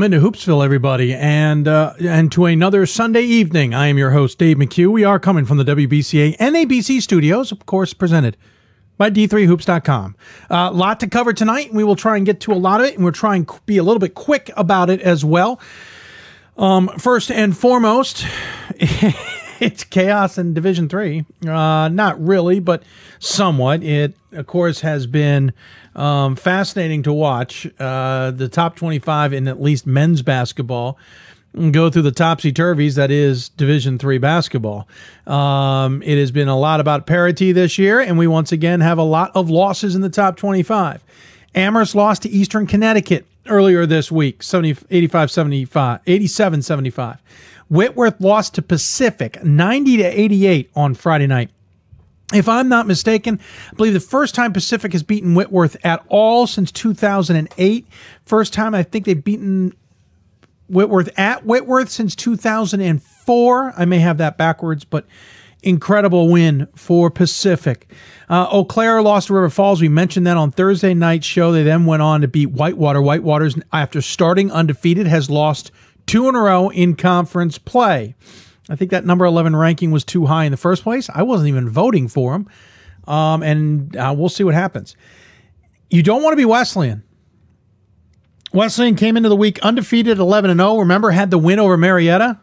into Hoopsville, everybody, and uh, and to another Sunday evening. I am your host, Dave McHugh. We are coming from the WBCA NABC studios, of course, presented by D3Hoops.com. A uh, lot to cover tonight. We will try and get to a lot of it, and we're trying to be a little bit quick about it as well. Um, first and foremost, it's chaos in Division Three. Uh, not really, but somewhat. It, of course, has been um, fascinating to watch uh, the top 25 in at least men's basketball go through the topsy turvies that is Division three basketball. Um, it has been a lot about parity this year, and we once again have a lot of losses in the top 25. Amherst lost to Eastern Connecticut earlier this week, 70, 85 75, 87 75. Whitworth lost to Pacific 90 to 88 on Friday night. If I'm not mistaken, I believe the first time Pacific has beaten Whitworth at all since 2008. First time I think they've beaten Whitworth at Whitworth since 2004. I may have that backwards, but incredible win for Pacific. Uh, Eau Claire lost to River Falls. We mentioned that on Thursday night's show. They then went on to beat Whitewater. Whitewater's, after starting undefeated, has lost two in a row in conference play. I think that number 11 ranking was too high in the first place. I wasn't even voting for him. Um, and uh, we'll see what happens. You don't want to be Wesleyan. Wesleyan came into the week undefeated 11 0. Remember, had the win over Marietta.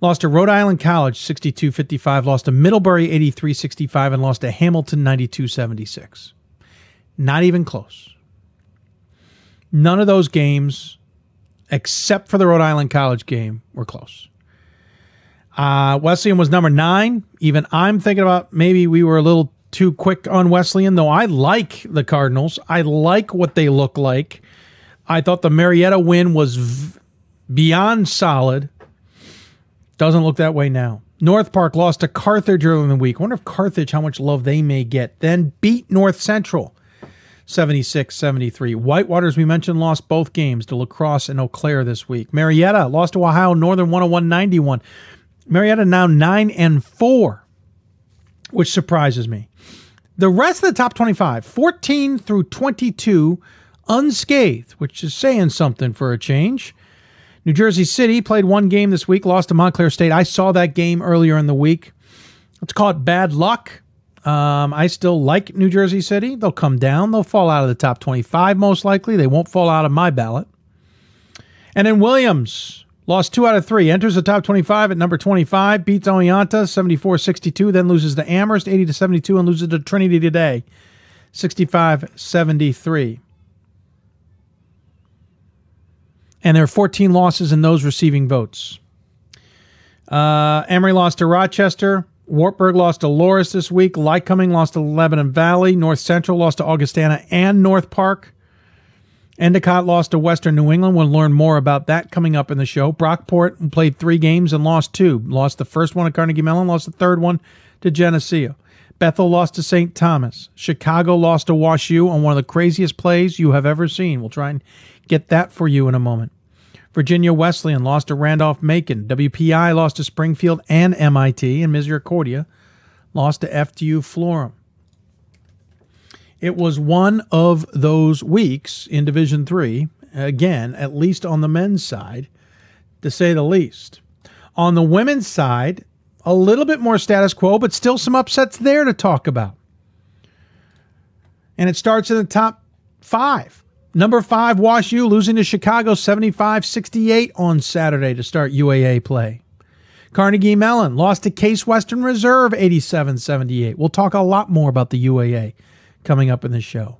Lost to Rhode Island College 62 55. Lost to Middlebury 83 65. And lost to Hamilton 92 76. Not even close. None of those games, except for the Rhode Island College game, were close. Uh, Wesleyan was number nine. Even I'm thinking about maybe we were a little too quick on Wesleyan, though I like the Cardinals. I like what they look like. I thought the Marietta win was v- beyond solid. Doesn't look that way now. North Park lost to Carthage earlier in the week. I wonder if Carthage, how much love they may get. Then beat North Central 76 73. Whitewaters, we mentioned, lost both games to La Crosse and Eau Claire this week. Marietta lost to Ohio Northern 101 91. Marietta now nine and four, which surprises me. The rest of the top 25, 14 through 22, unscathed, which is saying something for a change. New Jersey City played one game this week, lost to Montclair State. I saw that game earlier in the week. Let's call it bad luck. Um, I still like New Jersey City. They'll come down. They'll fall out of the top 25 most likely. They won't fall out of my ballot. And then Williams Lost two out of three. Enters the top 25 at number 25. Beats Oneonta 74 62. Then loses to Amherst 80 to 72 and loses to Trinity today 65 73. And there are 14 losses in those receiving votes. Uh, Emory lost to Rochester. Wartburg lost to Loras this week. Lycoming lost to Lebanon Valley. North Central lost to Augustana and North Park. Endicott lost to Western New England. We'll learn more about that coming up in the show. Brockport played three games and lost two. Lost the first one at Carnegie Mellon, lost the third one to Geneseo. Bethel lost to St. Thomas. Chicago lost to Wash U on one of the craziest plays you have ever seen. We'll try and get that for you in a moment. Virginia Wesleyan lost to Randolph Macon. WPI lost to Springfield and MIT. And Misericordia lost to FDU Florham. It was one of those weeks in Division Three, again, at least on the men's side, to say the least. On the women's side, a little bit more status quo, but still some upsets there to talk about. And it starts in the top five. Number five, Wash U losing to Chicago 75 68 on Saturday to start UAA play. Carnegie Mellon lost to Case Western Reserve 87 78. We'll talk a lot more about the UAA coming up in the show.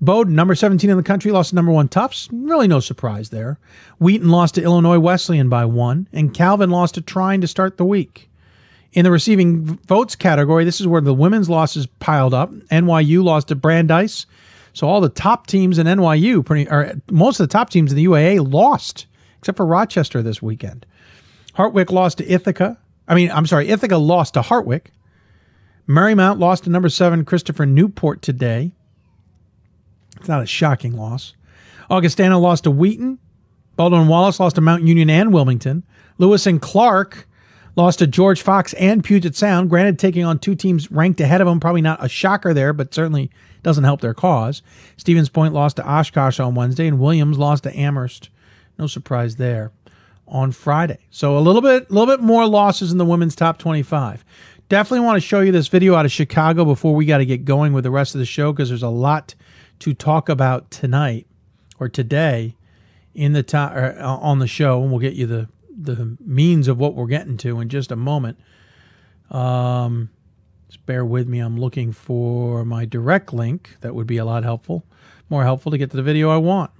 Bowdoin, number 17 in the country, lost to number one Tufts. Really no surprise there. Wheaton lost to Illinois Wesleyan by one, and Calvin lost to Trine to start the week. In the receiving votes category, this is where the women's losses piled up. NYU lost to Brandeis. So all the top teams in NYU, pretty, or most of the top teams in the UAA lost, except for Rochester this weekend. Hartwick lost to Ithaca. I mean, I'm sorry, Ithaca lost to Hartwick. Marymount lost to number seven Christopher Newport today. It's not a shocking loss. Augustana lost to Wheaton. Baldwin Wallace lost to Mount Union and Wilmington. Lewis and Clark lost to George Fox and Puget Sound. Granted, taking on two teams ranked ahead of them, probably not a shocker there, but certainly doesn't help their cause. Stevens Point lost to Oshkosh on Wednesday, and Williams lost to Amherst No surprise there on Friday. So a little bit, a little bit more losses in the women's top 25. Definitely want to show you this video out of Chicago before we got to get going with the rest of the show because there's a lot to talk about tonight or today in the time uh, on the show, and we'll get you the the means of what we're getting to in just a moment. Um, just bear with me. I'm looking for my direct link. That would be a lot helpful, more helpful to get to the video I want.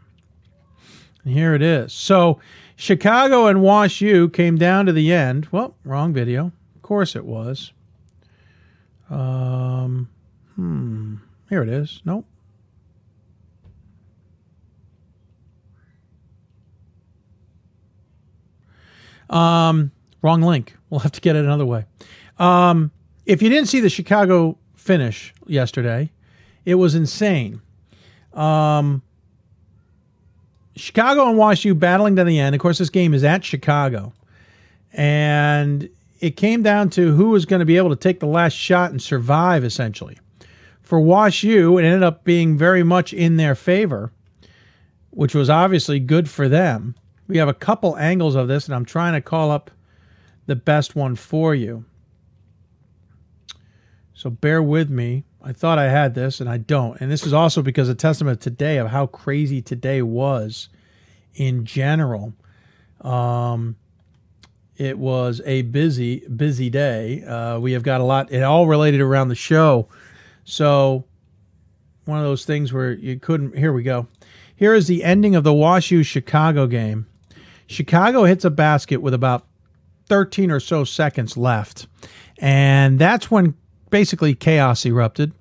And here it is. So Chicago and Wash U came down to the end. Well, wrong video. Of course it was. Um, hmm. Here it is. Nope. Um, wrong link. We'll have to get it another way. Um, if you didn't see the Chicago finish yesterday, it was insane. Um, Chicago and WashU battling to the end. Of course, this game is at Chicago. And it came down to who was going to be able to take the last shot and survive, essentially. For WashU, it ended up being very much in their favor, which was obviously good for them. We have a couple angles of this, and I'm trying to call up the best one for you. So bear with me. I thought I had this, and I don't. And this is also because a testament today of how crazy today was in general. Um, it was a busy, busy day. Uh, we have got a lot, it all related around the show. So, one of those things where you couldn't. Here we go. Here is the ending of the WashU Chicago game. Chicago hits a basket with about 13 or so seconds left. And that's when basically chaos erupted.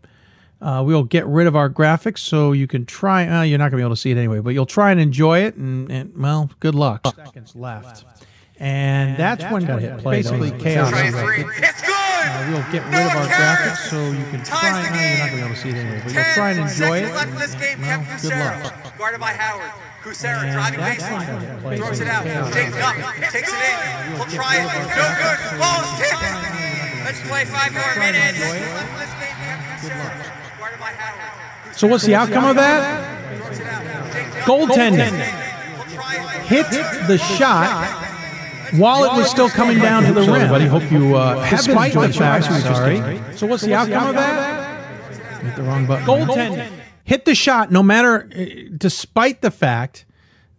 Uh, we'll get rid of our graphics so you can try. Uh, you're not going to be able to see it anyway, but you'll try and enjoy it. And, and well, good luck. Seconds left. And, that's, that's when play, basically chaos erupted. Uh, we'll get rid of our graphics so you can try. Uh, you're not going to be able to see it anyway, but you'll try and enjoy it. And, well, good luck. Guarded by Howard. Kusera driving baseline, throws it out, Jake up, takes it in, he'll try it, no good, ball's tipped. Let's play five more minutes. So what's the outcome of that? Goaltending. Hit the shot while it was still coming down to the rim. Everybody, hope you uh, despite the fact. Sorry. So what's the outcome of that? Hit the wrong button. Goaltending hit the shot no matter, uh, despite the fact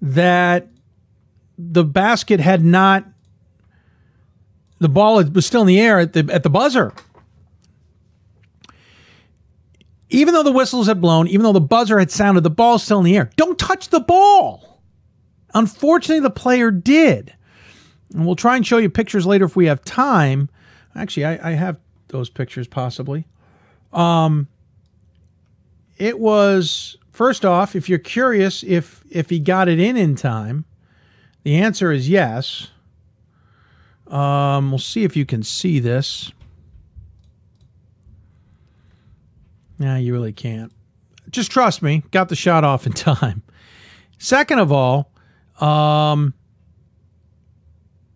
that the basket had not, the ball was still in the air at the, at the buzzer. Even though the whistles had blown, even though the buzzer had sounded, the ball's still in the air. Don't touch the ball. Unfortunately, the player did. And we'll try and show you pictures later if we have time. Actually, I, I have those pictures possibly. Um, it was first off, if you're curious if if he got it in in time, the answer is yes. Um, we'll see if you can see this. Nah, you really can't. Just trust me. Got the shot off in time. Second of all, um,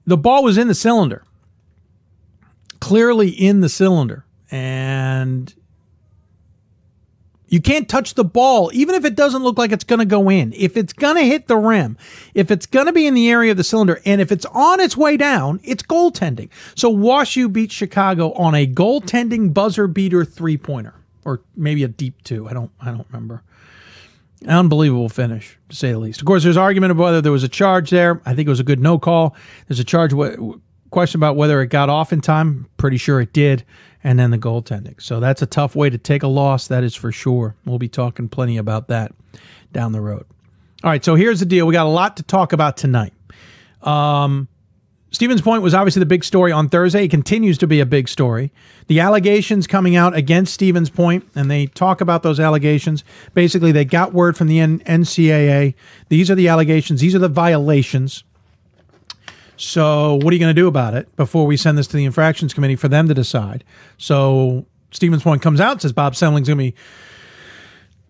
the ball was in the cylinder. Clearly in the cylinder. And you can't touch the ball, even if it doesn't look like it's going to go in. If it's going to hit the rim, if it's going to be in the area of the cylinder, and if it's on its way down, it's goaltending. So WashU beat Chicago on a goaltending buzzer beater three pointer, or maybe a deep two. I don't, I don't remember. Unbelievable finish, to say the least. Of course, there's argument of whether there was a charge there. I think it was a good no call. There's a charge question about whether it got off in time. Pretty sure it did and then the goaltending. So that's a tough way to take a loss, that is for sure. We'll be talking plenty about that down the road. All right, so here's the deal. We got a lot to talk about tonight. Um, Stevens Point was obviously the big story on Thursday. It continues to be a big story. The allegations coming out against Stevens Point, and they talk about those allegations. Basically, they got word from the NCAA. These are the allegations, these are the violations. So, what are you going to do about it before we send this to the infractions committee for them to decide? So, Stevens Point comes out says Bob Semling's going to be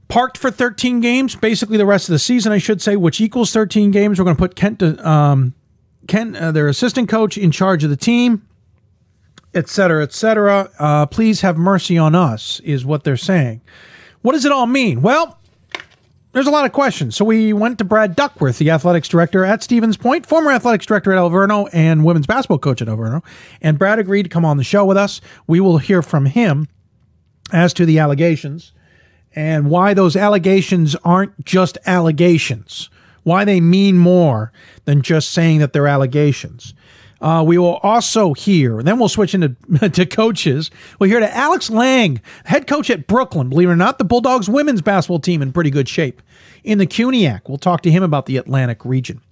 parked for 13 games, basically the rest of the season, I should say, which equals 13 games. We're going to put Kent, um, Kent, uh, their assistant coach, in charge of the team, et cetera, et cetera. Uh, please have mercy on us, is what they're saying. What does it all mean? Well, there's a lot of questions. So we went to Brad Duckworth, the athletics director at Stevens Point, former athletics director at Alverno, and women's basketball coach at Alverno. And Brad agreed to come on the show with us. We will hear from him as to the allegations and why those allegations aren't just allegations, why they mean more than just saying that they're allegations. Uh, we will also hear, then we'll switch into to coaches. We'll hear to Alex Lang, head coach at Brooklyn. Believe it or not, the Bulldogs women's basketball team in pretty good shape. In the CUNYAC, we'll talk to him about the Atlantic region.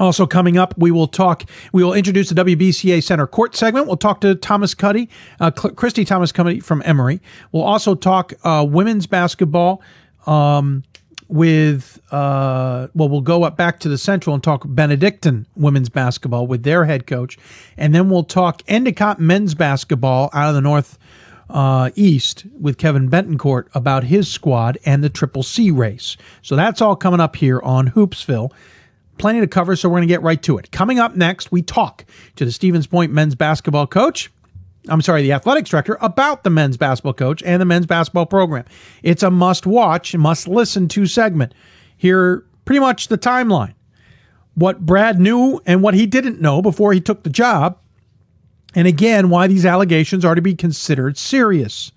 Also coming up, we will talk. We will introduce the WBCA Center Court segment. We'll talk to Thomas Cuddy, uh, Christy Thomas Cuddy from Emory. We'll also talk uh, women's basketball. Um, with uh, well, we'll go up back to the Central and talk Benedictine women's basketball with their head coach, and then we'll talk Endicott men's basketball out of the North uh, East with Kevin Bettencourt about his squad and the Triple C race. So that's all coming up here on Hoopsville. Plenty to cover, so we're going to get right to it. Coming up next, we talk to the Stevens Point men's basketball coach I'm sorry, the athletics director about the men's basketball coach and the men's basketball program. It's a must watch, must listen to segment. Here, pretty much the timeline. What Brad knew and what he didn't know before he took the job. And again, why these allegations are to be considered serious.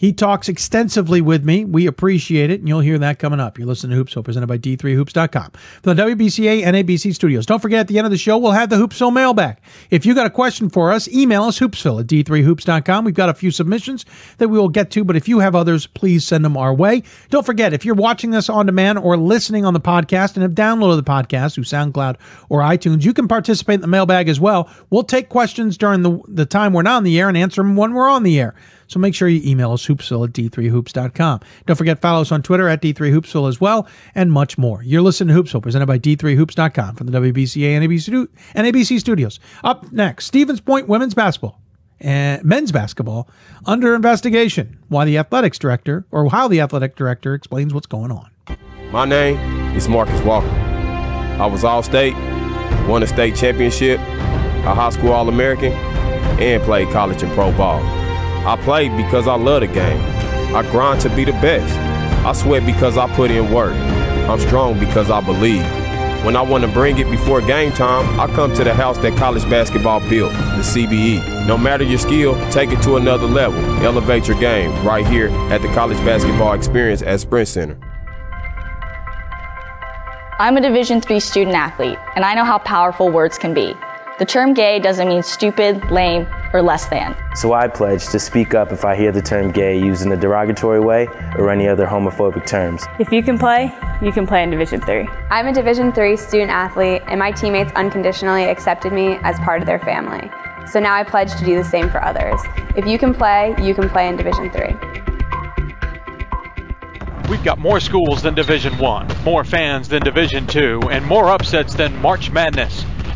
He talks extensively with me. We appreciate it, and you'll hear that coming up. You're listening to Hoopsville, presented by D3Hoops.com. From the WBCA NABC studios. Don't forget, at the end of the show, we'll have the Hoopsville mailbag. If you got a question for us, email us, hoopsville at D3Hoops.com. We've got a few submissions that we will get to, but if you have others, please send them our way. Don't forget, if you're watching this on demand or listening on the podcast and have downloaded the podcast through SoundCloud or iTunes, you can participate in the mailbag as well. We'll take questions during the, the time we're not on the air and answer them when we're on the air. So make sure you email us hoopsville at d3hoops.com. Don't forget, follow us on Twitter at d3hoopsville as well, and much more. You're listening to Hoopsville, presented by d3hoops.com from the WBCA NABC, and ABC studios. Up next, Stevens Point women's basketball and men's basketball under investigation. Why the athletics director, or how the athletic director explains what's going on. My name is Marcus Walker. I was All State, won a state championship, a high school All American, and played college and pro ball. I play because I love the game. I grind to be the best. I sweat because I put in work. I'm strong because I believe. When I want to bring it before game time, I come to the house that college basketball built, the CBE. No matter your skill, take it to another level. Elevate your game right here at the College Basketball Experience at Sprint Center. I'm a Division III student athlete, and I know how powerful words can be. The term gay doesn't mean stupid, lame, or less than. So I pledge to speak up if I hear the term gay used in a derogatory way or any other homophobic terms. If you can play, you can play in Division 3. I'm a Division 3 student athlete and my teammates unconditionally accepted me as part of their family. So now I pledge to do the same for others. If you can play, you can play in Division 3. We've got more schools than Division 1, more fans than Division 2, and more upsets than March Madness.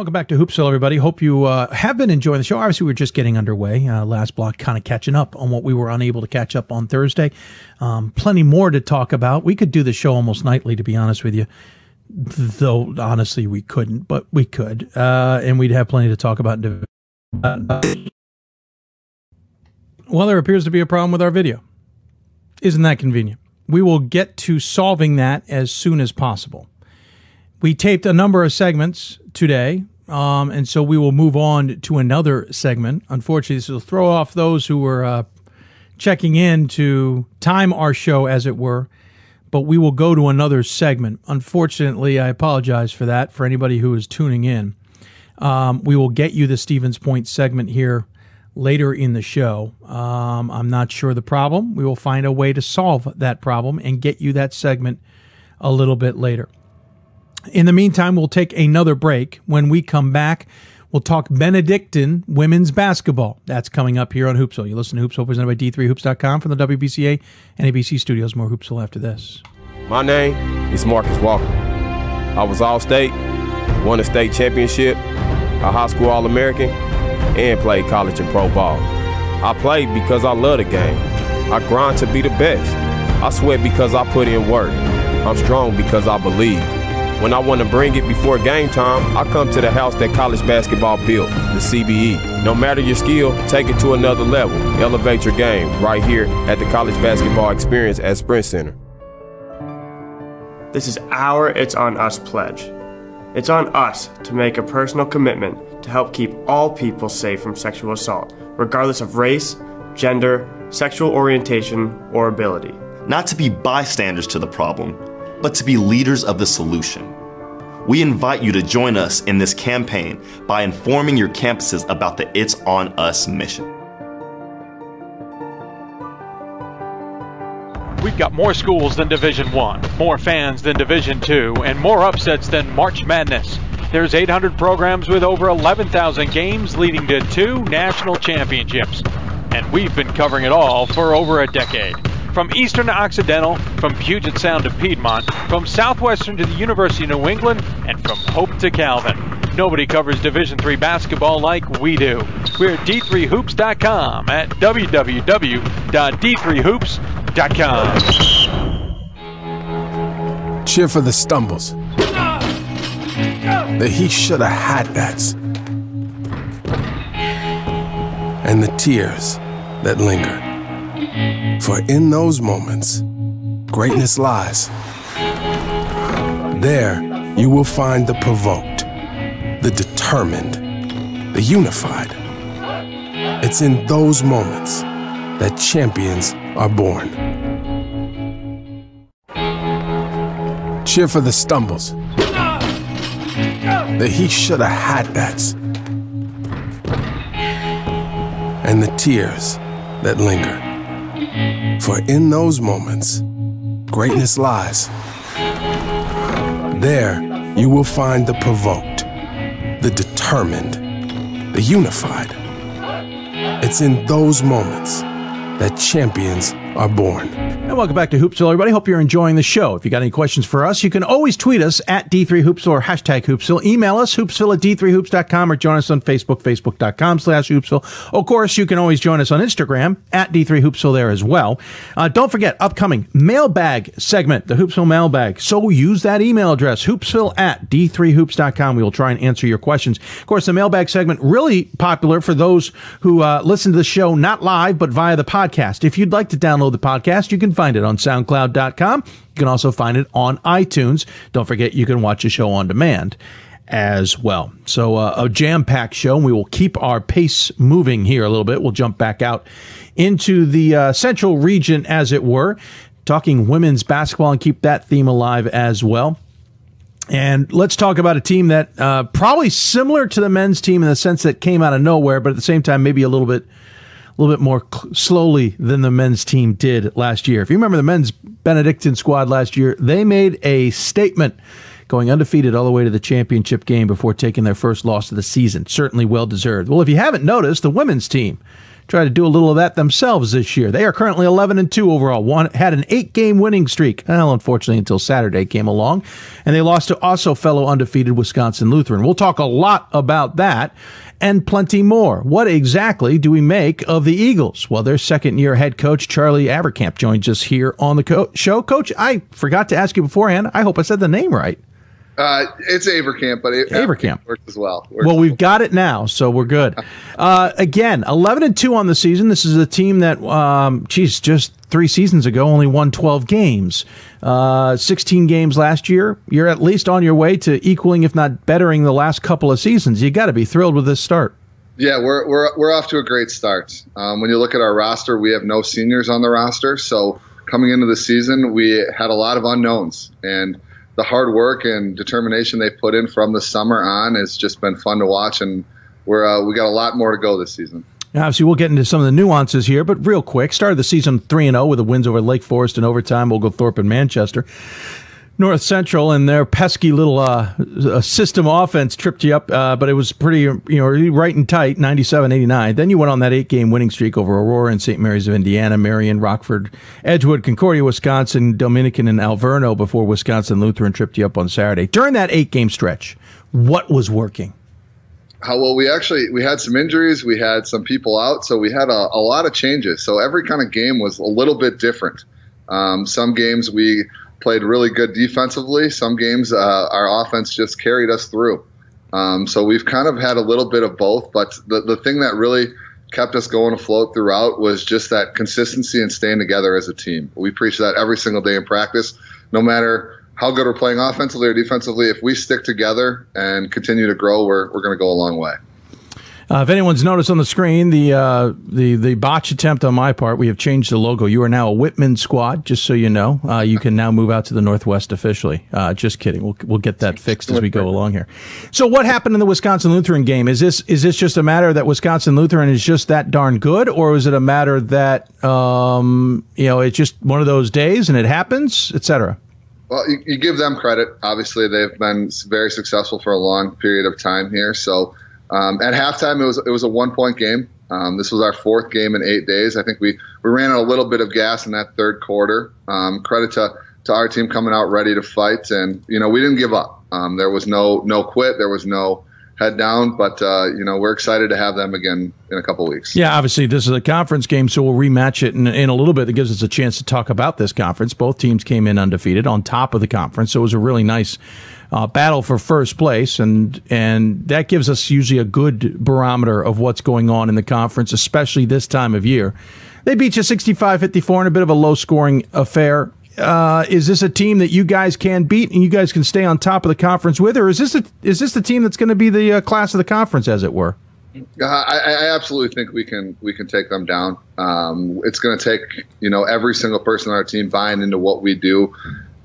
Welcome back to Hoopsville, everybody. Hope you uh, have been enjoying the show. Obviously, we are just getting underway. Uh, last block, kind of catching up on what we were unable to catch up on Thursday. Um, plenty more to talk about. We could do the show almost nightly, to be honest with you. Though honestly, we couldn't, but we could, uh, and we'd have plenty to talk about. well, there appears to be a problem with our video. Isn't that convenient? We will get to solving that as soon as possible. We taped a number of segments today, um, and so we will move on to another segment. Unfortunately, this will throw off those who were uh, checking in to time our show, as it were. but we will go to another segment. Unfortunately, I apologize for that for anybody who is tuning in. Um, we will get you the Stevens Point segment here later in the show. Um, I'm not sure the problem. We will find a way to solve that problem and get you that segment a little bit later. In the meantime, we'll take another break. When we come back, we'll talk Benedictine women's basketball. That's coming up here on Hoopsville. You listen to Hoopsville presented by D3Hoops.com from the WBCA NABC studios. More Hoopsville after this. My name is Marcus Walker. I was All State, won a state championship, a high school All American, and played college and pro ball. I played because I love the game. I grind to be the best. I sweat because I put in work. I'm strong because I believe. When I want to bring it before game time, I come to the house that college basketball built, the CBE. No matter your skill, take it to another level. Elevate your game right here at the College Basketball Experience at Sprint Center. This is our It's On Us pledge. It's on us to make a personal commitment to help keep all people safe from sexual assault, regardless of race, gender, sexual orientation, or ability. Not to be bystanders to the problem, but to be leaders of the solution. We invite you to join us in this campaign by informing your campuses about the It's On Us mission. We've got more schools than Division 1, more fans than Division 2, and more upsets than March Madness. There's 800 programs with over 11,000 games leading to two national championships. And we've been covering it all for over a decade. From Eastern to Occidental, from Puget Sound to Piedmont, from Southwestern to the University of New England, and from Hope to Calvin. Nobody covers Division III basketball like we do. We're at d3hoops.com at www.d3hoops.com. Cheer for the stumbles. The he shoulda had that's. And the tears that linger. For in those moments, greatness lies. There, you will find the provoked, the determined, the unified. It's in those moments that champions are born. Cheer for the stumbles, the he shoulda had that's, and the tears that linger. For in those moments, greatness lies. There, you will find the provoked, the determined, the unified. It's in those moments that champions are born. And welcome back to Hoopsville, everybody. Hope you're enjoying the show. If you got any questions for us, you can always tweet us at D3Hoopsville or hashtag Hoopsville. Email us, hoopsville at D3Hoops.com or join us on Facebook, Facebook.com slash Hoopsville. Of course, you can always join us on Instagram at D3Hoopsville there as well. Uh, don't forget, upcoming mailbag segment, the Hoopsville mailbag. So use that email address, hoopsville at D3Hoops.com. We will try and answer your questions. Of course, the mailbag segment really popular for those who uh, listen to the show not live, but via the podcast. If you'd like to download the podcast, you can find it on SoundCloud.com. You can also find it on iTunes. Don't forget, you can watch the show on demand as well. So, uh, a jam packed show, and we will keep our pace moving here a little bit. We'll jump back out into the uh, central region, as it were, talking women's basketball and keep that theme alive as well. And let's talk about a team that uh, probably similar to the men's team in the sense that came out of nowhere, but at the same time, maybe a little bit a little bit more cl- slowly than the men's team did last year. If you remember the men's Benedictine squad last year, they made a statement going undefeated all the way to the championship game before taking their first loss of the season. Certainly well deserved. Well, if you haven't noticed, the women's team tried to do a little of that themselves this year. They are currently 11 and 2 overall. One had an 8-game winning streak. Well, unfortunately until Saturday came along, and they lost to also fellow undefeated Wisconsin Lutheran. We'll talk a lot about that and plenty more. What exactly do we make of the Eagles? Well, their second year head coach, Charlie Avercamp, joins us here on the co- show. Coach, I forgot to ask you beforehand. I hope I said the name right. Uh, it's Avercamp, but it, Avercamp works as well. Works well, we've got it now, so we're good. Uh, again, eleven and two on the season. This is a team that, um, geez, just three seasons ago only won twelve games, uh, sixteen games last year. You're at least on your way to equaling, if not bettering, the last couple of seasons. You got to be thrilled with this start. Yeah, we're we're we're off to a great start. Um, when you look at our roster, we have no seniors on the roster, so coming into the season, we had a lot of unknowns, and the hard work and determination they put in from the summer on has just been fun to watch, and we're uh, we got a lot more to go this season. Obviously, we'll get into some of the nuances here, but real quick, started the season three and zero with the wins over Lake Forest in overtime, Oglethorpe and Manchester. North Central and their pesky little uh, uh, system offense tripped you up, uh, but it was pretty, you know, right and tight, 97 89. Then you went on that eight game winning streak over Aurora and St. Mary's of Indiana, Marian, Rockford, Edgewood, Concordia, Wisconsin, Dominican, and Alverno before Wisconsin Lutheran tripped you up on Saturday. During that eight game stretch, what was working? How well we actually we had some injuries, we had some people out, so we had a, a lot of changes. So every kind of game was a little bit different. Um, some games we played really good defensively. Some games, uh, our offense just carried us through. Um, so we've kind of had a little bit of both. But the, the thing that really kept us going afloat throughout was just that consistency and staying together as a team. We preach that every single day in practice, no matter how good we're playing offensively or defensively. If we stick together and continue to grow, we're, we're going to go a long way. Uh, if anyone's noticed on the screen, the uh, the the botch attempt on my part, we have changed the logo. You are now a Whitman squad, just so you know. Uh, you can now move out to the Northwest officially. Uh, just kidding. We'll we'll get that fixed as we go along here. So, what happened in the Wisconsin Lutheran game? Is this is this just a matter that Wisconsin Lutheran is just that darn good, or is it a matter that um, you know it's just one of those days and it happens, etc. Well, you, you give them credit. Obviously, they've been very successful for a long period of time here, so. Um, at halftime, it was it was a one point game. Um, this was our fourth game in eight days. I think we, we ran a little bit of gas in that third quarter. Um, credit to, to our team coming out ready to fight, and you know we didn't give up. Um, there was no no quit. There was no head down. But uh, you know we're excited to have them again in a couple weeks. Yeah, obviously this is a conference game, so we'll rematch it in, in a little bit. It gives us a chance to talk about this conference. Both teams came in undefeated on top of the conference, so it was a really nice uh, battle for first place, and and that gives us usually a good barometer of what's going on in the conference, especially this time of year. They beat you 65-54 in a bit of a low scoring affair. Uh, is this a team that you guys can beat and you guys can stay on top of the conference with, or is this a, is this the team that's going to be the uh, class of the conference, as it were? Uh, I, I, absolutely think we can we can take them down. Um, it's going to take you know every single person on our team buying into what we do,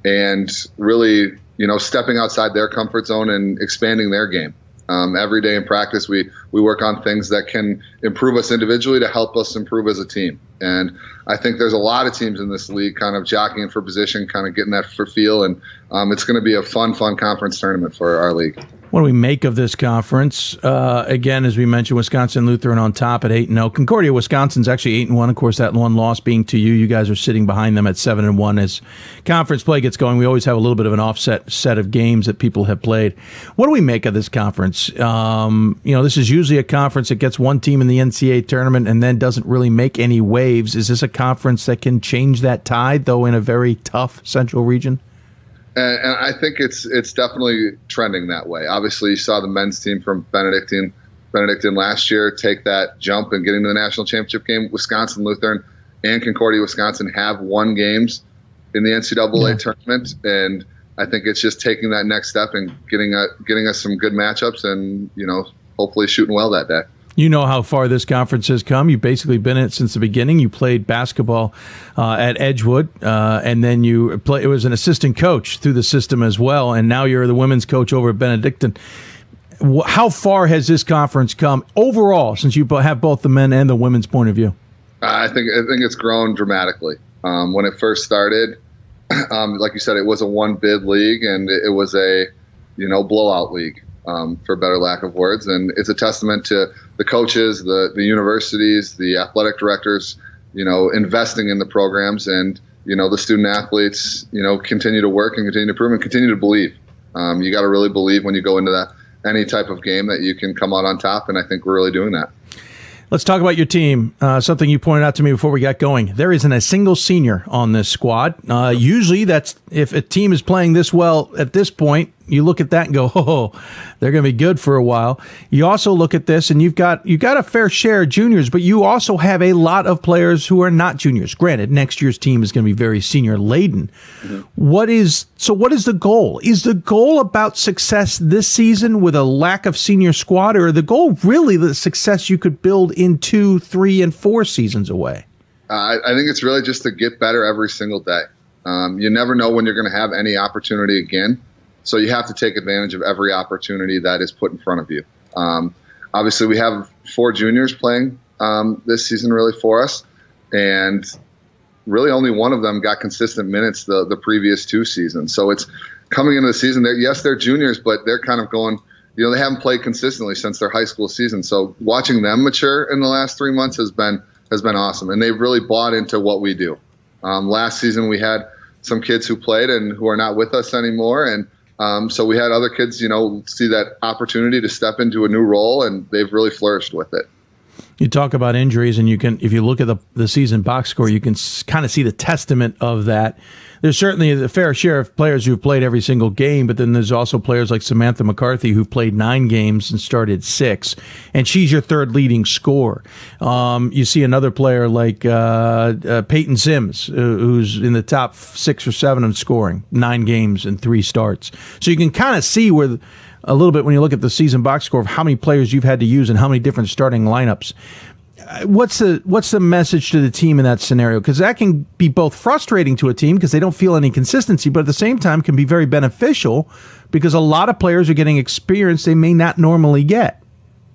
and really you know, stepping outside their comfort zone and expanding their game. Um, every day in practice, we we work on things that can improve us individually to help us improve as a team. And I think there's a lot of teams in this league kind of jockeying for position, kind of getting that for feel, and um, it's going to be a fun, fun conference tournament for our league. What do we make of this conference? Uh, again, as we mentioned, Wisconsin Lutheran on top at eight and zero. Concordia, Wisconsin's actually eight and one. Of course, that one loss being to you. You guys are sitting behind them at seven and one. As conference play gets going, we always have a little bit of an offset set of games that people have played. What do we make of this conference? Um, you know, this is usually a conference that gets one team in the NCAA tournament and then doesn't really make any waves. Is this a conference that can change that tide, though, in a very tough Central region? and, and, I think it's it's definitely trending that way. Obviously, you saw the men's team from Benedictine Benedictine last year take that jump and getting to the national championship game. Wisconsin Lutheran and Concordia Wisconsin have won games in the NCAA yeah. tournament, and I think it's just taking that next step and getting a, getting us some good matchups, and you know, hopefully shooting well that day. You know how far this conference has come. You've basically been in it since the beginning. You played basketball uh, at Edgewood, uh, and then you play. It was an assistant coach through the system as well, and now you're the women's coach over at Benedictine. How far has this conference come overall since you have both the men and the women's point of view? I think I think it's grown dramatically. Um, when it first started, um, like you said, it was a one bid league, and it was a you know blowout league um, for better lack of words. And it's a testament to the coaches, the, the universities, the athletic directors, you know, investing in the programs and, you know, the student athletes, you know, continue to work and continue to improve and continue to believe. Um, you got to really believe when you go into that any type of game that you can come out on top. And I think we're really doing that. Let's talk about your team. Uh, something you pointed out to me before we got going. There isn't a single senior on this squad. Uh, usually, that's if a team is playing this well at this point, you look at that and go, "Oh, they're going to be good for a while." You also look at this and you've got you've got a fair share of juniors, but you also have a lot of players who are not juniors. Granted, next year's team is going to be very senior laden. Mm-hmm. What is so? What is the goal? Is the goal about success this season with a lack of senior squad, or the goal really the success you could build in two, three, and four seasons away? Uh, I think it's really just to get better every single day. Um, you never know when you're going to have any opportunity again, so you have to take advantage of every opportunity that is put in front of you. Um, obviously, we have four juniors playing um, this season really for us, and really only one of them got consistent minutes the the previous two seasons. So it's coming into the season. They're, yes, they're juniors, but they're kind of going. You know, they haven't played consistently since their high school season. So watching them mature in the last three months has been has been awesome, and they've really bought into what we do. Um, last season, we had some kids who played and who are not with us anymore, and um, so we had other kids, you know, see that opportunity to step into a new role, and they've really flourished with it. You talk about injuries, and you can, if you look at the the season box score, you can kind of see the testament of that. There's certainly a fair share of players who've played every single game, but then there's also players like Samantha McCarthy who played nine games and started six, and she's your third leading scorer. Um, you see another player like uh, uh, Peyton Sims, uh, who's in the top six or seven of scoring, nine games and three starts. So you can kind of see where a little bit when you look at the season box score of how many players you've had to use and how many different starting lineups. What's the what's the message to the team in that scenario? Because that can be both frustrating to a team because they don't feel any consistency, but at the same time can be very beneficial because a lot of players are getting experience they may not normally get.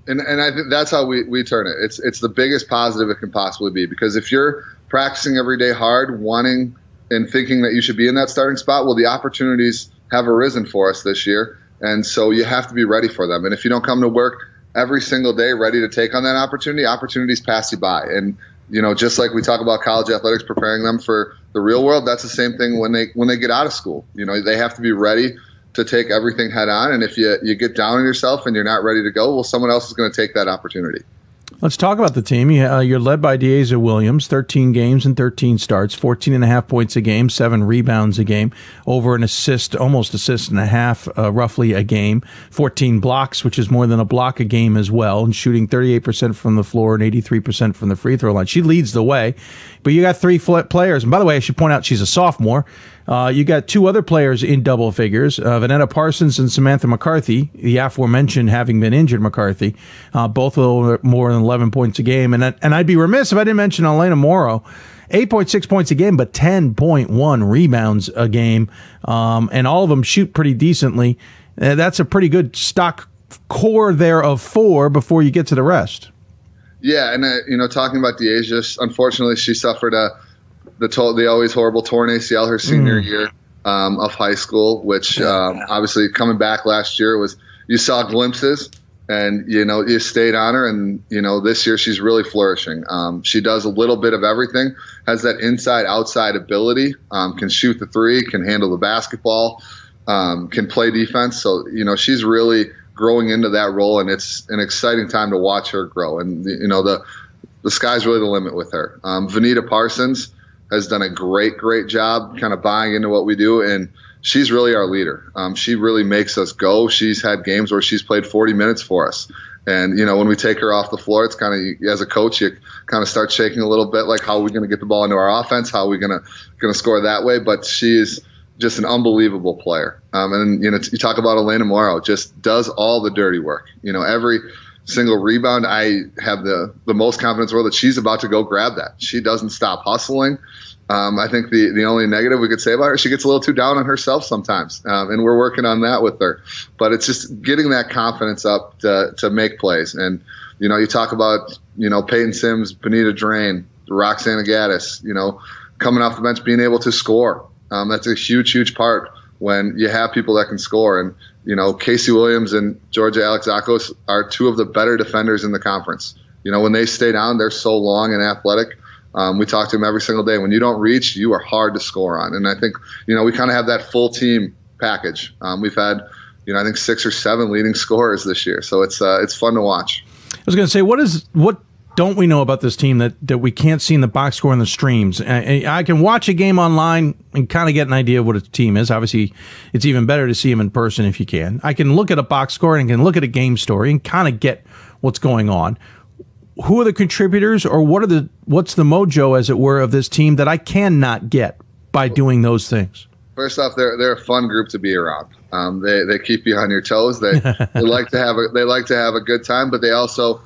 And and I think that's how we, we turn it. It's it's the biggest positive it can possibly be because if you're practicing every day hard, wanting and thinking that you should be in that starting spot, well, the opportunities have arisen for us this year and so you have to be ready for them. And if you don't come to work every single day ready to take on that opportunity, opportunities pass you by. And you know, just like we talk about college athletics preparing them for the real world, that's the same thing when they when they get out of school. You know, they have to be ready to take everything head on. And if you you get down on yourself and you're not ready to go, well, someone else is going to take that opportunity. Let's talk about the team. You, uh, you're led by Deaza Williams, 13 games and 13 starts, 14 and a half points a game, seven rebounds a game, over an assist, almost assist and a half, uh, roughly a game, 14 blocks, which is more than a block a game as well, and shooting 38% from the floor and 83% from the free throw line. She leads the way, but you got three players. And by the way, I should point out she's a sophomore. Uh, you got two other players in double figures, uh, Vanetta Parsons and Samantha McCarthy, the aforementioned having been injured McCarthy, uh, both of them more than 11 points a game. And, and I'd be remiss if I didn't mention Elena Morrow. 8.6 points a game, but 10.1 rebounds a game. Um, and all of them shoot pretty decently. Uh, that's a pretty good stock core there of four before you get to the rest. Yeah, and uh, you know, talking about Deasia, unfortunately, she suffered a the to- the always horrible torn ACL her senior mm. year um, of high school, which um, obviously coming back last year was you saw glimpses and you know you stayed on her and you know this year she's really flourishing. Um, she does a little bit of everything has that inside outside ability um, can shoot the three can handle the basketball um, can play defense. So you know she's really growing into that role and it's an exciting time to watch her grow. And you know the the sky's really the limit with her. Um, vanita parsons has done a great, great job kind of buying into what we do. And she's really our leader. Um, she really makes us go. She's had games where she's played 40 minutes for us. And, you know, when we take her off the floor, it's kind of, as a coach, you kind of start shaking a little bit like, how are we going to get the ball into our offense? How are we going to, going to score that way? But she's just an unbelievable player. Um, and, you know, you talk about Elena Morrow, just does all the dirty work. You know, every, single rebound, I have the the most confidence in the world that she's about to go grab that. She doesn't stop hustling. Um, I think the the only negative we could say about her, she gets a little too down on herself sometimes, um, and we're working on that with her. But it's just getting that confidence up to to make plays. And you know, you talk about you know Peyton Sims, Benita Drain, Roxana Gaddis, you know, coming off the bench, being able to score. Um, that's a huge, huge part when you have people that can score. And you know, Casey Williams and Georgia Alex Alexakos are two of the better defenders in the conference. You know, when they stay down, they're so long and athletic. Um, we talk to them every single day. When you don't reach, you are hard to score on. And I think, you know, we kind of have that full team package. Um, we've had, you know, I think six or seven leading scorers this year. So it's uh, it's fun to watch. I was going to say, what is what don't we know about this team that, that we can't see in the box score and the streams? I, I can watch a game online and kind of get an idea of what a team is. Obviously, it's even better to see them in person if you can. I can look at a box score and can look at a game story and kind of get what's going on. Who are the contributors, or what are the what's the mojo, as it were, of this team that I cannot get by doing those things? First off, they're they're a fun group to be around. Um, they they keep you on your toes. They they like to have a they like to have a good time, but they also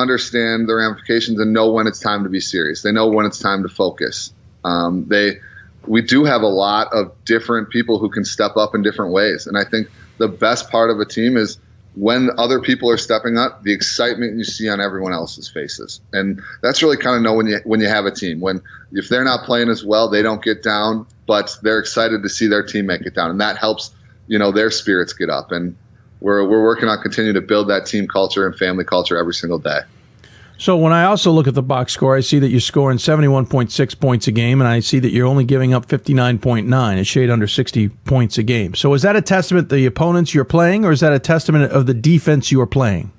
understand the ramifications and know when it's time to be serious. They know when it's time to focus. Um, they, we do have a lot of different people who can step up in different ways, and I think the best part of a team is when other people are stepping up, the excitement you see on everyone else's faces, and that's really kind of know when you when you have a team. When if they're not playing as well, they don't get down, but they're excited to see their team make it down, and that helps you know their spirits get up. And we're we're working on continuing to build that team culture and family culture every single day. So when I also look at the box score, I see that you're scoring 71.6 points a game, and I see that you're only giving up 59.9, a shade under 60 points a game. So is that a testament to the opponents you're playing, or is that a testament of the defense you are playing?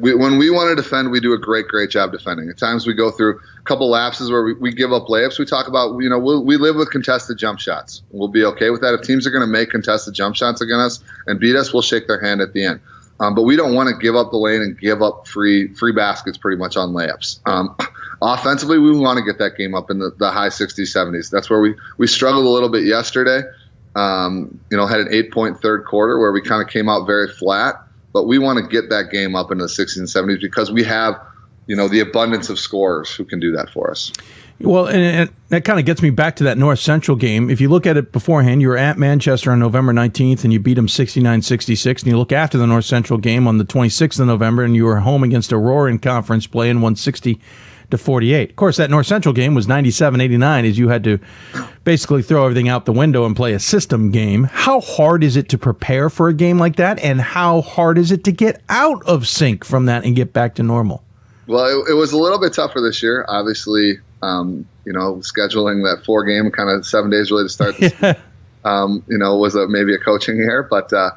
We, when we want to defend, we do a great, great job defending. At times, we go through a couple lapses where we, we give up layups. We talk about, you know, we'll, we live with contested jump shots. We'll be okay with that. If teams are going to make contested jump shots against us and beat us, we'll shake their hand at the end. Um, but we don't want to give up the lane and give up free free baskets pretty much on layups. Um, offensively, we want to get that game up in the, the high 60s, 70s. That's where we, we struggled a little bit yesterday. Um, you know, had an eight point third quarter where we kind of came out very flat. But we want to get that game up into the 60s and 70s because we have, you know, the abundance of scorers who can do that for us. Well, and, and that kind of gets me back to that North Central game. If you look at it beforehand, you were at Manchester on November 19th and you beat them 69 66. And you look after the North Central game on the 26th of November and you were home against Aurora in conference play and won 60 to 48. Of course, that North Central game was 97 89 as you had to basically throw everything out the window and play a system game. How hard is it to prepare for a game like that? And how hard is it to get out of sync from that and get back to normal? Well, it, it was a little bit tougher this year. Obviously, um, you know, scheduling that four game kind of seven days really to start. This, yeah. um, you know, was a, maybe a coaching error, but uh,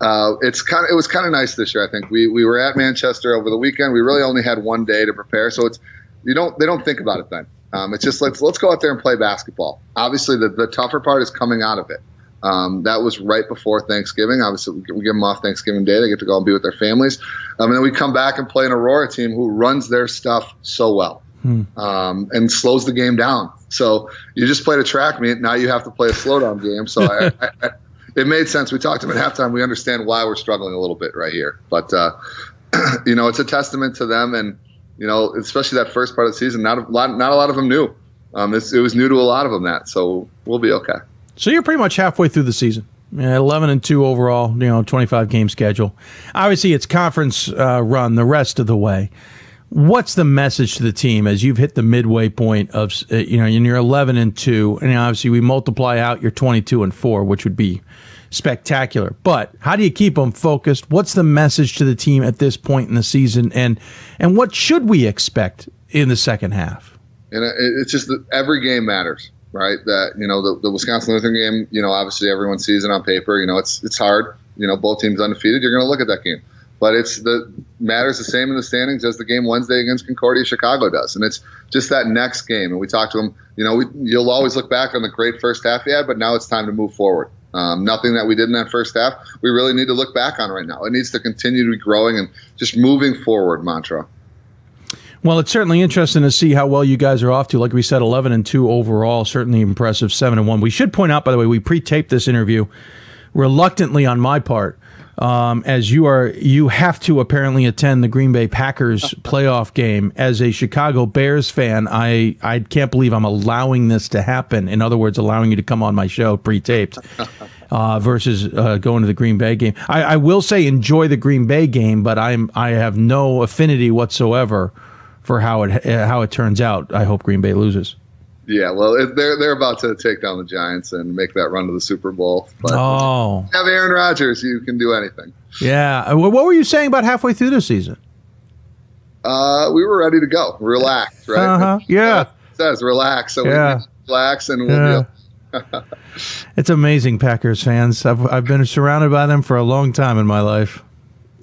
uh, it's kind of it was kind of nice this year. I think we we were at Manchester over the weekend. We really only had one day to prepare, so it's you don't they don't think about it then. Um, it's just let's let's go out there and play basketball. Obviously, the, the tougher part is coming out of it. Um, that was right before Thanksgiving. Obviously, we give them off Thanksgiving Day. They get to go and be with their families. Um, and then we come back and play an Aurora team who runs their stuff so well hmm. um, and slows the game down. So you just played a track meet. Now you have to play a slowdown game. So I, I, I, it made sense. We talked about halftime. We understand why we're struggling a little bit right here. But, uh, you know, it's a testament to them. And, you know, especially that first part of the season, not a lot, not a lot of them knew. Um, it was new to a lot of them that. So we'll be okay. So you're pretty much halfway through the season. Yeah, 11 and 2 overall, you know, 25 game schedule. Obviously, it's conference uh, run the rest of the way. What's the message to the team as you've hit the midway point of, uh, you know, and you're 11 and 2, and obviously we multiply out your 22 and 4, which would be spectacular. But how do you keep them focused? What's the message to the team at this point in the season, and and what should we expect in the second half? And uh, it's just that every game matters right? That you know the, the Wisconsin Lutheran game. You know, obviously everyone sees it on paper. You know, it's it's hard. You know, both teams undefeated. You're going to look at that game, but it's the matters the same in the standings as the game Wednesday against Concordia Chicago does, and it's just that next game. And we talked to them. You know, we, you'll always look back on the great first half you had, but now it's time to move forward. Um, nothing that we did in that first half, we really need to look back on right now. It needs to continue to be growing and just moving forward mantra. Well, it's certainly interesting to see how well you guys are off to. Like we said, eleven and two overall, certainly impressive. Seven and one. We should point out, by the way, we pre-taped this interview reluctantly on my part, um, as you are you have to apparently attend the Green Bay Packers playoff game. As a Chicago Bears fan, I I can't believe I'm allowing this to happen. In other words, allowing you to come on my show pre-taped. Uh, versus uh, going to the Green Bay game, I, I will say enjoy the Green Bay game, but I'm I have no affinity whatsoever for how it how it turns out. I hope Green Bay loses. Yeah, well, they're they're about to take down the Giants and make that run to the Super Bowl. But oh, have Aaron Rodgers, you can do anything. Yeah. Uh, what were you saying about halfway through the season? Uh, we were ready to go, relax, right? Uh-huh. Yeah. It says relax, so yeah. we relax and we'll yeah. it's amazing, Packers fans. I've I've been surrounded by them for a long time in my life.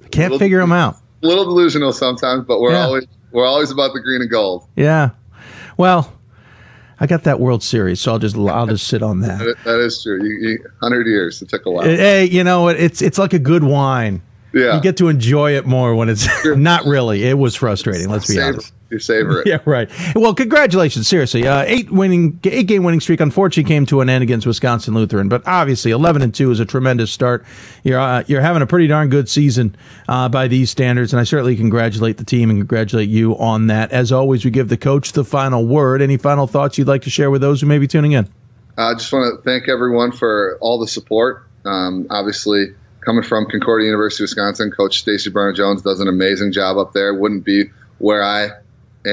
I can't little, figure them out. A little delusional sometimes, but we're yeah. always we're always about the green and gold. Yeah. Well, I got that World Series, so I'll just I'll just sit on that. that is true. You, you, Hundred years. It took a while. Hey, you know what It's it's like a good wine. Yeah. You get to enjoy it more when it's not really. It was frustrating. Let's be Savor- honest. You savor it. Yeah, right. Well, congratulations. Seriously, uh, eight winning, eight game winning streak. Unfortunately, came to an end against Wisconsin Lutheran, but obviously, eleven and two is a tremendous start. You're uh, you're having a pretty darn good season uh, by these standards, and I certainly congratulate the team and congratulate you on that. As always, we give the coach the final word. Any final thoughts you'd like to share with those who may be tuning in? I just want to thank everyone for all the support. Um, obviously, coming from Concordia University, Wisconsin, Coach Stacy Burner Jones does an amazing job up there. Wouldn't be where I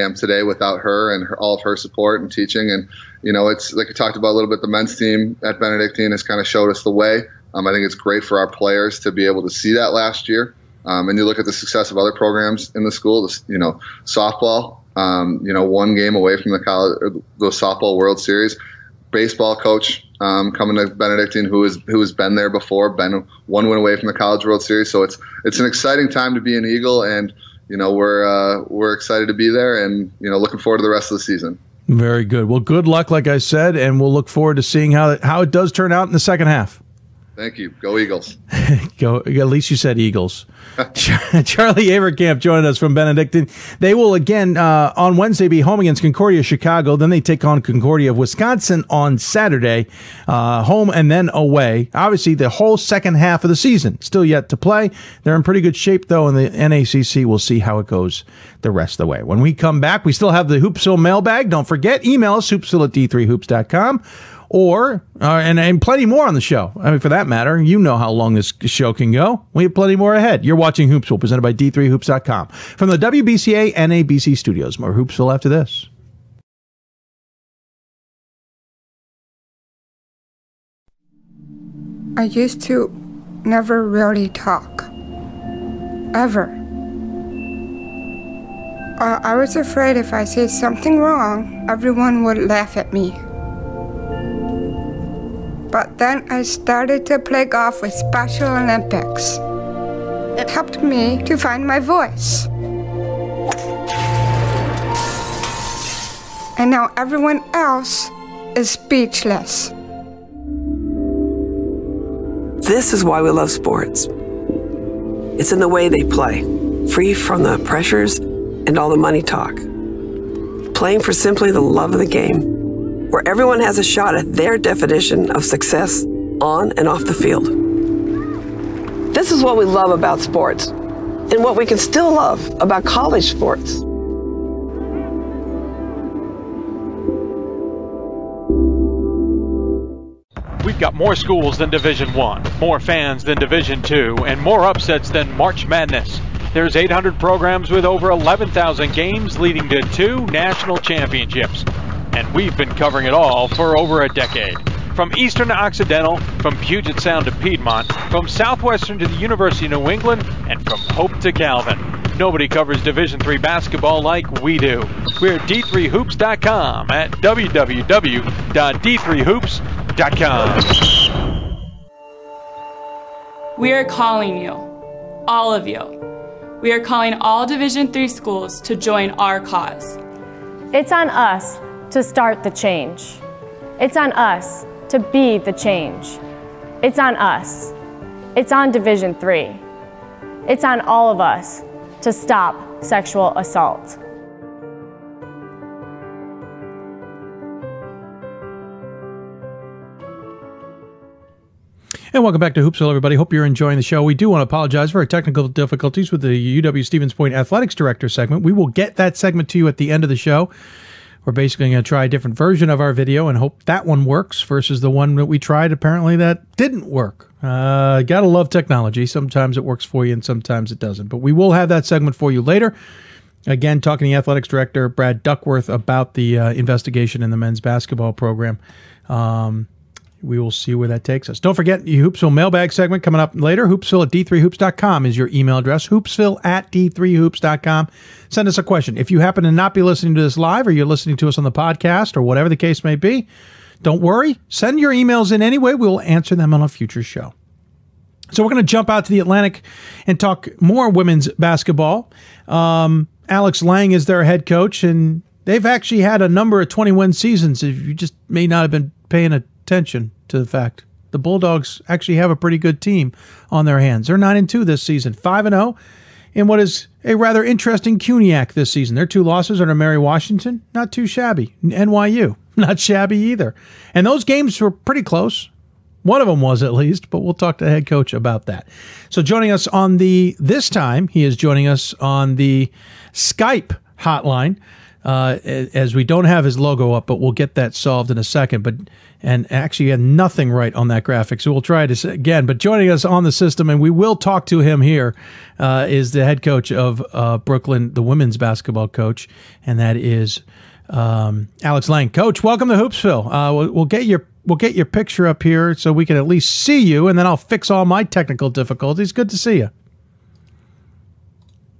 am today without her and her, all of her support and teaching. And you know, it's like we talked about a little bit. The men's team at Benedictine has kind of showed us the way. Um, I think it's great for our players to be able to see that last year. Um, and you look at the success of other programs in the school. You know, softball. Um, you know, one game away from the college, the softball World Series baseball coach um, coming to Benedictine, who is who has been there before, been one win away from the College World Series. So it's it's an exciting time to be an Eagle, and you know we're uh, we're excited to be there, and you know looking forward to the rest of the season. Very good. Well, good luck, like I said, and we'll look forward to seeing how how it does turn out in the second half. Thank you. Go Eagles. Go. At least you said Eagles. Charlie Avercamp joining us from Benedictine. They will again uh, on Wednesday be home against Concordia Chicago. Then they take on Concordia of Wisconsin on Saturday, uh, home and then away. Obviously, the whole second half of the season still yet to play. They're in pretty good shape though in the NACC. We'll see how it goes the rest of the way. When we come back, we still have the Hoopsville mailbag. Don't forget, email us hoopsville at d3hoops.com or uh, and, and plenty more on the show. I mean, for that matter, you know how long this show can go. We have plenty more ahead. You're watching Hoopsville, presented by D3Hoops.com from the WBCA and studios. More Hoopsville after this. I used to never really talk. Ever. Uh, I was afraid if I said something wrong, everyone would laugh at me. But then I started to play golf with Special Olympics. It helped me to find my voice. And now everyone else is speechless. This is why we love sports. It's in the way they play, free from the pressures and all the money talk. Playing for simply the love of the game, where everyone has a shot at their definition of success on and off the field. This is what we love about sports, and what we can still love about college sports. We've got more schools than Division 1, more fans than Division 2, and more upsets than March Madness. There's 800 programs with over 11,000 games leading to two national championships. And we've been covering it all for over a decade. From Eastern to Occidental, from Puget Sound to Piedmont, from Southwestern to the University of New England, and from Hope to Calvin. Nobody covers Division III basketball like we do. We're at d3hoops.com at www.d3hoops.com. We are calling you, all of you. We are calling all Division III schools to join our cause. It's on us to start the change. It's on us to be the change. It's on us. It's on Division 3. It's on all of us to stop sexual assault. And welcome back to Hoopsville, everybody. Hope you're enjoying the show. We do want to apologize for our technical difficulties with the UW Stevens Point Athletics Director segment. We will get that segment to you at the end of the show. We're basically going to try a different version of our video and hope that one works versus the one that we tried apparently that didn't work. Uh, gotta love technology. Sometimes it works for you and sometimes it doesn't. But we will have that segment for you later. Again, talking to the athletics director, Brad Duckworth, about the uh, investigation in the men's basketball program. Um, we will see where that takes us. Don't forget the Hoopsville mailbag segment coming up later. Hoopsville at d3hoops.com is your email address. Hoopsville at d3hoops.com. Send us a question. If you happen to not be listening to this live or you're listening to us on the podcast or whatever the case may be, don't worry. Send your emails in anyway. We'll answer them on a future show. So we're going to jump out to the Atlantic and talk more women's basketball. Um, Alex Lang is their head coach, and they've actually had a number of 21 seasons. If you just may not have been paying attention to the fact The Bulldogs actually have a pretty good team on their hands. They're 9 and 2 this season, 5 and 0 in what is a rather interesting CUNYAC this season. Their two losses are to Mary Washington, not too shabby. NYU, not shabby either. And those games were pretty close. One of them was at least, but we'll talk to the head coach about that. So joining us on the this time, he is joining us on the Skype hotline. Uh, as we don't have his logo up, but we'll get that solved in a second. But and actually had nothing right on that graphic, so we'll try it again. But joining us on the system, and we will talk to him here, uh, is the head coach of uh, Brooklyn, the women's basketball coach, and that is um, Alex Lang. Coach, welcome to Hoopsville. Uh, we'll, we'll get your we'll get your picture up here so we can at least see you, and then I'll fix all my technical difficulties. Good to see you.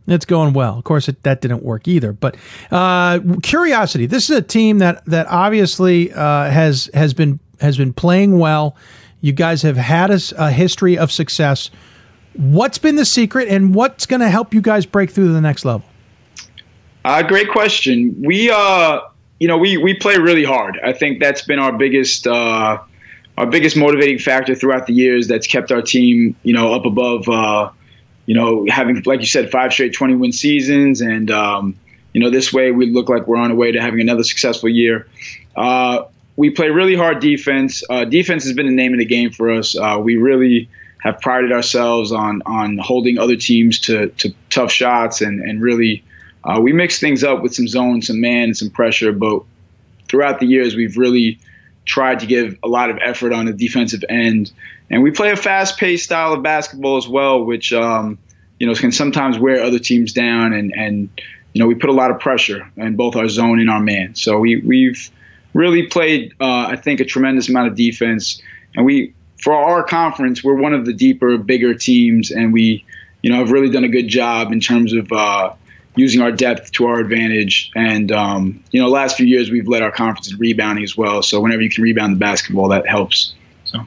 It's going well. Of course, it, that didn't work either. But uh, curiosity. This is a team that that obviously uh, has has been has been playing well. You guys have had a, a history of success. What's been the secret, and what's going to help you guys break through to the next level? Uh, great question. We, uh, you know, we we play really hard. I think that's been our biggest uh, our biggest motivating factor throughout the years. That's kept our team, you know, up above uh, you know, having like you said, five straight 20 win seasons, and um, you know, this way we look like we're on our way to having another successful year. Uh, we play really hard defense. Uh, defense has been the name of the game for us. Uh, we really have prided ourselves on on holding other teams to, to tough shots, and and really uh, we mix things up with some zone, some man, and some pressure. But throughout the years, we've really tried to give a lot of effort on the defensive end and we play a fast-paced style of basketball as well, which um, you know can sometimes wear other teams down, and and you know we put a lot of pressure in both our zone and our man. So we we've really played, uh, I think, a tremendous amount of defense, and we for our conference we're one of the deeper, bigger teams, and we you know have really done a good job in terms of. Uh, using our depth to our advantage. And, um, you know, last few years we've led our conference in rebounding as well. So whenever you can rebound the basketball, that helps. So.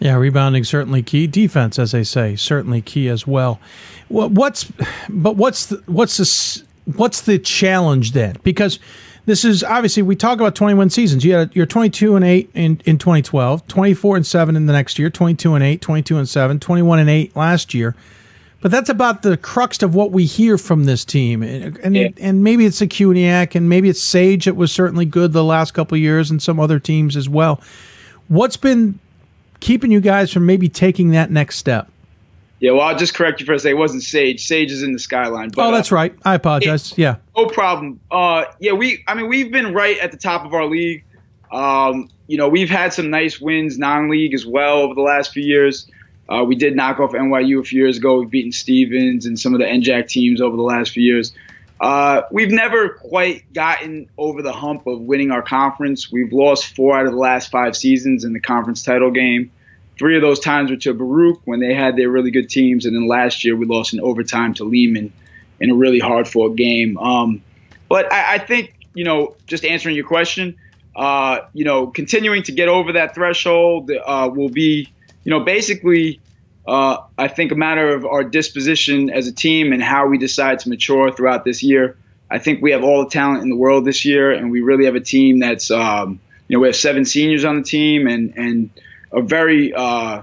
Yeah, rebounding certainly key. Defense, as they say, certainly key as well. What's but what's the, what's the what's the challenge then? Because this is obviously we talk about 21 seasons. You had you're 22 and 8 in, in 2012, 24 and 7 in the next year, 22 and 8, 22 and 7, 21 and 8 last year. But that's about the crux of what we hear from this team, and and, yeah. and maybe it's a CUNYAC, and maybe it's Sage that was certainly good the last couple years, and some other teams as well. What's been keeping you guys from maybe taking that next step? Yeah, well, I'll just correct you for a second. It wasn't Sage. Sage is in the skyline. But, oh, that's uh, right. I apologize. It, yeah. No problem. Uh, yeah, we. I mean, we've been right at the top of our league. Um, you know, we've had some nice wins non-league as well over the last few years. Uh, we did knock off NYU a few years ago. We've beaten Stevens and some of the NJAC teams over the last few years. Uh, we've never quite gotten over the hump of winning our conference. We've lost four out of the last five seasons in the conference title game. Three of those times were to Baruch when they had their really good teams, and then last year we lost in overtime to Lehman in a really hard fought game. Um, but I, I, think you know, just answering your question, uh, you know, continuing to get over that threshold uh, will be, you know, basically uh, I think a matter of our disposition as a team and how we decide to mature throughout this year. I think we have all the talent in the world this year, and we really have a team that's, um, you know, we have seven seniors on the team and and a very uh,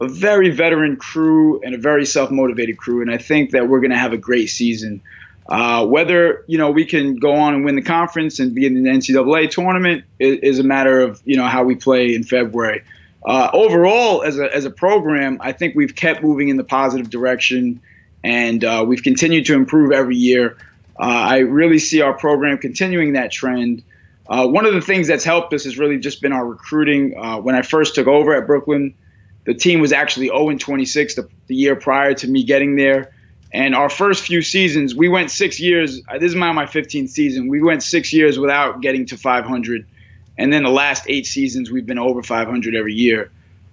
a very veteran crew and a very self motivated crew, and I think that we're going to have a great season. Uh, whether you know we can go on and win the conference and be in the NCAA tournament is, is a matter of you know how we play in February uh, overall, as a, as a program, I think we've kept moving in the positive direction and uh, we've continued to improve every year. Uh, I really see our program continuing that trend. Uh, one of the things that's helped us has really just been our recruiting. Uh, when I first took over at Brooklyn, the team was actually 0 26 the, the year prior to me getting there. And our first few seasons, we went six years. This is my, my 15th season. We went six years without getting to 500. And then the last eight seasons, we've been over 500 every year.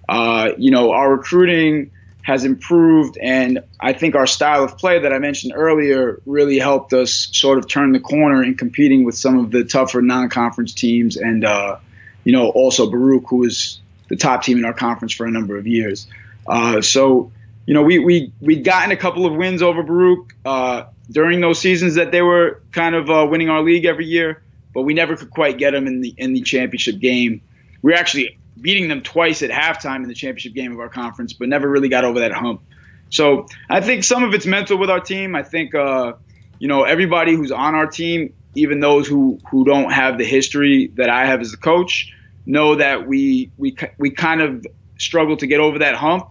Uh, you know, our recruiting has improved, and I think our style of play that I mentioned earlier really helped us sort of turn the corner in competing with some of the tougher non-conference teams, and uh, you know, also Baruch, who was the top team in our conference for a number of years. Uh, so, you know, we we we'd gotten a couple of wins over Baruch uh, during those seasons that they were kind of uh, winning our league every year but we never could quite get them in the in the championship game. We were actually beating them twice at halftime in the championship game of our conference, but never really got over that hump. So I think some of it's mental with our team. I think uh, you know everybody who's on our team, even those who who don't have the history that I have as a coach, know that we we we kind of struggle to get over that hump,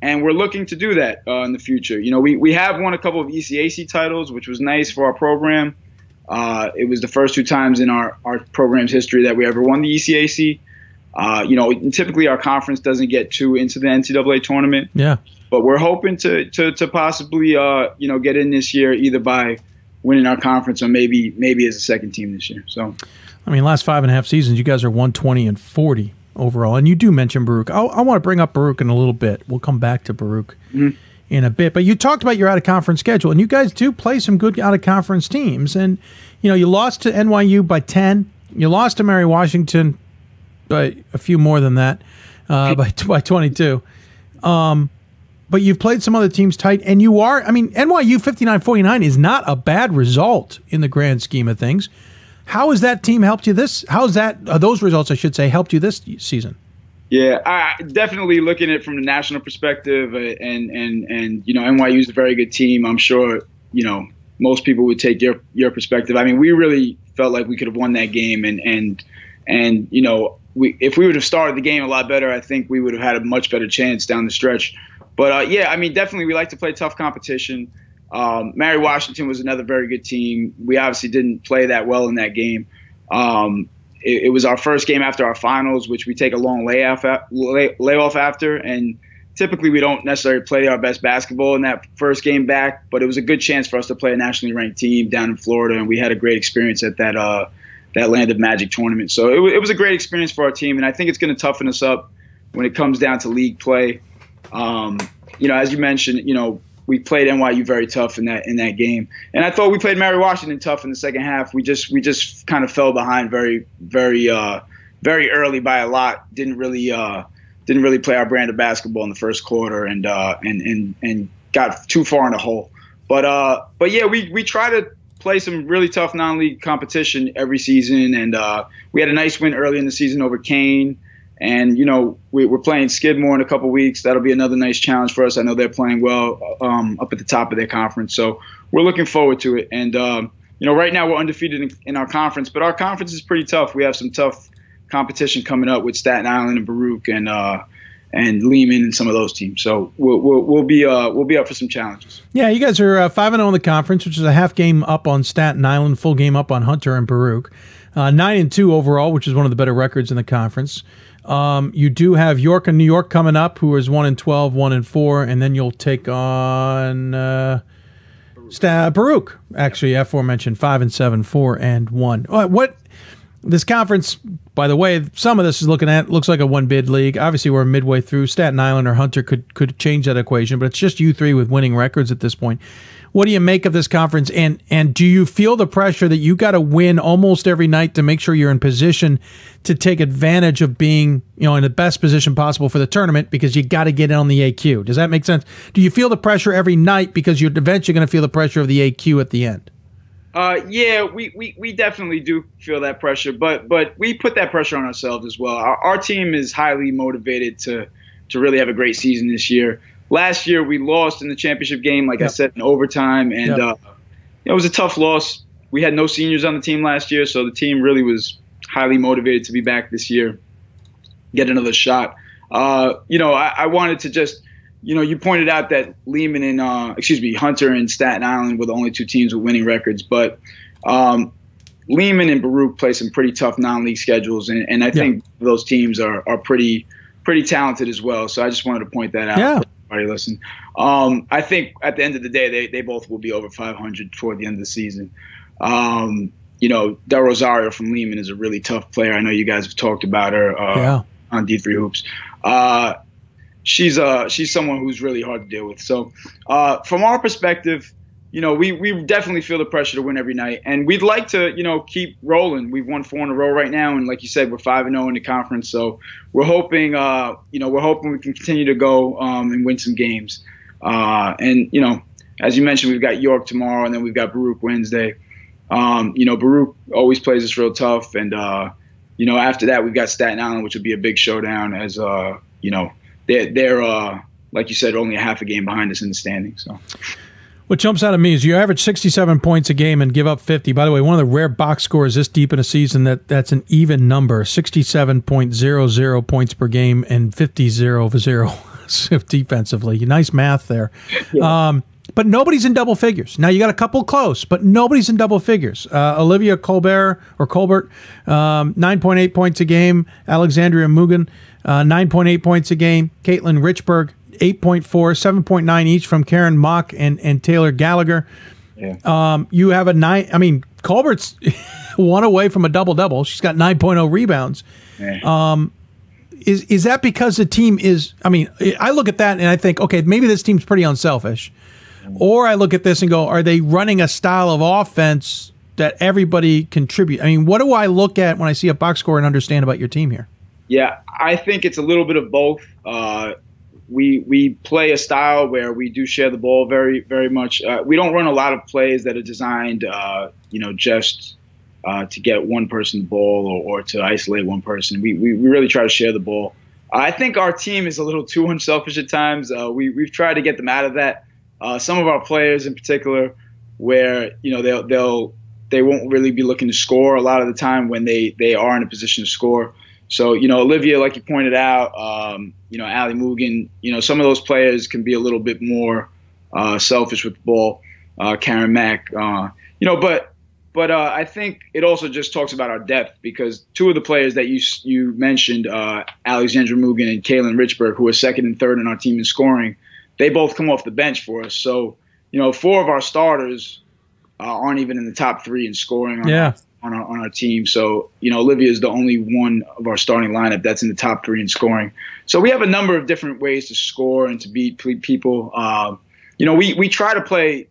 and we're looking to do that uh, in the future. You know, we we have won a couple of ECAC titles, which was nice for our program. Uh, it was the first two times in our, our program's history that we ever won the ECAC. Uh, you know, typically our conference doesn't get too into the NCAA tournament. Yeah. But we're hoping to to, to possibly uh, you know get in this year either by winning our conference or maybe maybe as a second team this year. So, I mean, last five and a half seasons, you guys are one twenty and forty overall, and you do mention Baruch. I, I want to bring up Baruch in a little bit. We'll come back to Baruch. Mm-hmm in a bit. But you talked about your out of conference schedule, and you guys do play some good out of conference teams. And you know, you lost to NYU by ten. You lost to Mary Washington by a few more than that, uh, by by twenty two. Um, but you've played some other teams tight, and you are. I mean, NYU 59-49 is not a bad result in the grand scheme of things. How has that team helped you this? How has that uh, those results, I should say, helped you this season? Yeah, I definitely looking at it from the national perspective, uh, and and and you know NYU is a very good team. I'm sure you know most people would take your your perspective. I mean, we really felt like we could have won that game, and and and you know we if we would have started the game a lot better, I think we would have had a much better chance down the stretch. But uh, yeah, I mean, definitely we like to play tough competition. Um, Mary Washington was another very good team. We obviously didn't play that well in that game. Um, it, it, was our first game after our finals, which we take a long layoff lay, layoff after, and typically we don't necessarily play our best basketball in that first game back. But it was a good chance for us to play a nationally ranked team down in Florida, and we had a great experience at that uh, that Land of Magic tournament. So it, it was a great experience for our team, and I think it's going to toughen us up when it comes down to league play. Um, you know, as you mentioned, you know, we played NYU very tough in that in that game, and I thought we played Mary Washington tough in the second half. We just we just kind of fell behind very very uh, very early by a lot. Didn't really uh, didn't really play our brand of basketball in the first quarter, and uh, and and and got too far in the hole. But uh, but yeah, we we try to play some really tough non-league competition every season, and uh, we had a nice win early in the season over Kean. And you know we, are playing Skidmore in a couple weeks. That'll be another nice challenge for us. I know they're playing well um, up at the top of their conference, so we're looking forward to it. And um, you know, right now we're undefeated in, in, our conference, but our conference is pretty tough. We have some tough competition coming up with Staten Island and Baruch and uh, and Lehman and some of those teams. So we'll, we'll, we'll be uh, we'll be up for some challenges. Yeah, you guys are uh, five and zero oh in the conference, which is a half game up on Staten Island, full game up on Hunter and Baruch. Uh, nine and two overall, which is one of the better records in the conference. Um, you do have York and New York coming up, who is one and 12, one and four, and then you'll take on uh, Sta- Baruch, actually aforementioned five and seven, four and one. What this conference, by the way, some of this is looking at looks like a one bid league. Obviously, we're midway through. Staten Island or Hunter could could change that equation, but it's just you three with winning records at this point. What do you make of this conference? And and do you feel the pressure that you got to win almost every night to make sure you're in position to take advantage of being you know in the best position possible for the tournament because you got to get in on the AQ? Does that make sense? Do you feel the pressure every night because you're eventually going to feel the pressure of the AQ at the end? Uh, yeah, we, we, we definitely do feel that pressure, but but we put that pressure on ourselves as well. Our, our team is highly motivated to to really have a great season this year last year we lost in the championship game, like yep. I said, in overtime, and yep. uh, it was a tough loss. We had no seniors on the team last year, so the team really was highly motivated to be back this year, get another shot. Uh, you know, I, I, wanted to just, you know, you pointed out that Lehman and, uh, excuse me, Hunter and Staten Island were the only two teams with winning records, but um, Lehman and Baruch play some pretty tough non-league schedules, and, and I think those teams are are pretty pretty talented as well. So I just wanted to point that out. Yeah everybody listen. Um, I think at the end of the day, they, they both will be over 500 toward the end of the season. Um, you know, Del Rosario from Lehman is a really tough player. I know you guys have talked about her uh, yeah. on D3 Hoops. Uh, she's uh, she's someone who's really hard to deal with. So, uh, from our perspective, you know, we, we definitely feel the pressure to win every night, and we'd like to, you know, keep rolling. We've won four in a row right now, and like you said, we're five and zero oh in the conference. So we're hoping, uh, you know, we're hoping we can continue to go um, and win some games. Uh, and you know, as you mentioned, we've got York tomorrow, and then we've got Baruch Wednesday. Um, you know, Baruch always plays us real tough, and uh, you know, after that we've got Staten Island, which would be a big showdown. As uh, you know, they're they're uh, like you said, only a half a game behind us in the standings. So. What jumps out at me is you average 67 points a game and give up 50. By the way, one of the rare box scores this deep in a season that that's an even number 67.00 points per game and 50 0 0 defensively. Nice math there. Yeah. Um, but nobody's in double figures. Now you got a couple close, but nobody's in double figures. Uh, Olivia Colbert or Colbert, um, 9.8 points a game. Alexandria Mugen, uh, 9.8 points a game. Caitlin Richburg, 8.4, 7.9 each from Karen Mock and, and Taylor Gallagher. Yeah. Um, you have a nine. I mean, Colbert's one away from a double double. She's got 9.0 rebounds. Yeah. Um, is is that because the team is? I mean, I look at that and I think, okay, maybe this team's pretty unselfish. Or I look at this and go, are they running a style of offense that everybody contribute? I mean, what do I look at when I see a box score and understand about your team here? Yeah, I think it's a little bit of both. Uh, we we play a style where we do share the ball very very much. Uh, we don't run a lot of plays that are designed, uh, you know, just uh, to get one person the ball or, or to isolate one person. We, we, we really try to share the ball. I think our team is a little too unselfish at times. Uh, we we've tried to get them out of that. Uh, some of our players, in particular, where you know they'll they'll they won't really be looking to score a lot of the time when they they are in a position to score. So, you know, Olivia, like you pointed out, um, you know, Ali Mugen, you know, some of those players can be a little bit more uh, selfish with the ball. Uh, Karen Mack, uh, you know, but but uh, I think it also just talks about our depth because two of the players that you you mentioned, uh, Alexandra Mugen and Kaylin Richburg, who are second and third in our team in scoring, they both come off the bench for us. So, you know, four of our starters uh, aren't even in the top three in scoring. yeah on our on our team. So you know, Olivia is the only one of our starting lineup that's in the top three in scoring. So we have a number of different ways to score and to beat people. Uh, you know, we we try to play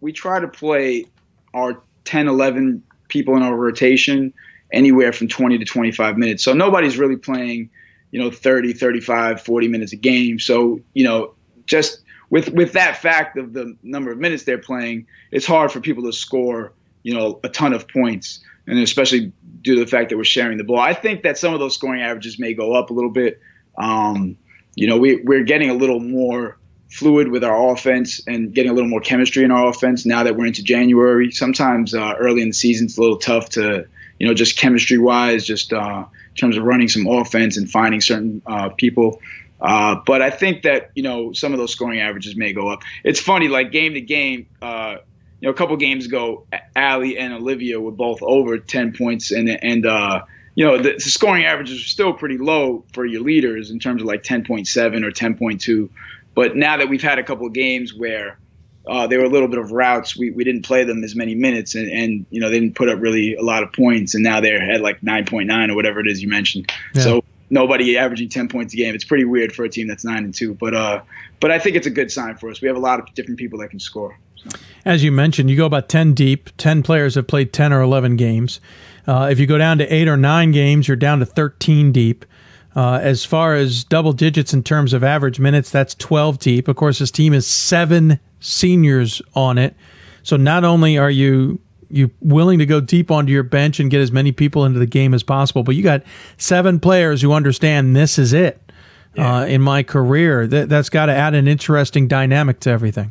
we try to play our 10, 11 people in our rotation anywhere from 20 to 25 minutes. So nobody's really playing, you know, 30, 35, 40 minutes a game. So, you know, just with with that fact of the number of minutes they're playing, it's hard for people to score you know, a ton of points, and especially due to the fact that we're sharing the ball. I think that some of those scoring averages may go up a little bit. Um, you know, we, we're getting a little more fluid with our offense and getting a little more chemistry in our offense now that we're into January. Sometimes uh, early in the season it's a little tough to, you know, just chemistry wise, just uh, in terms of running some offense and finding certain uh, people. Uh, but I think that you know some of those scoring averages may go up. It's funny, like game to game, uh, you know, a couple games ago, Ali and Olivia were both over 10 points, and and uh, you know the, the, scoring averages are still pretty low for your leaders in terms of like 10.7 or 10.2. But now that we've had a couple of games where uh, they were a little bit of routs, we, we didn't play them as many minutes, and, and you know they didn't put up really a lot of points, and now they're at like 9.9 or whatever it is you mentioned. Yeah. So nobody averaging 10 points a game. It's pretty weird for a team that's nine and two, but uh, but I think it's a good sign for us. We have a lot of different people that can score. As you mentioned, you go about 10 deep. 10 players have played 10 or 11 games. Uh, if you go down to eight or nine games, you're down to 13 deep. Uh, as far as double digits in terms of average minutes, that's 12 deep. Of course, this team is seven seniors on it. So not only are you you willing to go deep onto your bench and get as many people into the game as possible, but you got seven players who understand this is it. Yeah. Uh, in my career, that that's got to add an interesting dynamic to everything.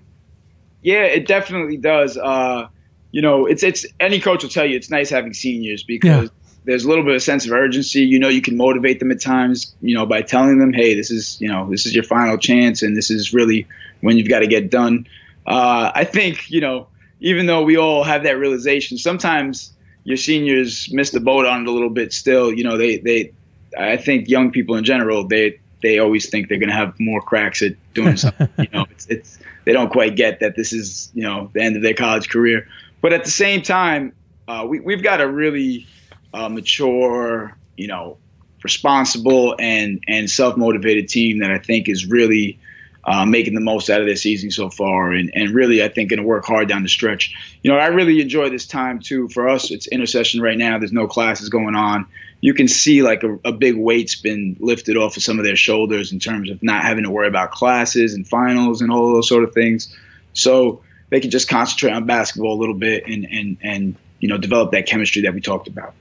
Yeah, it definitely does. Uh, you know, it's it's any coach will tell you it's nice having seniors because yeah. there's a little bit of sense of urgency. You know, you can motivate them at times. You know, by telling them, hey, this is you know this is your final chance, and this is really when you've got to get done. Uh, I think you know, even though we all have that realization, sometimes your seniors miss the boat on it a little bit. Still, you know, they they I think young people in general they they always think they're going to have more cracks at doing something. you know, it's it's they don't quite get that this is you know the end of their college career. But at the same time, uh, we we've got a really uh, mature, you know, responsible and and self motivated team that I think is really uh, making the most out of their season so far, and, and really, I think, going to work hard down the stretch. You know, I really enjoy this time too. For us, it's intersession right now. There's no classes going on. You can see like a, a big weight's been lifted off of some of their shoulders in terms of not having to worry about classes and finals and all those sort of things. So they can just concentrate on basketball a little bit and and and you know develop that chemistry that we talked about.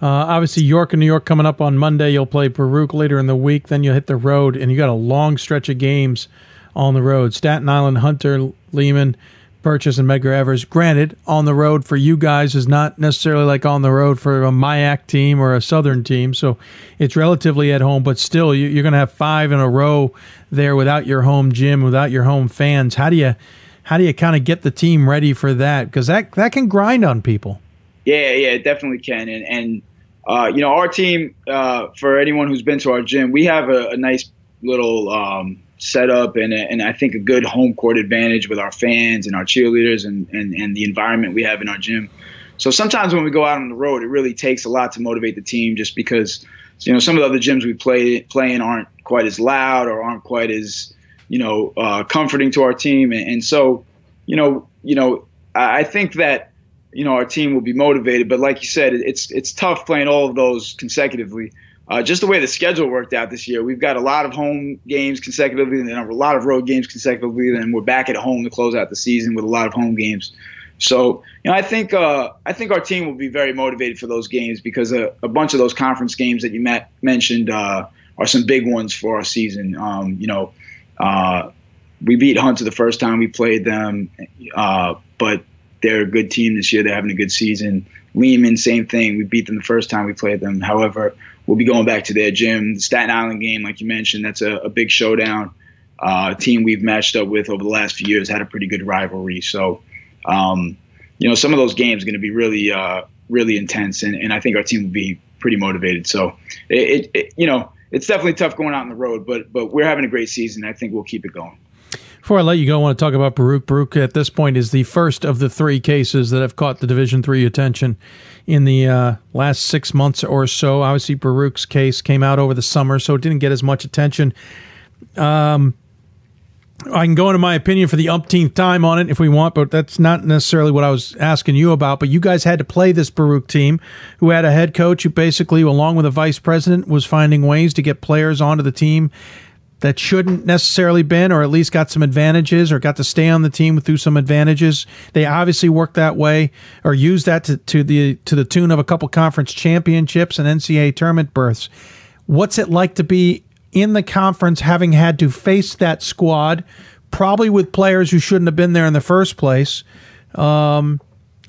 Uh, obviously, York and New York coming up on Monday. You'll play Baruch later in the week. Then you'll hit the road, and you got a long stretch of games on the road. Staten Island, Hunter, Lehman, Purchase, and Medgar Evers. Granted, on the road for you guys is not necessarily like on the road for a MIAC team or a Southern team, so it's relatively at home. But still, you're going to have five in a row there without your home gym, without your home fans. How do you how do you kind of get the team ready for that? Because that that can grind on people. Yeah, yeah, it definitely can. And and uh, you know, our team, uh, for anyone who's been to our gym, we have a, a nice little um, setup and, and I think a good home court advantage with our fans and our cheerleaders and, and, and the environment we have in our gym. So sometimes when we go out on the road, it really takes a lot to motivate the team just because, you know, some of the other gyms we play, play in aren't quite as loud or aren't quite as, you know, uh, comforting to our team. And, and so, you know, you know, I think that you know our team will be motivated. But like you said, it's it's tough playing all of those consecutively. Uh, just the way the schedule worked out this year, we've got a lot of home games consecutively, and then a lot of road games consecutively. Then we're back at home to close out the season with a lot of home games. So, you know, I think uh, I think our team will be very motivated for those games because a, a bunch of those conference games that you met, mentioned uh, are some big ones for our season. Um, you know, uh, we beat Hunter the first time we played them, uh, but they're a good team this year. They're having a good season. Lehman, same thing. We beat them the first time we played them. However, we'll be going back to their gym. The Staten Island game, like you mentioned, that's a, a big showdown. Uh, team we've matched up with over the last few years had a pretty good rivalry. So, um, you know, some of those games are going to be really, uh, really intense, and, and I think our team will be pretty motivated. So, it, it, you know, it's definitely tough going out on the road, but but we're having a great season. I think we'll keep it going. Before I let you go, I want to talk about Baruch. Baruch at this point is the first of the three cases that have caught the Division Three attention in the uh, last six months or so. Obviously, Baruch's case came out over the summer, so it didn't get as much attention. Um, I can go into my opinion for the umpteenth time on it if we want, but that's not necessarily what I was asking you about. But you guys had to play this Baruch team who had a head coach who basically, along with a vice president, was finding ways to get players onto the team that shouldn't necessarily been, or at least got some advantages, or got to stay on the team through some advantages. They obviously worked that way, or used that to, to the to the tune of a couple conference championships and NCAA tournament berths. What's it like to be in the conference, having had to face that squad, probably with players who shouldn't have been there in the first place? Um,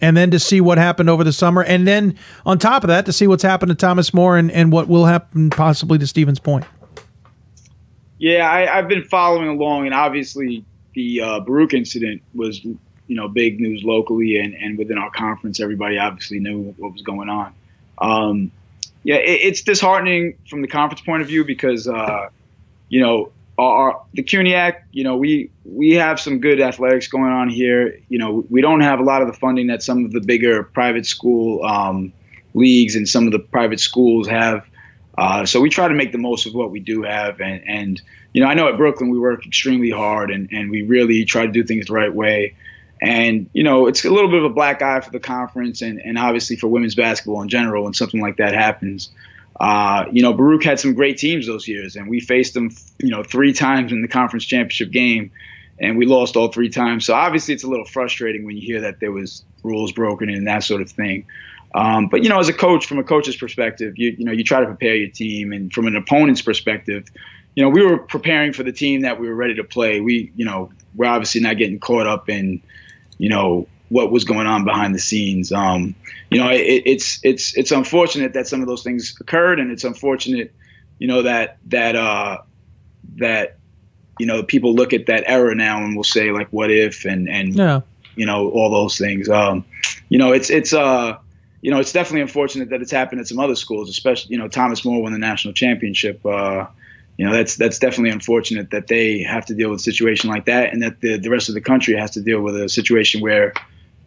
and then to see what happened over the summer, and then on top of that, to see what's happened to Thomas More and, and what will happen possibly to Stevens Point. Yeah, I, have been following along, and obviously the uh, Baruch incident was, you know, big news locally and, and within our conference. Everybody obviously knew what was going on. Um, yeah, it, it's disheartening from the conference point of view because, uh, you know, our, the CUNYAC, you know, we we have some good athletics going on here. You know, we don't have a lot of the funding that some of the bigger private school um, leagues and some of the private schools have. Uh, so we try to make the most of what we do have. And, and, you know, I know at Brooklyn we work extremely hard and, and we really try to do things the right way. And, you know, it's a little bit of a black eye for the conference and, and obviously for women's basketball in general when something like that happens. Uh, you know, Baruch had some great teams those years, and we faced them, you know, three times in the conference championship game, and we lost all three times. So obviously, it's a little frustrating when you hear that there was rules broken and that sort of thing. Um, but you know, as a coach, from a coach's perspective, you you know you try to prepare your team, and from an opponent's perspective, you know we were preparing for the team that we were ready to play. We you know we're obviously not getting caught up in you know what was going on behind the scenes. Um, you know, it, it's it's it's unfortunate that some of those things occurred, and it's unfortunate, you know, that that uh, that you know people look at that error now and will say like, what if, and and yeah. you know all those things. Um, you know, it's it's uh you know, it's definitely unfortunate that it's happened at some other schools, especially, you know, Thomas More won the national championship. Uh, you know, that's that's definitely unfortunate that they have to deal with a situation like that, and that the the rest of the country has to deal with a situation where,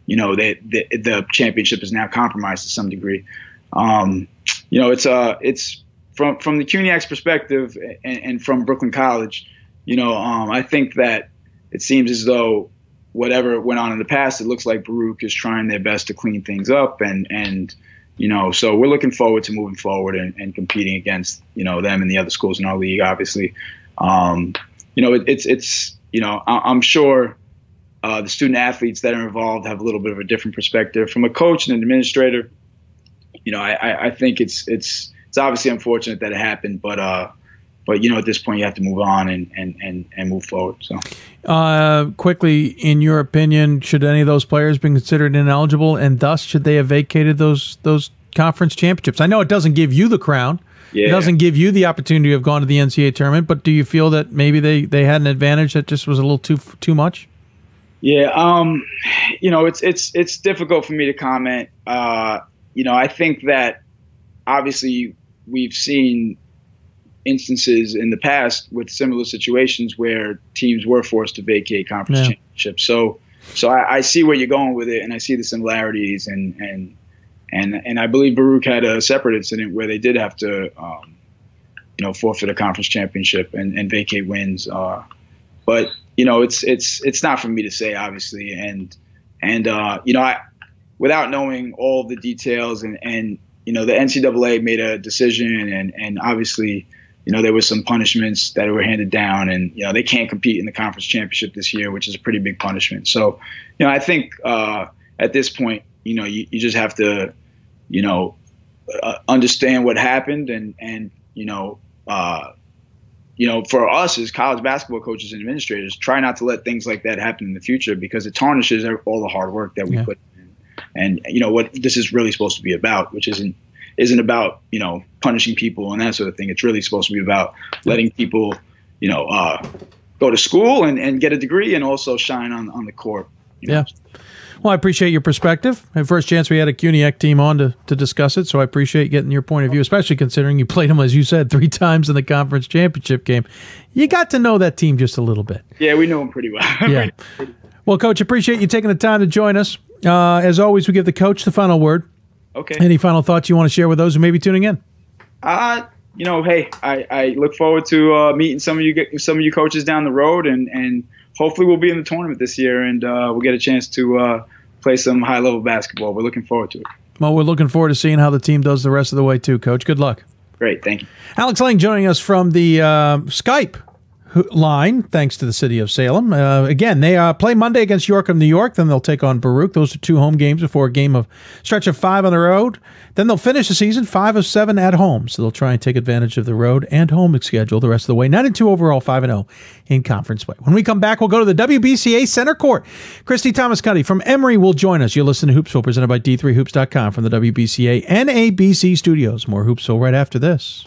you know, they, the the championship is now compromised to some degree. Um, you know, it's uh, it's from from the CUNYAC's perspective and, and from Brooklyn College. You know, um, I think that it seems as though whatever went on in the past, it looks like Baruch is trying their best to clean things up and and you know, so we're looking forward to moving forward and, and competing against you know them and the other schools in our league. Obviously, um, you know, it, it's it's you know, I, am sure uh, the student athletes that are involved have a little bit of a different perspective from a coach and an administrator. you know, I, I think it's it's it's obviously unfortunate that it happened, but uh, but you know, at this point, you have to move on and and and, and move forward. So, uh, quickly, in your opinion, should any of those players be considered ineligible, and thus should they have vacated those those conference championships? I know it doesn't give you the crown. Yeah. It doesn't give you the opportunity to have gone to the NCAA tournament, but do you feel that maybe they, they had an advantage that just was a little too too much? Yeah, um, you know, it's it's it's difficult for me to comment. Uh, you know, I think that obviously we've seen instances in the past with similar situations where teams were forced to vacate conference Yeah. championships. So, so I, I see where you're going with it, and I see the similarities, and and and and I believe Baruch had a separate incident where they did have to, um, you know, forfeit a conference championship and, and vacate wins. Uh, but you know, it's it's it's not for me to say, obviously, and and uh, you know, I without knowing all the details and and you know, the NCAA made a decision, and and obviously. You know, there was some punishments that were handed down, and you know they can't compete in the conference championship this year, which is a pretty big punishment. So, you know, I think uh, at this point, you know, you, you just have to, you know, uh, understand what happened, and and you know, uh, you know, for us as college basketball coaches and administrators, try not to let things like that happen in the future because it tarnishes all the hard work that we Yeah. put in. And you know what this is really supposed to be about, which isn't isn't about you know punishing people and that sort of thing. It's really supposed to be about letting people, you know, uh, go to school and, and get a degree and also shine on on the court. Yeah. Well, I appreciate your perspective. And first chance we had a CUNYAC team on to, to discuss it, so I appreciate getting your point of view, especially considering you played them, as you said, three times in the conference championship game. You got to know that team just a little bit. Yeah, we know them pretty well. Yeah. Well, Coach, appreciate you taking the time to join us. Uh, as always, we give the coach the final word. Okay. Any final thoughts you want to share with those who may be tuning in? Uh, you know, hey, I, I look forward to uh, meeting some of you some of you coaches down the road, and and hopefully we'll be in the tournament this year, and uh, we'll get a chance to uh, play some high level basketball. We're looking forward to it. Well, we're looking forward to seeing how the team does the rest of the way, too, Coach. Good luck. Great, thank you. Alex Lang joining us from the uh, Skype line, thanks to the city of Salem. Uh, again, they uh, play Monday against York of New York. Then they'll take on Baruch. Those are two home games before a game of stretch of five on the road. Then they'll finish the season five of seven at home. So they'll try and take advantage of the road and home schedule the rest of the way. Nine and two overall, five and zero in conference play. When we come back, we'll go to the WBCA Center Court. Christy Thomaskutty from Emory will join us. You'll listen to Hoopsville presented by D3Hoops.com from the WBCA NABC studios. More Hoopsville right after this.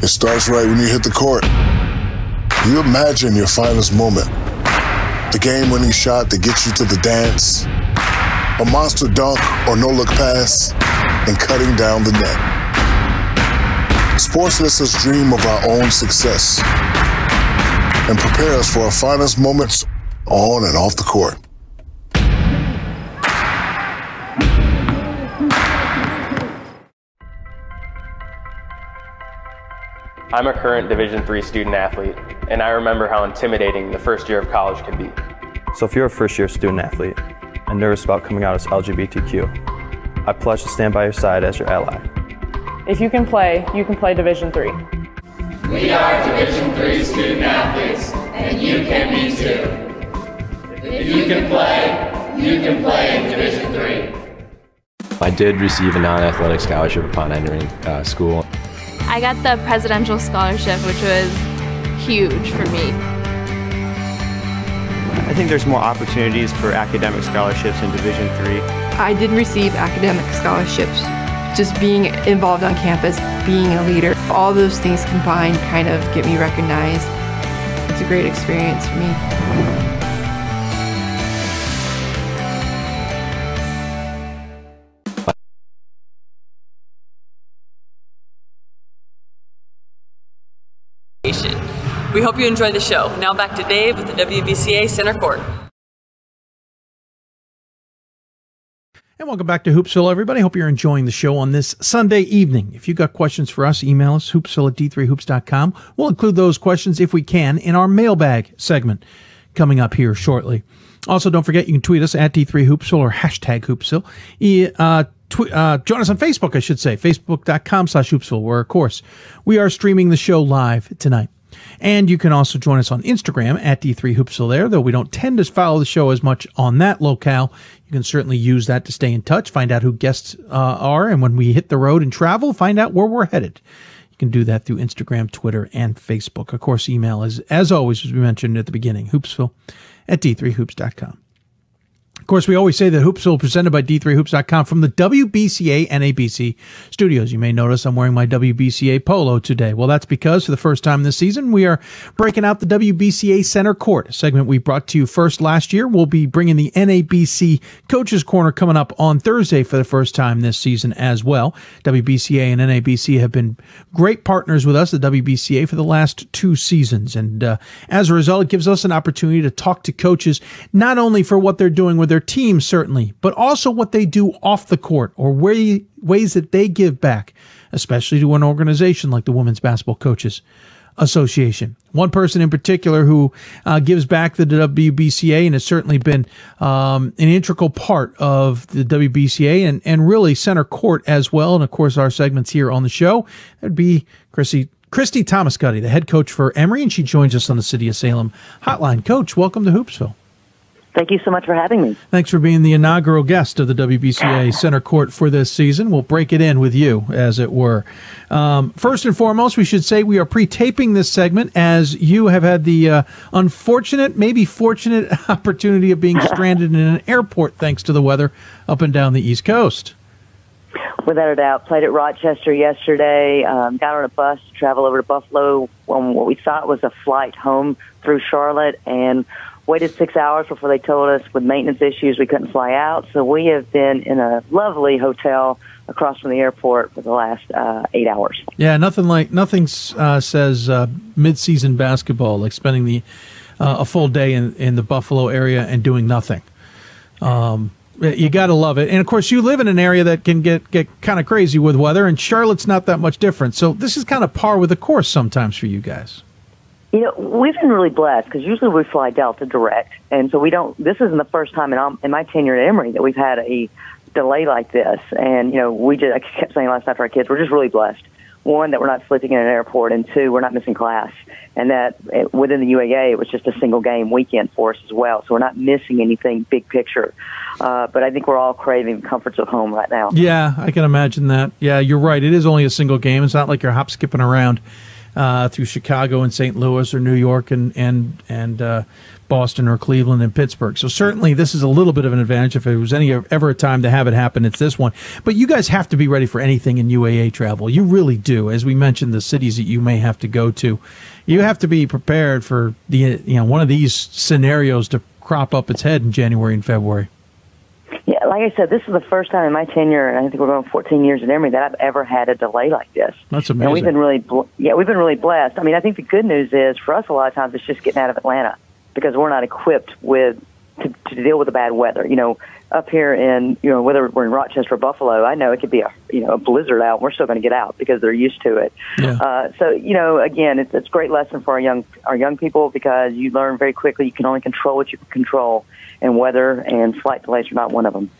It starts right when you hit the court. You imagine your finest moment. The game winning shot that gets you to the dance, a monster dunk or no look pass, and cutting down the net. Sports lets us dream of our own success and prepare us for our finest moments on and off the court. I'm a current Division III student athlete, and I remember how intimidating the first year of college can be. So if you're a first year student athlete and nervous about coming out as LGBTQ, I pledge to stand by your side as your ally. If you can play, you can play Division three. We are Division III student athletes, and you can be too. If you can play, you can play in Division III. I did receive a non-athletic scholarship upon entering uh, school. I got the presidential scholarship, which was huge for me. I think there's more opportunities for academic scholarships in Division three. I did receive academic scholarships. Just being involved on campus, being a leader, all those things combined kind of get me recognized. It's a great experience for me. We hope you enjoy the show. Now back to Dave with the WBCA Center Court. And welcome back to Hoopsville, everybody. Hope you're enjoying the show on this Sunday evening. If you've got questions for us, email us, hoopsville at d3hoops.com. We'll include those questions, if we can, in our mailbag segment coming up here shortly. Also, don't forget you can tweet us at D3Hoopsville or hashtag Hoopsville. Uh, tw- uh, join us on Facebook, I should say, facebook.com slash Hoopsville, where, of course, we are streaming the show live tonight. And you can also join us on Instagram at D3Hoopsville there, though we don't tend to follow the show as much on that locale. You can certainly use that to stay in touch, find out who guests uh, are, and when we hit the road and travel, find out where we're headed. You can do that through Instagram, Twitter, and Facebook. Of course, email is, as always, as we mentioned at the beginning, hoopsville at d3hoops.com. Course, we always say that Hoopsville presented by D3Hoops.com from the WBCA NABC studios. You may notice I'm wearing my WBCA polo today. Well, that's because for the first time this season, we are breaking out the WBCA Center Court, segment we brought to you first last year. We'll be bringing the NABC Coaches Corner coming up on Thursday for the first time this season as well. WBCA and NABC have been great partners with us, the WBCA, for the last two seasons. And uh, as a result, it gives us an opportunity to talk to coaches, not only for what they're doing with their team, certainly, but also what they do off the court or way, ways that they give back, especially to an organization like the Women's Basketball Coaches Association. One person in particular who uh, gives back to the WBCA and has certainly been um, an integral part of the WBCA and, and really center court as well. And of course, our segments here on the show, that'd be Chrissy. Christy Thomaskutty, the head coach for Emory, and she joins us on the City of Salem hotline. Coach, welcome to Hoopsville. Thank you so much for having me. Thanks for being the inaugural guest of the WBCA Center Court for this season. We'll break it in with you, as it were. Um, first and foremost, we should say we are pre taping this segment as you have had the uh, unfortunate, maybe fortunate opportunity of being stranded in an airport thanks to the weather up and down the East Coast. Without a doubt, played at Rochester yesterday. Um, got on a bus to travel over to Buffalo on what we thought was a flight home through Charlotte, and waited six hours before they told us with maintenance issues we couldn't fly out. So we have been in a lovely hotel across from the airport for the last uh, eight hours. Yeah, nothing like nothing uh, says uh, mid-season basketball like spending the uh, a full day in in the Buffalo area and doing nothing. Um, you got to love it, and of course, you live in an area that can get get kind of crazy with weather, and Charlotte's not that much different. So this is kind of par with the course sometimes for you guys. You know, we've been really blessed because usually we fly Delta direct, and so we don't. This isn't the first time in, in my tenure at Emory that we've had a delay like this. And you know, we just I kept saying last night to our kids, we're just really blessed. One, that we're not sleeping in an airport, and two, we're not missing class, and that it, within the UAA it was just a single game weekend for us as well. So we're not missing anything big picture. Uh, but I think we're all craving the comforts of home right now. Yeah, I can imagine that. Yeah, you're right. It is only a single game. It's not like you're hop skipping around uh, through Chicago and St. Louis or New York and and and uh, Boston or Cleveland and Pittsburgh. So certainly this is a little bit of an advantage. If there was any ever a time to have it happen, it's this one. But you guys have to be ready for anything in UAA travel. You really do. As we mentioned, the cities that you may have to go to, you have to be prepared for the you know one of these scenarios to crop up its head in January and February. Yeah, like I said, this is the first time in my tenure, and I think we're going 14 years at Emory that I've ever had a delay like this. That's amazing. And we've been really, bl- yeah, we've been really blessed. I mean, I think the good news is for us, a lot of times it's just getting out of Atlanta because we're not equipped with to, to deal with the bad weather. You know, up here in you know whether we're in Rochester or Buffalo, I know it could be a you know a blizzard out. We're still going to get out because they're used to it. Uh, so you know, again, it's it's a great lesson for our young our young people because you learn very quickly you can only control what you can control, and weather and flight delays are not one of them.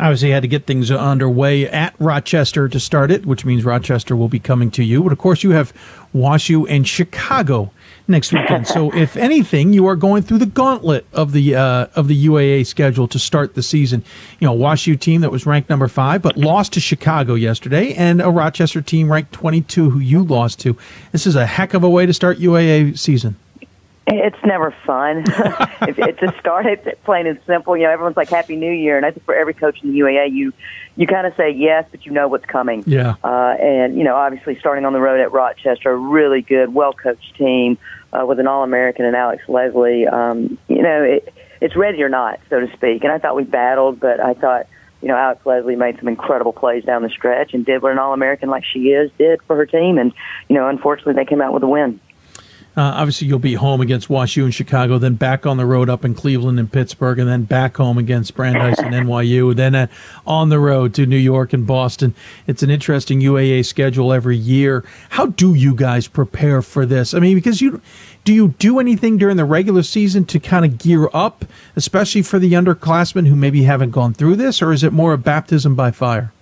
Obviously, had to get things underway at Rochester to start it, which means Rochester will be coming to you. But of course, you have WashU and Chicago next weekend. so, if anything, you are going through the gauntlet of the uh, of the UAA schedule to start the season. You know, WashU team that was ranked number five, but lost to Chicago yesterday, and a Rochester team ranked 22 who you lost to. This is a heck of a way to start UAA season. It's never fun. it, it just started plain and simple. You know, everyone's like Happy New Year, and I think for every coach in the UAA, you you kind of say yes, but you know what's coming. Yeah. Uh, and you know, obviously, starting on the road at Rochester, a really good, well coached team uh, with an All American and Alex Leslie. Um, you know, it, it's ready or not, so to speak. And I thought we battled, but I thought. You know, Alex Leslie made some incredible plays down the stretch and did what an All American like she is did for her team. And, you know, unfortunately, they came out with a win. Uh, obviously, you'll be home against WashU and Chicago, then back on the road up in Cleveland and Pittsburgh, and then back home against Brandeis and NYU, then uh, on the road to New York and Boston. It's an interesting UAA schedule every year. How do you guys prepare for this? I mean, because you do you do anything during the regular season to kind of gear up, especially for the underclassmen who maybe haven't gone through this, or is it more a baptism by fire?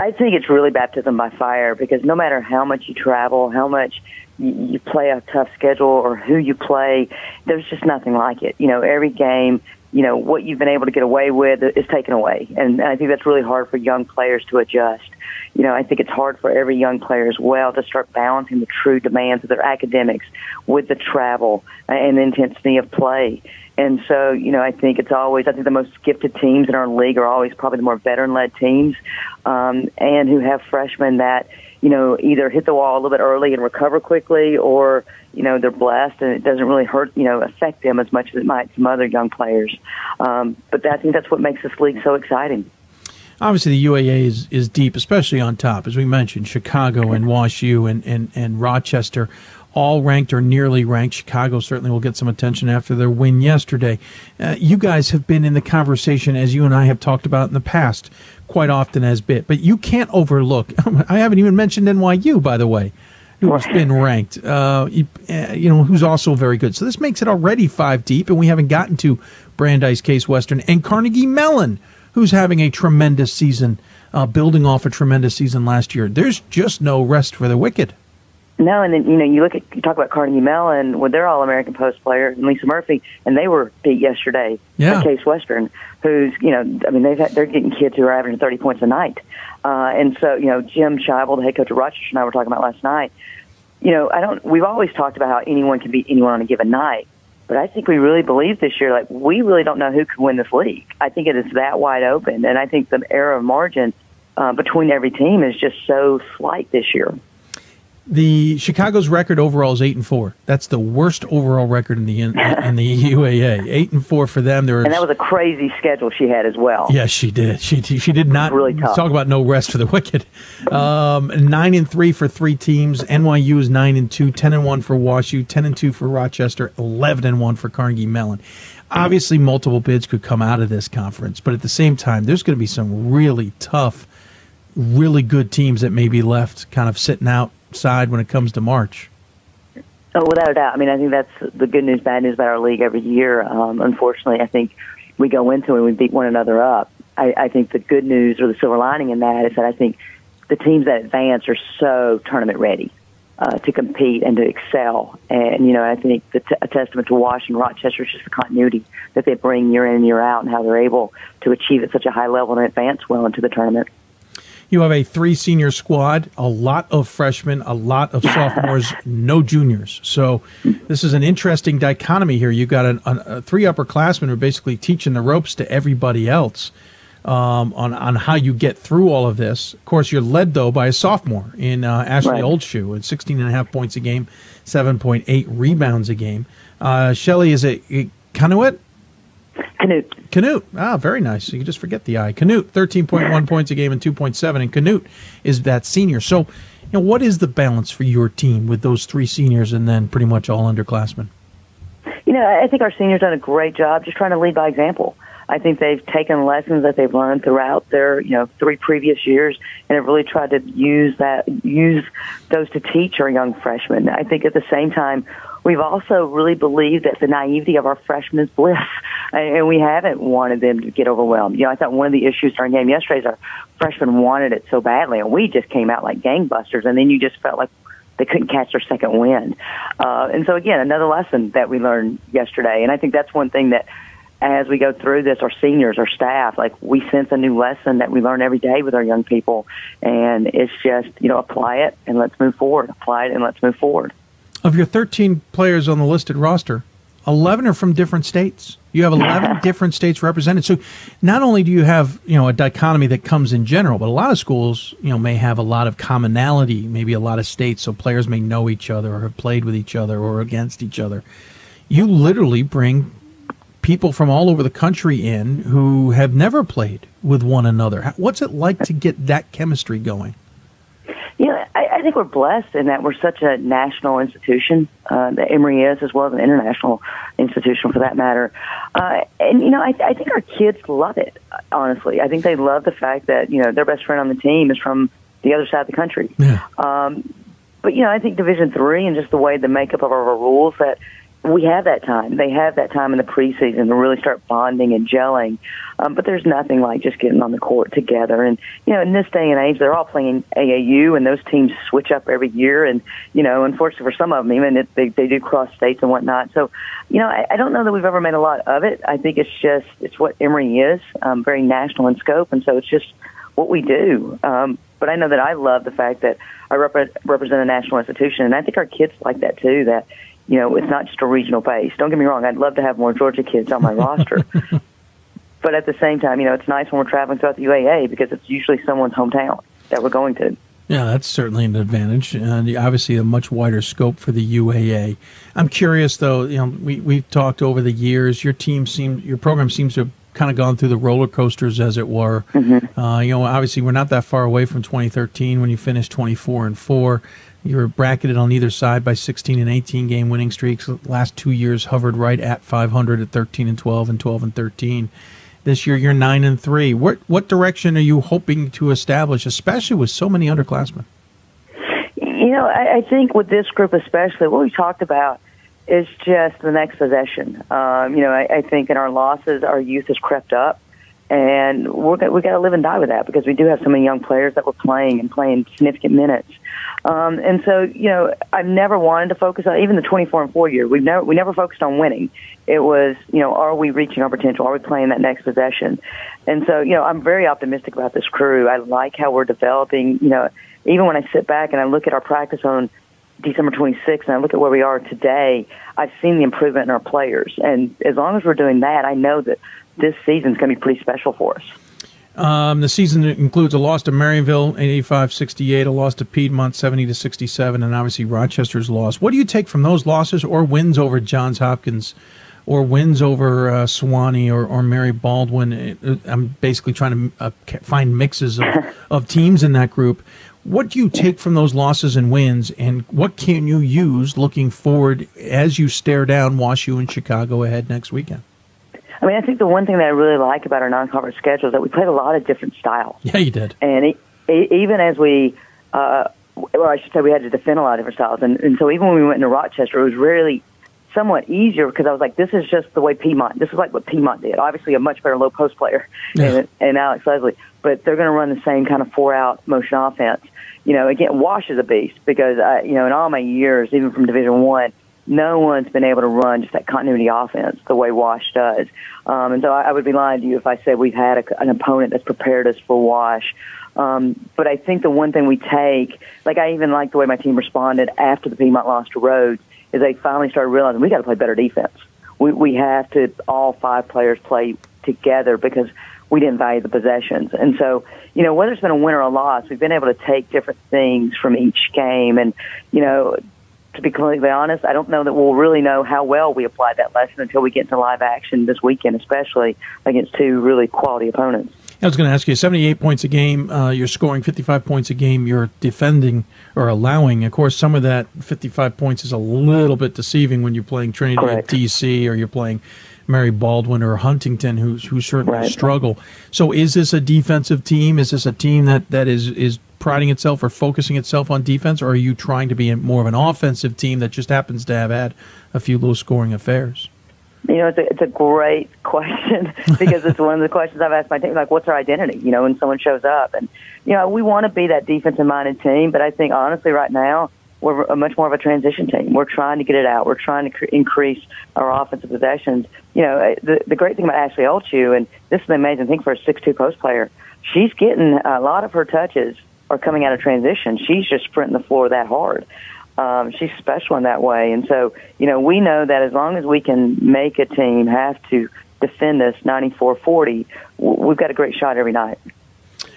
I think it's really baptism by fire because no matter how much you travel, how much you play a tough schedule or who you play, there's just nothing like it. You know, every game, you know, what you've been able to get away with is taken away. And I think that's really hard for young players to adjust. You know, I think it's hard for every young player as well to start balancing the true demands of their academics with the travel and intensity of play. And so, you know, I think it's always, I think the most gifted teams in our league are always probably the more veteran led teams, um, and who have freshmen that, you know, either hit the wall a little bit early and recover quickly or, you know, they're blessed and it doesn't really hurt, you know, affect them as much as it might some other young players. Um, but I think that's what makes this league so exciting. Obviously, the UAA is, is deep, especially on top, as we mentioned, Chicago and WashU and, and, and Rochester all ranked or nearly ranked. Chicago certainly will get some attention after their win yesterday. Uh, you guys have been in the conversation, as you and I have talked about in the past, quite often as bit, but you can't overlook. I haven't even mentioned NYU, by the way, who's been ranked. Uh, you, uh, you know, who's also very good. So this makes it already five deep, and we haven't gotten to Brandeis, Case Western, and Carnegie Mellon, who's having a tremendous season, uh, building off a tremendous season last year. There's just no rest for the wicked. No, and then you know you look at you talk about Carnegie Mellon with their All American post player and Lisa Murphy, and they were beat yesterday yeah. by Case Western, who's you know I mean they've had, they're getting kids who are averaging thirty points a night, uh, and so you know Jim Scheibel, the head coach of Rochester, and I were talking about last night. You know I don't we've always talked about how anyone can beat anyone on a given night, but I think we really believe this year like we really don't know who can win this league. I think it is that wide open, and I think the error of margin uh, between every team is just so slight this year. The Chicago's record overall is eight and four. That's the worst overall record in the in, in the UAA. Eight and four for them. There and that was a crazy schedule she had as well. Yes, she did. She she did not really tough. talk about no rest for the wicked. Um, nine and three for three teams. NYU is nine and two. Ten and one for WashU. Ten and two for Rochester. Eleven and one for Carnegie Mellon. Obviously, multiple bids could come out of this conference, but at the same time, there's going to be some really tough, really good teams that may be left kind of sitting out side when it comes to March. Oh, without a doubt. I mean, I think that's the good news, bad news about our league every year. Um, unfortunately, I think we go into it and we beat one another up. I, I think the good news or the silver lining in that is that I think the teams that advance are so tournament ready uh, to compete and to excel. And, you know, I think the t- a testament to Wash and Rochester is just the continuity that they bring year in and year out and how they're able to achieve at such a high level and advance well into the tournament. You have a three senior squad, a lot of freshmen, a lot of sophomores, no juniors. So this is an interesting dichotomy here. You've got an, an, a three upperclassmen who are basically teaching the ropes to everybody else um, on, on how you get through all of this. Of course, you're led, though, by a sophomore in uh, Ashley Right. Oldshue at 16 and a half points a game, 7.8 rebounds a game. Uh, Shelly is a, a Canuet? Canute. Canute. Ah, very nice. You just forget the I. Canute, 13.1 points a game and 2.7. And Canute is that senior. So, you know, what is the balance for your team with those three seniors and then pretty much all underclassmen? You know, I think our seniors done a great job just trying to lead by example. I think they've taken lessons that they've learned throughout their, you know, three previous years and have really tried to use that, use those to teach our young freshmen. I think at the same time, we've also really believed that the naivety of our freshmen is bliss, and we haven't wanted them to get overwhelmed. You know, I thought one of the issues during game yesterday is our freshmen wanted it so badly, and we just came out like gangbusters, and then you just felt like they couldn't catch their second wind. Uh, and so again, another lesson that we learned yesterday, and I think that's one thing that as we go through this, our seniors, our staff, like we sense a new lesson that we learn every day with our young people, and it's just you know apply it and let's move forward. Apply it and let's move forward. Of your 13 players on the listed roster, 11 are from different states. You have 11 different states represented. So not only do you have, you know, a dichotomy that comes in general, but a lot of schools, you know, may have a lot of commonality, maybe a lot of states, so players may know each other or have played with each other or against each other. You literally bring people from all over the country in who have never played with one another. What's it like to get that chemistry going? You know, I, I think we're blessed in that we're such a national institution. Uh, that Emory is, as well as an international institution, for that matter. Uh, and you know, I, I think our kids love it. Honestly, I think they love the fact that you know their best friend on the team is from the other side of the country. Yeah. Um, but you know, I think Division Three and just the way the makeup of our rules that we have that time. They have that time in the preseason to really start bonding and gelling. Um, but there's nothing like just getting on the court together. And you know, in this day and age, they're all playing AAU, and those teams switch up every year. And you know, unfortunately for some of them, even it, they they do cross states and whatnot. So, you know, I, I don't know that we've ever made a lot of it. I think it's just it's what Emory is, um, very national in scope, and so it's just what we do. Um, but I know that I love the fact that I rep- represent a national institution, and I think our kids like that too. That you know, it's not just a regional base. Don't get me wrong; I'd love to have more Georgia kids on my roster. But at the same time, you know, it's nice when we're traveling throughout the UAA because it's usually someone's hometown that we're going to. Yeah, that's certainly an advantage, and obviously a much wider scope for the UAA. I'm curious, though. You know, we we've talked over the years. Your team seems, your program seems to have kind of gone through the roller coasters, as it were. Mm-hmm. Uh, you know, obviously we're not that far away from 2013 when you finished 24 and four. You were bracketed on either side by 16 and 18 game winning streaks. The last two years hovered right at 500 at 13 and 12 and 12 and 13. This year you're nine and three. What what direction are you hoping to establish, especially with so many underclassmen? You know, I, I think with this group especially, what we talked about is just the next possession. Um, you know, I, I think in our losses, our youth has crept up, and we're we got to live and die with that because we do have so many young players that were playing and playing significant minutes. Um, and so, you know, I've never wanted to focus on even the 24 and four year. We've never we never focused on winning. It was, you know, are we reaching our potential? Are we playing that next possession? And so, you know, I'm very optimistic about this crew. I like how we're developing. You know, even when I sit back and I look at our practice on December 26th and I look at where we are today, I've seen the improvement in our players. And as long as we're doing that, I know that this season's going to be pretty special for us. Um, the season includes a loss to Marionville, 85-68, a loss to Piedmont, 70 to 67, and obviously Rochester's loss. What do you take from those losses or wins over Johns Hopkins, or wins over uh, Sewanee or, or Mary Baldwin? I'm basically trying to uh, find mixes of, of teams in that group. What do you take from those losses and wins, and what can you use looking forward as you stare down WashU and Chicago ahead next weekend? I mean, I think the one thing that I really like about our non-conference schedule is that we played a lot of different styles. Yeah, you did. And it, it, even as we, uh, well, I should say we had to defend a lot of different styles. And, and so even when we went into Rochester, it was really somewhat easier because I was like, this is just the way Piedmont, this is like what Piedmont did. Obviously, a much better low post player Yeah. and, Alex Leslie, but they're going to run the same kind of four out motion offense. You know, again, Wash is a beast because, I, you know, in all my years, even from Division One, no one's been able to run just that continuity offense the way Wash does. Um, and so I, I would be lying to you if I said we've had a, an opponent that's prepared us for Wash. Um, but I think the one thing we take, like I even like the way my team responded after the Piedmont lost to Rhodes, is they finally started realizing we got to play better defense. We we have to all five players play together because we didn't value the possessions. And so, you know, whether it's been a win or a loss, we've been able to take different things from each game. And, you know, to be completely honest, I don't know that we'll really know how well we applied that lesson until we get into live action this weekend, especially against two really quality opponents. I was going to ask you 78 points a game. Uh, you're scoring 55 points a game. You're defending or allowing. Of course, some of that 55 points is a little bit deceiving when you're playing Trinity at DC or you're playing Mary Baldwin or Huntingdon, who who certainly Right. struggle. So, is this a defensive team? Is this a team that, that is is priding itself or focusing itself on defense, or are you trying to be more of an offensive team that just happens to have had a few low scoring affairs? You know, it's a, it's a great question because it's one of the questions I've asked my team, like, what's our identity, you know, when someone shows up? And, you know, we want to be that defensive-minded team, but I think, honestly, right now, we're a much more of a transition team. We're trying to get it out. We're trying to cr- increase our offensive possessions. You know, uh, the, the great thing about Ashley Oldshue, and this is an amazing thing for a six-two post player, she's getting a lot of her touches are coming out of transition. She's just sprinting the floor that hard. Um, she's special in that way. And so, you know, we know that as long as we can make a team have to defend us 94-40, we've got a great shot every night.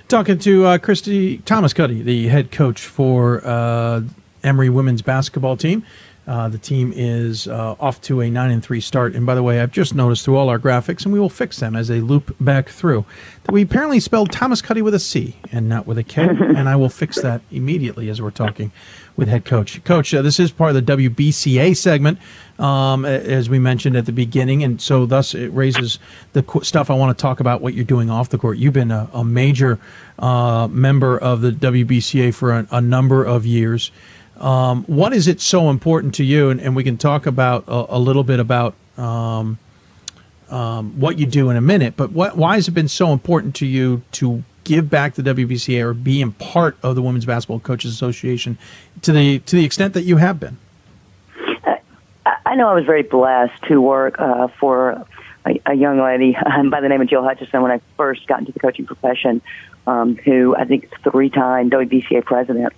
Talking to uh, Christy Thomaskutty, the head coach for uh, Emory women's basketball team. Uh, the team is uh, off to a nine and three start. And by the way, I've just noticed through all our graphics, and we will fix them as they loop back through, that we apparently spelled Thomaskutty with a C and not with a K. and I will fix that immediately as we're talking with head coach. Coach, uh, this is part of the WBCA segment, um, as we mentioned at the beginning, and so thus it raises the qu- stuff I want to talk about. What you're doing off the court. You've been a, a major uh, member of the WBCA for a, a number of years. Um, what is it so important to you? And, and we can talk about a, a little bit about um, um, what you do in a minute. But what, why has it been so important to you to give back to WBCA or be in part of the Women's Basketball Coaches Association to the to the extent that you have been? I, I know I was very blessed to work uh, for a, a young lady by the name of Jill Hutchison when I first got into the coaching profession, um, who I think is three-time WBCA president.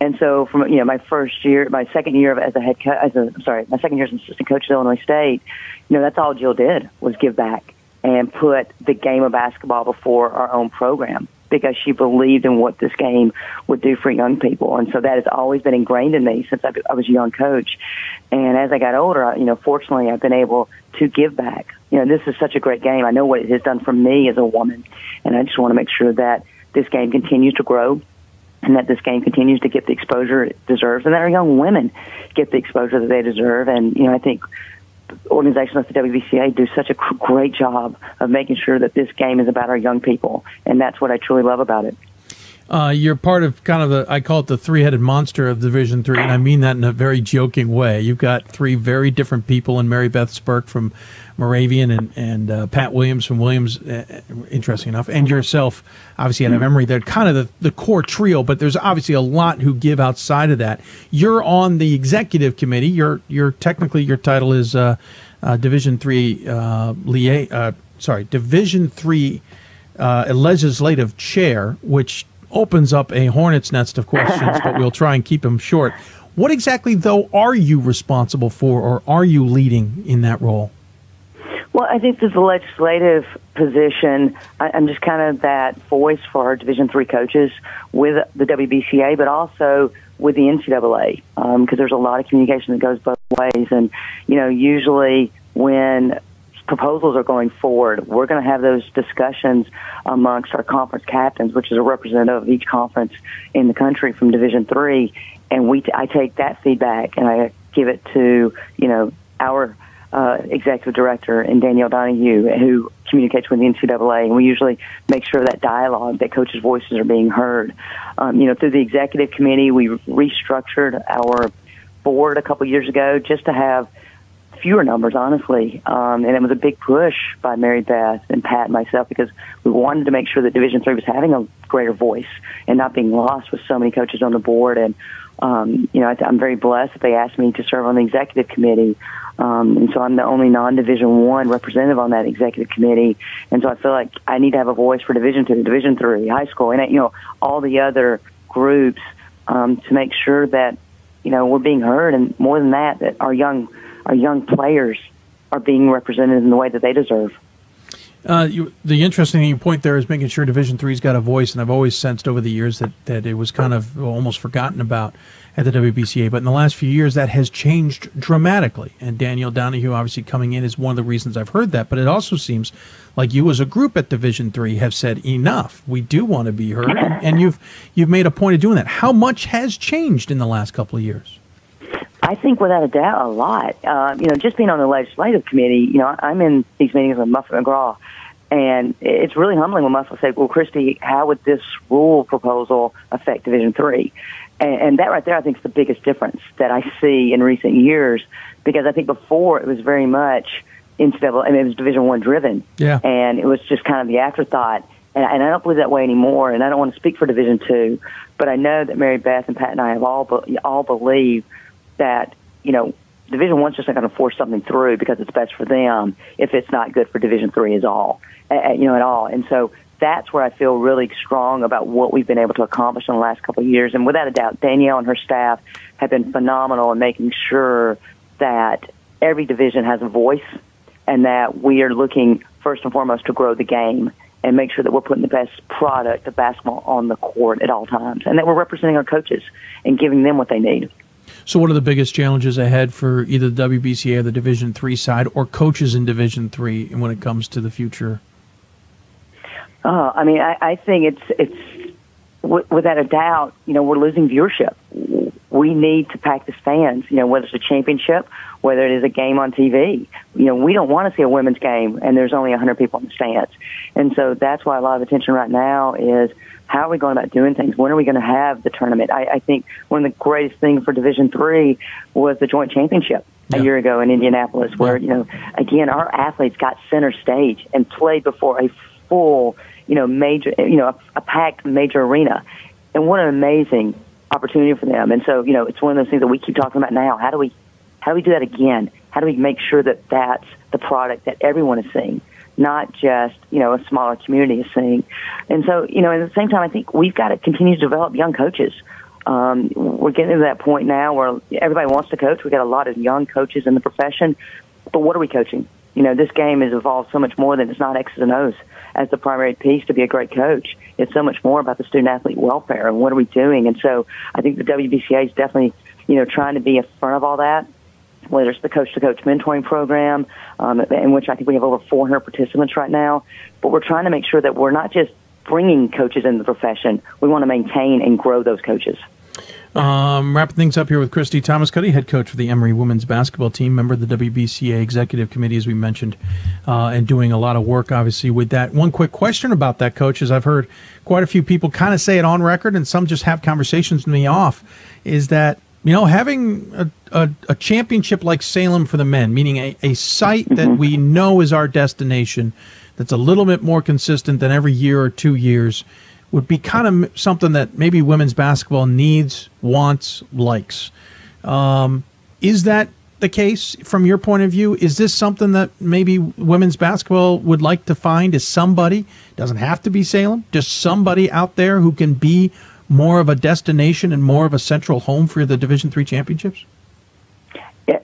And so, from you know my first year, my second year as a head coach, as a sorry, my second year as an assistant coach at Illinois State, you know that's all Jill did was give back and put the game of basketball before our own program because she believed in what this game would do for young people. And so that has always been ingrained in me since I, I was a young coach. And as I got older, I, you know, fortunately, I've been able to give back. You know, this is such a great game. I know what it has done for me as a woman, and I just want to make sure that this game continues to grow and that this game continues to get the exposure it deserves, and that our young women get the exposure that they deserve. And you know, I think organizations like the WBCA do such a great job of making sure that this game is about our young people, and that's what I truly love about it. Uh, you're part of kind of the I call it the three-headed monster of Division Three, and I mean that in a very joking way. You've got three very different people in Mary Beth Spirk from Moravian and and uh, Pat Williams from Williams, uh, interesting enough, and yourself, obviously out of memory. They're kind of the, the core trio, but there's obviously a lot who give outside of that. You're on the executive committee. You're you're technically your title is uh, uh, Division Three uh, lia- uh, sorry Division Three uh, legislative chair, which opens up a hornet's nest of questions, but we'll try and keep them short. What exactly, though, are you responsible for, or are you leading in that role? Well, I think there's a legislative position, I, I'm just kind of that voice for our Division three coaches with the WBCA, but also with the NCAA, because um, there's a lot of communication that goes both ways. And you know, usually when proposals are going forward, we're going to have those discussions amongst our conference captains, which is a representative of each conference in the country from Division three, and we t- I take that feedback and I give it to you know our uh, executive director and Danielle Donehew, who communicates with the NCAA, and we usually make sure that dialogue, that coaches' voices are being heard. Um, you know, through the executive committee, we restructured our board a couple years ago just to have fewer numbers, honestly. Um, and it was a big push by Mary Beth and Pat and myself because we wanted to make sure that Division Three was having a greater voice and not being lost with so many coaches on the board. And um, you know, I, I'm very blessed that they asked me to serve on the executive committee. Um, and so I'm the only non-Division One representative on that executive committee, and so I feel like I need to have a voice for Division Two, Division Three, high school, and you know all the other groups um, to make sure that you know we're being heard, and more than that, that our young our young players are being represented in the way that they deserve. Uh, you, the interesting point there is making sure Division Three's got a voice, and I've always sensed over the years that, that it was kind of almost forgotten about at the WBCA. But in the last few years, that has changed dramatically. And Danielle Donehew, obviously coming in, is one of the reasons I've heard that. But it also seems like you, as a group at Division Three, have said enough. We do want to be heard, and, and you've you've made a point of doing that. How much has changed in the last couple of years? I think without a doubt, a lot. Uh, you know, just being on the legislative committee, you know, I'm in these meetings with Muffet McGraw, and it's really humbling when Muffet say, "Well, Christy, how would this rule proposal affect Division Three? And, and that right there, I think, is the biggest difference that I see in recent years. Because I think before it was very much NCAA, I mean, it was Division One driven, yeah, and it was just kind of the afterthought. And, and I don't believe that way anymore. And I don't want to speak for Division Two, but I know that Mary Beth and Pat and I have all all believe that you know Division One's just not going to force something through because it's best for them if it's not good for Division Three is all, you know, at all. And so that's where I feel really strong about what we've been able to accomplish in the last couple of years. And without a doubt, Danielle and her staff have been phenomenal in making sure that every division has a voice and that we are looking first and foremost to grow the game and make sure that we're putting the best product of basketball on the court at all times and that we're representing our coaches and giving them what they need. So, what are the biggest challenges ahead for either the WBCA or the Division Three side, or coaches in Division Three, when it comes to the future? Uh, I mean, I, I think it's it's w- without a doubt. You know, we're losing viewership. We need to pack the stands. You know, whether it's a championship, whether it is a game on TV. You know, we don't want to see a women's game and there's only 100 people in the stands. And so that's why a lot of attention right now is how are we going about doing things? When are we going to have the tournament? I, I think one of the greatest things for Division Three was the joint championship a year ago in Indianapolis, where you know again our athletes got center stage and played before a full, you know, major, you know, a, a packed major arena, and what an amazing opportunity for them. And so you know, it's one of those things that we keep talking about now. How do we, how do we do that again? How do we make sure that that's the product that everyone is seeing? Not just you know a smaller community is seeing. And so you know at the same time, I think we've got to continue to develop young coaches. Um, we're getting to that point now where everybody wants to coach. We've got a lot of young coaches in the profession, but what are we coaching? You know, this game has evolved so much more than it's not X's and O's as the primary piece to be a great coach. It's so much more about the student athlete welfare and what are we doing. And so I think the WBCA is definitely, you know, trying to be in front of all that whether it's the coach to coach mentoring program, um, in which I think we have over 400 participants right now. But we're trying to make sure that we're not just bringing coaches into the profession, we want to maintain and grow those coaches. Um, wrapping things up here with Christy Thomaskutty, head coach for the Emory women's basketball team, member of the WBCA executive committee, as we mentioned, uh, and doing a lot of work, obviously, with that. One quick question about that, coach, is I've heard quite a few people kind of say it on record, and some just have conversations with me off, is that you know, having a, a, a, championship like Salem for the men, meaning a, a site mm-hmm. that we know is our destination, that's a little bit more consistent than every year or two years, would be kind of something that maybe women's basketball needs, wants, likes. Um, is that the case from your point of view? Is this something that maybe women's basketball would like to find? Is somebody, doesn't have to be Salem, just somebody out there who can be more of a destination and more of a central home for the Division Three championships? Yeah,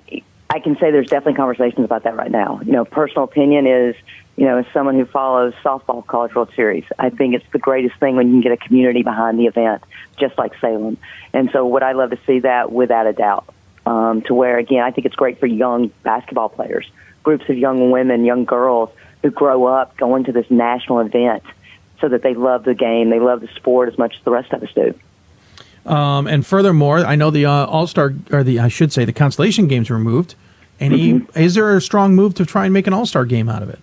I can say there's definitely conversations about that right now. You know, personal opinion is, you know, as someone who follows softball College World Series, I think it's the greatest thing when you can get a community behind the event, just like Salem. And so, would I love to see that without a doubt? Um, to where again, I think it's great for young basketball players, groups of young women, young girls who grow up going to this national event so that they love the game, they love the sport as much as the rest of us do. Um, and furthermore, I know the uh, All Star or the I should say the Constellation Games were moved. Any mm-hmm. is there a strong move to try and make an All Star game out of it?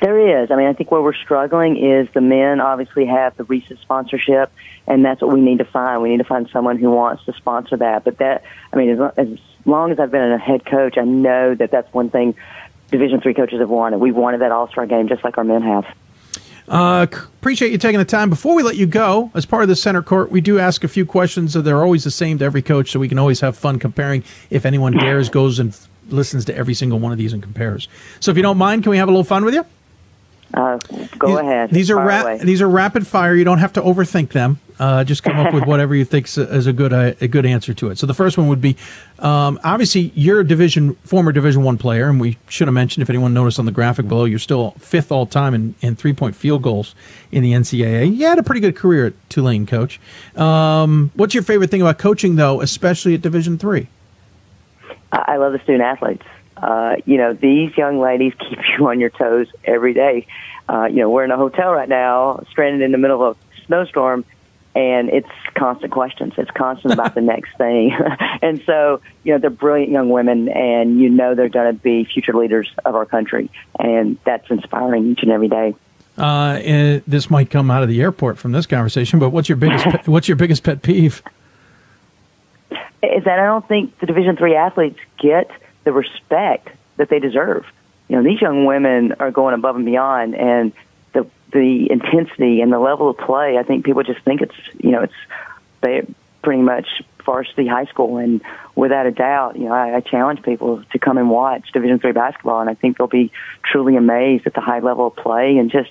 There is. I mean, I think where we're struggling is the men obviously have the recent sponsorship, and that's what we need to find. We need to find someone who wants to sponsor that. But that, I mean, as, as long as I've been a head coach, I know that that's one thing Division three coaches have wanted. We've wanted that All Star game just like our men have. Uh, appreciate you taking the time. Before we let you go, as part of the center court, we do ask a few questions. That they're always the same to every coach, so we can always have fun comparing. If anyone dares, goes and listens to every single one of these and compares. So, if you don't mind, can we have a little fun with you? Uh, go these, ahead. These are ra- these are rapid fire. You don't have to overthink them. Uh, just come up with whatever you think is a good a, a, good answer to it. So the first one would be, um, obviously you're a division former Division One player, and we should have mentioned if anyone noticed on the graphic below, you're still fifth all time in, in three point field goals in the NCAA. You had a pretty good career at Tulane, coach. Um, what's your favorite thing about coaching, though, especially at Division Three? I love the student athletes. Uh, you know, these young ladies keep you on your toes every day. Uh, you know, we're in a hotel right now, stranded in the middle of a snowstorm, and it's constant questions. It's constant about the next thing. and so, you know, they're brilliant young women, and you know they're going to be future leaders of our country, and that's inspiring each and every day. Uh, and this might come out of the airport from this conversation, but what's your biggest pet, what's your biggest pet peeve? Is that I don't think the Division three athletes get the respect that they deserve. You know, these young women are going above and beyond, and the the intensity and the level of play. I think people just think it's you know it's they pretty much varsity high school, and without a doubt, you know, I, I challenge people to come and watch Division three basketball, and I think they'll be truly amazed at the high level of play and just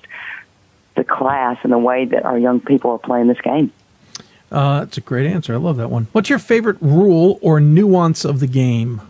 the class and the way that our young people are playing this game. Uh, that's a great answer. I love that one. What's your favorite rule or nuance of the game?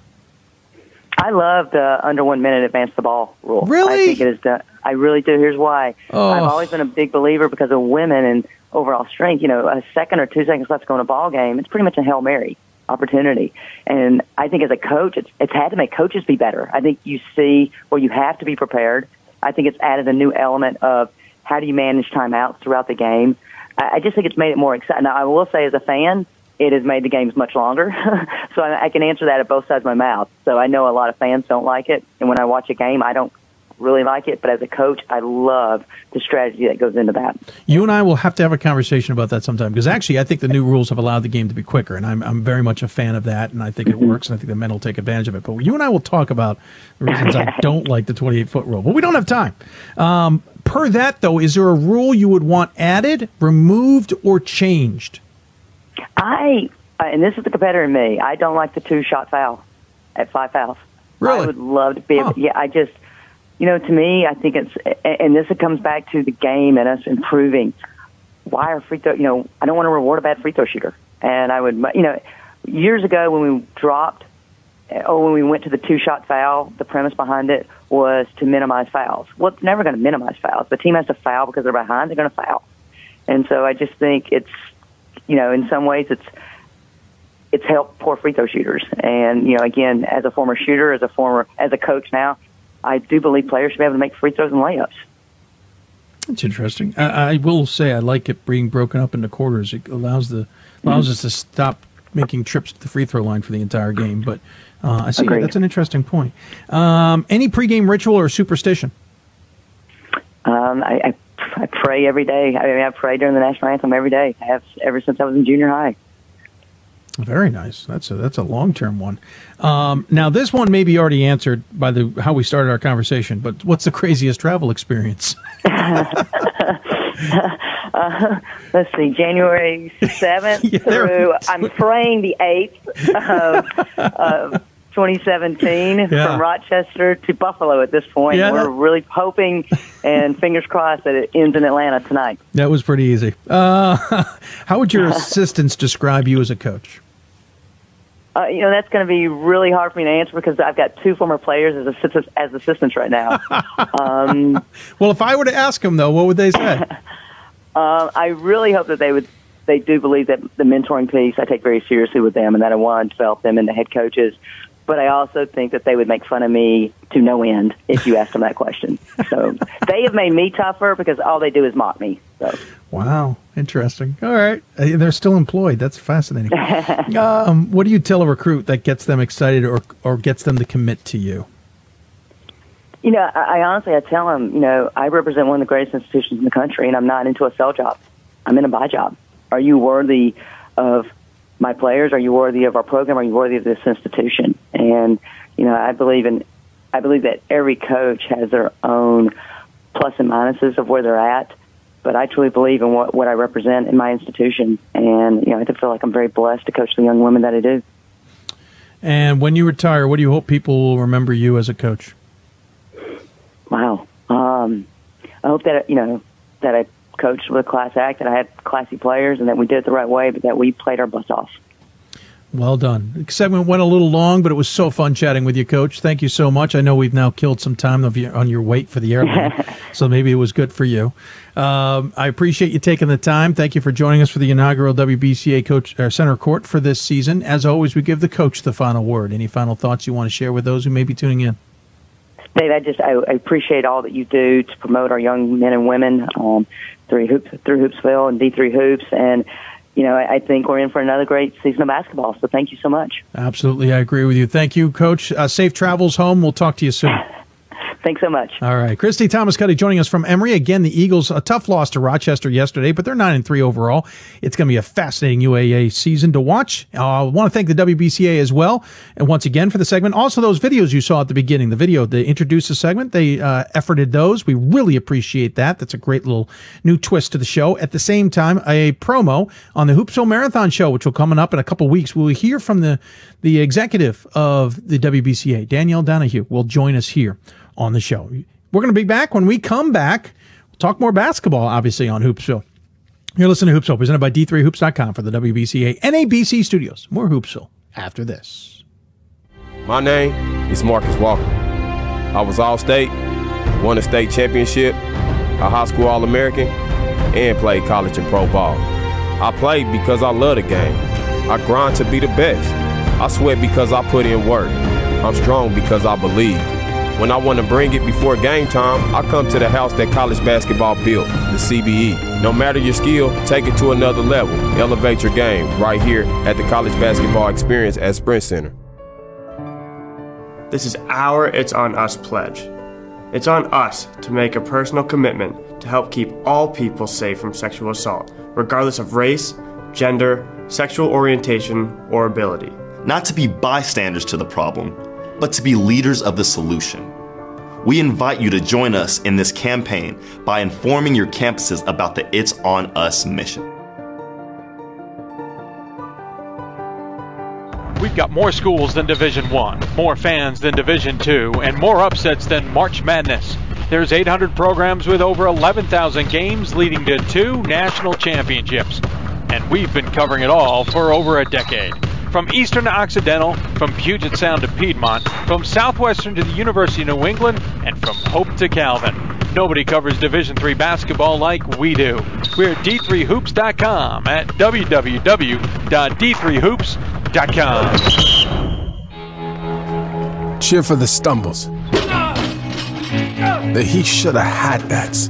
I love the under one minute advance the ball rule. Really? I think it is. The, I really do. Here's why. Oh. I've always been a big believer because of women and overall strength. You know, a second or two seconds left to go in a ball game, it's pretty much a hail mary. opportunity. And I think as a coach, it's, it's had to make coaches be better. I think you see where you have to be prepared. I think it's added a new element of how do you manage timeouts throughout the game. I, I just think it's made it more exciting. Now, I will say as a fan, it has made the games much longer. so I, I can answer that at both sides of my mouth. So I know a lot of fans don't like it. And when I watch a game, I don't really like it. But as a coach, I love the strategy that goes into that. You and I will have to have a conversation about that sometime because actually, I think the new rules have allowed the game to be quicker, and I'm, I'm very much a fan of that, and I think it Mm-hmm. works, and I think the men will take advantage of it. But you and I will talk about the reasons I don't like the 28 foot rule, but we don't have time. Um, per that, though, is there a rule you would want added, removed, or changed? I, uh, and this is the competitor in me, I don't like the two shot foul at five fouls. Really? I would love to be able, yeah, I just, you know, to me, I think it's, and this comes back to the game and us improving. Why are free throw, you know, I don't want to reward a bad free throw shooter. And I would, you know, years ago when we dropped, eh, or when we went to the two shot foul, the premise behind it was to minimize fouls. Well, it's never going to minimize fouls. The team has to foul because they're behind, they're going to foul. And so I just think it's, you know, in some ways it's, it's helped poor free throw shooters. And, you know, again, as a former shooter, as a former, as a coach now, I do believe players should be able to make free throws and layups. That's interesting. I, I will say I like it being broken up into quarters. It allows the allows Mm-hmm. us to stop making trips to the free throw line for the entire game. But uh, I see Agreed. that's an interesting point. Um, any pregame ritual or superstition? Um, I, I, I pray every day. I mean, I pray during the national anthem every day. I have ever since I was in junior high. Very nice. That's a that's a long term one. Um, now this one may be already answered by the how we started our conversation. But what's the craziest travel experience? uh, let's see, January 7th through, I'm praying the 8th of, of 2017 Yeah. from Rochester to Buffalo at this point. Yeah, We're that- really hoping and fingers crossed that it ends in Atlanta tonight. That was pretty easy. Uh, how would your assistants describe you as a coach? Uh, you know, that's going to be really hard for me to answer because I've got two former players as assistants, as assistants right now. um, Well, if I were to ask them though, what would they say? Uh, I really hope that they would. They do believe that the mentoring piece I take very seriously with them, and that I want to develop them into head coaches. But I also think that they would make fun of me to no end if you asked them that question. So they have made me tougher because all they do is mock me. So Wow, interesting. All right, Uh, they're still employed. That's fascinating. um, what do you tell a recruit that gets them excited or or gets them to commit to you? you know, I, I honestly I tell them, you know, I represent one of the greatest institutions in the country, and I'm not into a sell job. I'm in a buy job. Are you worthy of my players? Are you worthy of our program? Are you worthy of this institution? And you know, I believe in, I believe that every coach has their own plus and minuses of where they're at. But I truly believe in what, what I represent in my institution, and you know, I feel like I'm very blessed to coach the young women that I do. And when you retire, what do you hope people will remember you as a coach? Wow. Um, I hope that you know that I coached with a class act, that I had classy players, and that we did it the right way, but that we played our butts off. Well done. The segment went a little long, but it was so fun chatting with you, Coach. Thank you so much. I know we've now killed some time of your, on your wait for the airline, so maybe it was good for you. Um, I appreciate you taking the time. Thank you for joining us for the inaugural WBCA Coach uh, Center Court for this season. As always, we give the coach the final word. Any final thoughts you want to share with those who may be tuning in? Dave, I just I, I appreciate all that you do to promote our young men and women um, through hoops through Hoopsville and D three hoops, and you know I, I think we're in for another great season of basketball. So thank you so much. Absolutely, I agree with you. Thank you, Coach. Uh, safe travels home. We'll talk to you soon. Thanks so much. All right, Christy Thomaskutty joining us from Emory again. The Eagles a tough loss to Rochester yesterday, but they're nine and three overall. It's going to be a fascinating UAA season to watch. Uh, I want to thank the WBCA as well, and once again for the segment. Also, those videos you saw at the beginning, the video they introduced the segment, they uh, efforted those. We really appreciate that. That's a great little new twist to the show. At the same time, a promo on the Hoopsville Marathon show, which will coming up in a couple weeks. We'll hear from the the executive of the WBCA, Danielle Donehew, will join us here on the show. We're going to be back when we come back. We'll talk more basketball, obviously, on Hoopsville. You're listening to Hoopsville, presented by D3Hoops.com for the WBCA NABC studios. More Hoopsville after this. My name is Marcus Walker. I was All State, won a state championship, a high school All American, and played college and pro ball. I played because I love the game. I grind to be the best. I sweat because I put in work. I'm strong because I believe. When I want to bring it before game time, I come to the house that college basketball built, the CBE. No matter your skill, take it to another level. Elevate your game right here at the College Basketball Experience at Sprint Center. This is our It's On Us pledge. It's on us to make a personal commitment to help keep all people safe from sexual assault, regardless of race, gender, sexual orientation, or ability. Not to be bystanders to the problem, but to be leaders of the solution. We invite you to join us in this campaign by informing your campuses about the It's On Us mission. We've got more schools than Division 1, more fans than Division 2, and more upsets than March Madness. There's 800 programs with over 11,000 games leading to two national championships. And we've been covering it all for over a decade. From eastern to occidental, from Puget Sound to Piedmont, from southwestern to the University of New England, and from Hope to Calvin. Nobody covers Division III basketball like we do. We're at d3hoops.com at www.d3hoops.com. Cheer for the stumbles. The he shoulda had that's.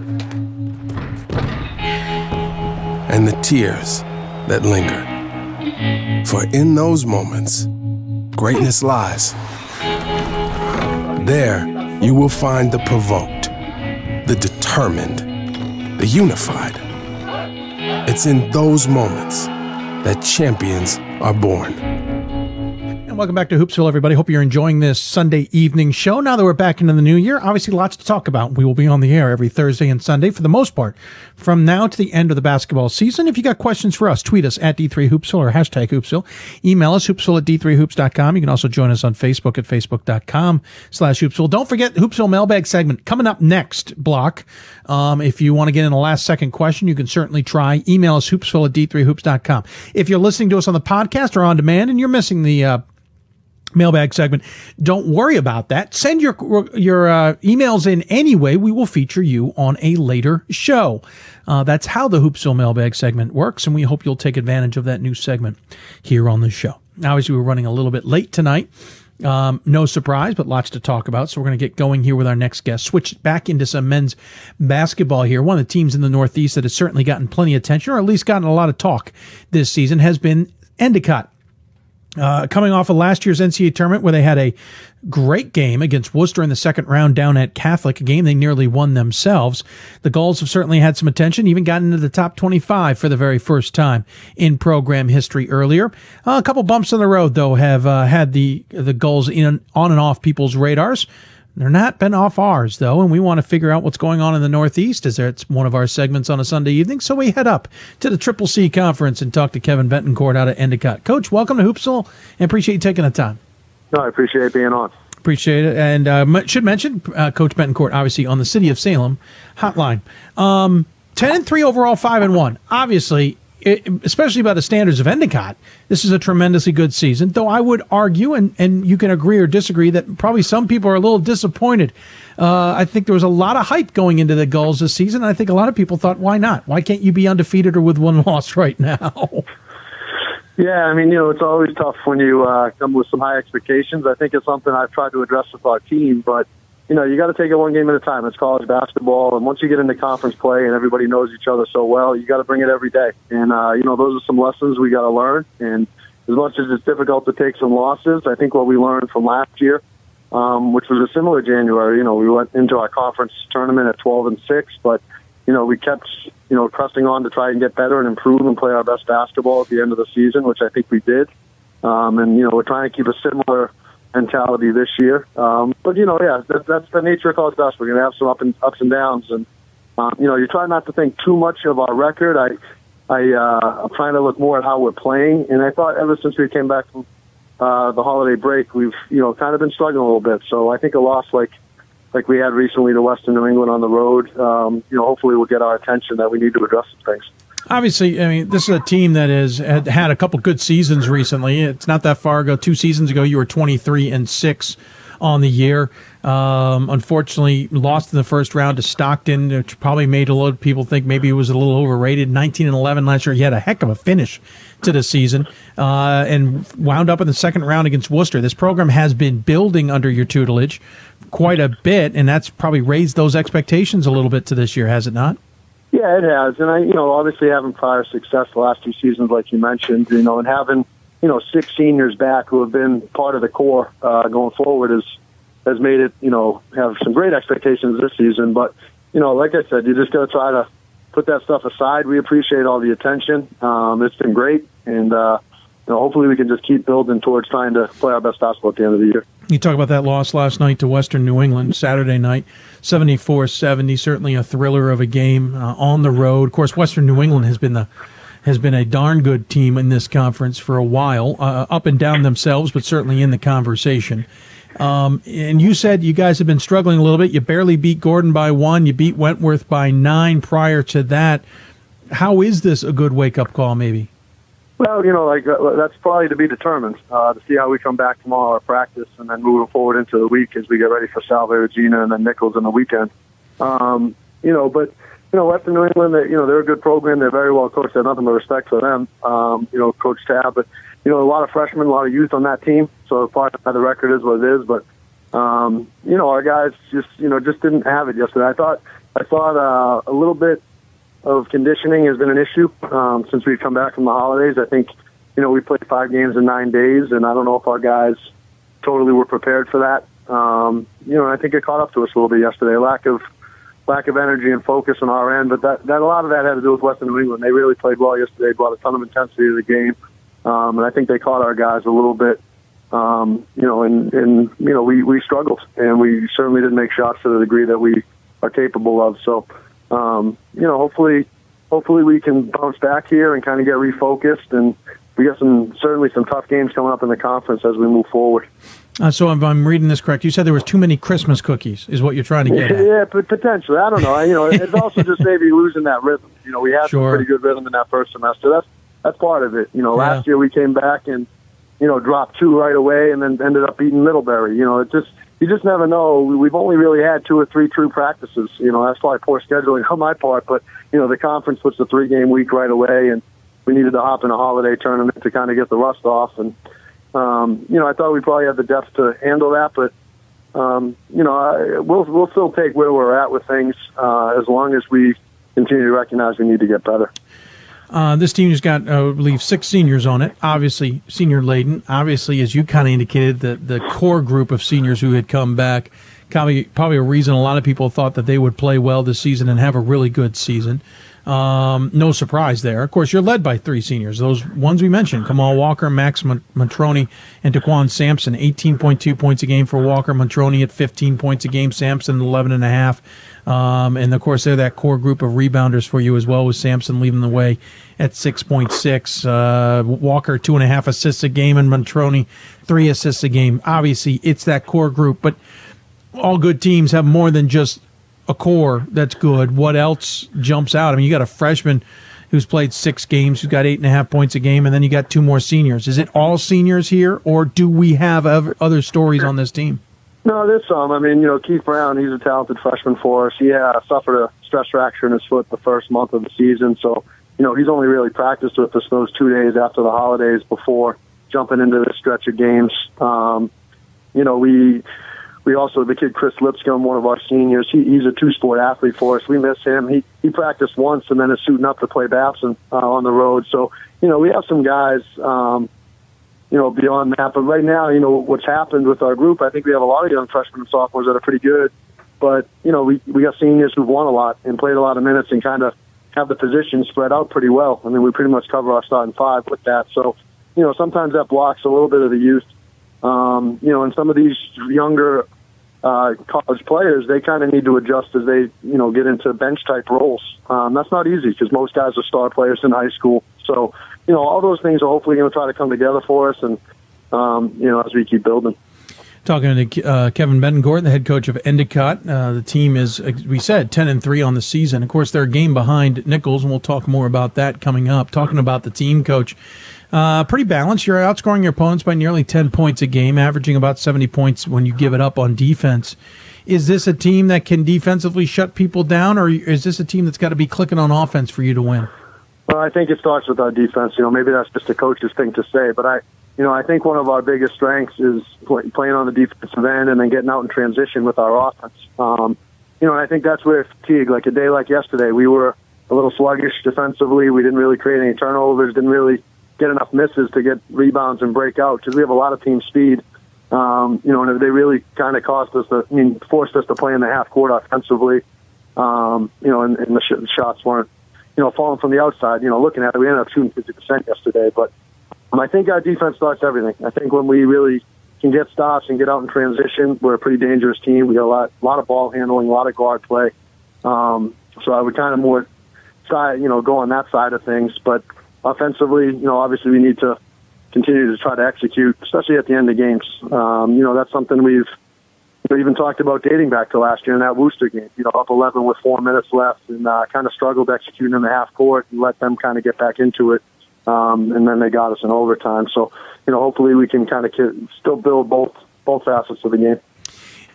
And the tears that linger. For in those moments, greatness lies. There, you will find the provoked, the determined, the unified. It's in those moments that champions are born. Welcome back to Hoopsville, everybody. Hope you're enjoying this Sunday evening show. Now that we're back into the new year, obviously lots to talk about. We will be on the air every Thursday and Sunday for the most part from now to the end of the basketball season. If you got questions for us, tweet us at D3Hoopsville or hashtag Hoopsville. Email us, hoopsville at D3Hoops.com. You can also join us on Facebook at Facebook.com slash Hoopsville. Don't forget Hoopsville mailbag segment coming up next block. Um, if you want to get in a last second question, you can certainly try. Email us, hoopsville at D3Hoops.com. If you're listening to us on the podcast or on demand and you're missing the, uh, mailbag segment. Don't worry about that. Send your your uh, emails in anyway. We will feature you on a later show. Uh, that's how the Hoopsville mailbag segment works, and we hope you'll take advantage of that new segment here on the show. Obviously, we're running a little bit late tonight. Um, no surprise, but lots to talk about. So we're going to get going here with our next guest. Switch back into some men's basketball here. One of the teams in the Northeast that has certainly gotten plenty of attention, or at least gotten a lot of talk this season, has been Endicott. Uh, coming off of last year's NCAA tournament where they had a great game against Worcester in the second round down at Catholic, a game they nearly won themselves. The Gulls have certainly had some attention, even gotten into the top 25 for the very first time in program history earlier. Uh, a couple bumps in the road, though, have uh, had the the Gulls in on and off people's radars. They're not been off ours though, and we want to figure out what's going on in the Northeast as it's one of our segments on a Sunday evening. So we head up to the Triple C conference and talk to Kevin Bettencourt out of Endicott. Coach, welcome to Hoopsville, and appreciate you taking the time. No, I appreciate being on. Appreciate it, and uh, should mention uh, Coach Bettencourt obviously on the City of Salem hotline. Um, Ten and three overall, five and one. Obviously, it, especially by the standards of Endicott, this is a tremendously good season. Though I would argue, and, and you can agree or disagree, that probably some people are a little disappointed. Uh, I think there was a lot of hype going into the Gulls this season. I think a lot of people thought, why not? Why can't you be undefeated or with one loss right now? Yeah, I mean, you know, it's always tough when you uh, come with some high expectations. I think it's something I've tried to address with our team, but you know, you got to take it one game at a time. It's college basketball, and once you get into conference play and everybody knows each other so well, you got to bring it every day. And uh, you know, those are some lessons we got to learn. And as much as it's difficult to take some losses, I think what we learned from last year, um, which was a similar January, you know, we went into our conference tournament at 12 and six, but you know, we kept you know pressing on to try and get better and improve and play our best basketball at the end of the season, which I think we did. Um, and you know, we're trying to keep a similar mentality this year. Um, but you know, yeah, that, that's the nature of college basketball. We're going to have some up and ups and downs, and um, you know, you try not to think too much of our record. I, I, uh, I'm trying to look more at how we're playing, and I thought ever since we came back from uh, the holiday break, we've you know kind of been struggling a little bit. So I think a loss like like we had recently to Western New England on the road, um, you know, hopefully will get our attention that we need to address some things obviously, I mean, this is a team that has had, had a couple good seasons recently. It's not that far ago. Two seasons ago, you were 23 and 6 on the year. Um, unfortunately, lost in the first round to Stockton, which probably made a lot of people think maybe it was a little overrated. 19 and 11 last year. He had a heck of a finish to the season uh, and wound up in the second round against Worcester. This program has been building under your tutelage quite a bit, and that's probably raised those expectations a little bit to this year, has it not? Yeah, it has, and I, you know, obviously having prior success the last two seasons, like you mentioned, you know, and having, you know, six seniors back who have been part of the core uh, going forward is has made it, you know, have some great expectations this season. But, you know, like I said, you just got to try to put that stuff aside. We appreciate all the attention. Um, it's been great, and uh, you know, hopefully we can just keep building towards trying to play our best basketball at the end of the year. You talk about that loss last night to Western New England, Saturday night, 74-70, certainly a thriller of a game uh, on the road. Of course, Western New England has been the has been a darn good team in this conference for a while, uh, up and down themselves, but certainly in the conversation. Um, and you said you guys have been struggling a little bit. You barely beat Gordon by one. You beat Wentworth by nine prior to that. How is this a good wake up call, maybe? Well, you know, like uh, that's probably to be determined uh, to see how we come back tomorrow at practice, and then moving forward into the week as we get ready for Salve Regina and then Nichols in the weekend. Um, you know, but you know, Western New England, they, you know, they're a good program. They're very well coached. I have nothing but respect for them. Um, you know, Coach Tab, but you know, a lot of freshmen, a lot of youth on that team. So part of the record is what it is. But um, you know, our guys just you know just didn't have it yesterday. I thought I thought uh, a little bit of conditioning has been an issue um, since we've come back from the holidays. I think you know we played five games in nine days, and I don't know if our guys totally were prepared for that. Um, you know, I think it caught up to us a little bit yesterday. Lack of lack of energy and focus on our end, but that, that a lot of that had to do with Western New England. They really played well yesterday, brought a ton of intensity to the game, um, and I think they caught our guys a little bit. Um, you know, and, and you know we we struggled, and we certainly didn't make shots to the degree that we are capable of. So, um, you know, hopefully, hopefully we can bounce back here and kind of get refocused, and we got some certainly some tough games coming up in the conference as we move forward. Uh, so if I'm reading this correct, you said there was too many Christmas cookies, is what you're trying to get at. Yeah, but potentially. I don't know. You know, it's also just maybe losing that rhythm. You know, we had Sure. some pretty good rhythm in that first semester. That's that's part of it. You know, last year we came back and you know dropped two right away, and then ended up beating Middlebury. You know, it just you just never know. We- We've only really had two or three true practices. You know, that's probably poor scheduling on my part, but you know, the conference puts the three game week right away, and we needed to hop in a holiday tournament to kind of get the rust off and. Um, you know, I thought we probably had the depth to handle that, but um, you know, I, we'll we'll still take where we're at with things uh, as long as we continue to recognize we need to get better. Uh, this team has got, uh, I believe, six seniors on it. Obviously, senior laden. Obviously, as you kind of indicated, the the core group of seniors who had come back. Probably, probably a reason a lot of people thought that they would play well this season and have a really good season. Um, no surprise there. Of course, you're led by three seniors. Those ones we mentioned: Kamal Walker, Max Mat- Matroni, and Daquan Sampson. 18.2 points a game for Walker. Matroni at 15 points a game. Sampson 11 and a half. Um, and of course, they're that core group of rebounders for you as well, with Sampson leading the way at 6.6. Uh, Walker, two and a half assists a game, and Matroni, three assists a game. Obviously, it's that core group, but all good teams have more than just a core that's good. What else jumps out? I mean, you got a freshman who's played six games, who's got eight and a half points a game, and then you got two more seniors. Is it all seniors here, or do we have other stories on this team? No, there's some. I mean, you know, Keith Brown, he's a talented freshman for us. He uh, suffered a stress fracture in his foot the first month of the season, so you know he's only really practiced with us those two days after the holidays before jumping into this stretch of games. Um, you know, we we also the kid Chris Lipscomb, one of our seniors. He, he's a two sport athlete for us. We miss him. He he practiced once and then is suiting up to play Babson uh, on the road. So you know we have some guys. Um, you know, beyond that. But right now, you know, what's happened with our group, I think we have a lot of young freshmen and sophomores that are pretty good. But, you know, we, we got seniors who've won a lot and played a lot of minutes and kind of have the position spread out pretty well. I mean, we pretty much cover our starting five with that. So, you know, sometimes that blocks a little bit of the youth. Um, you know, and some of these younger uh, college players, they kind of need to adjust as they, you know, get into bench type roles. Um, that's not easy because most guys are star players in high school. So, you know, all those things are hopefully going to try to come together for us, and um, you know, as we keep building. Talking to uh, Kevin Bettencourt, the head coach of Endicott. Uh, the team is, as we said, 10 and 3 on the season. Of course, they're a game behind Nichols, and we'll talk more about that coming up. Talking about the team coach, Uh, pretty balanced. You're outscoring your opponents by nearly 10 points a game, averaging about 70 points when you give it up on defense. Is this a team that can defensively shut people down, or is this a team that's got to be clicking on offense for you to win? Well, I think it starts with our defense. You know, maybe that's just a coach's thing to say, but I, you know, I think one of our biggest strengths is play, playing on the defensive end and then getting out in transition with our offense. Um, you know, and I think that's where fatigue, like a day like yesterday, we were a little sluggish defensively. We didn't really create any turnovers, didn't really get enough misses to get rebounds and break out because we have a lot of team speed. Um, you know, and they really kind of cost us to, I mean, forced us to play in the half court offensively. Um, you know, and, and the, sh- the shots weren't, you know, falling from the outside. You know, looking at it, we ended up shooting 50% yesterday. But um, I think our defense starts everything. I think when we really can get stops and get out in transition, we're a pretty dangerous team. We got a lot, a lot of ball handling, a lot of guard play. Um, so I would kind of more side, you know, go on that side of things. But offensively, you know, obviously we need to continue to try to execute, especially at the end of games. Um, you know, that's something we've know, even talked about dating back to last year in that Worcester game. You know, up 11 with four minutes left, and uh, kind of struggled executing in the half court and let them kind of get back into it. Um, and then they got us in overtime. So, you know, hopefully we can kind of still build both both facets of the game.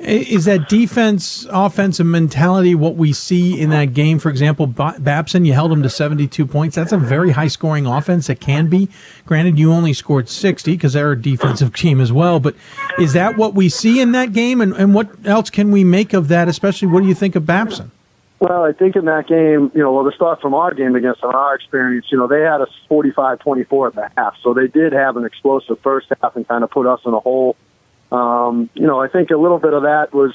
Is that defense offensive mentality what we see in that game? For example, Babson, you held him to 72 points. That's a very high scoring offense. It can be. Granted, you only scored 60 because they're a defensive team as well. But is that what we see in that game? And, and what else can we make of that, especially what do you think of Babson? Well, I think in that game, you know, well, the start from our game against our experience, you know, they had us 45-24 at the half. So they did have an explosive first half and kind of put us in a hole um, you know, I think a little bit of that was,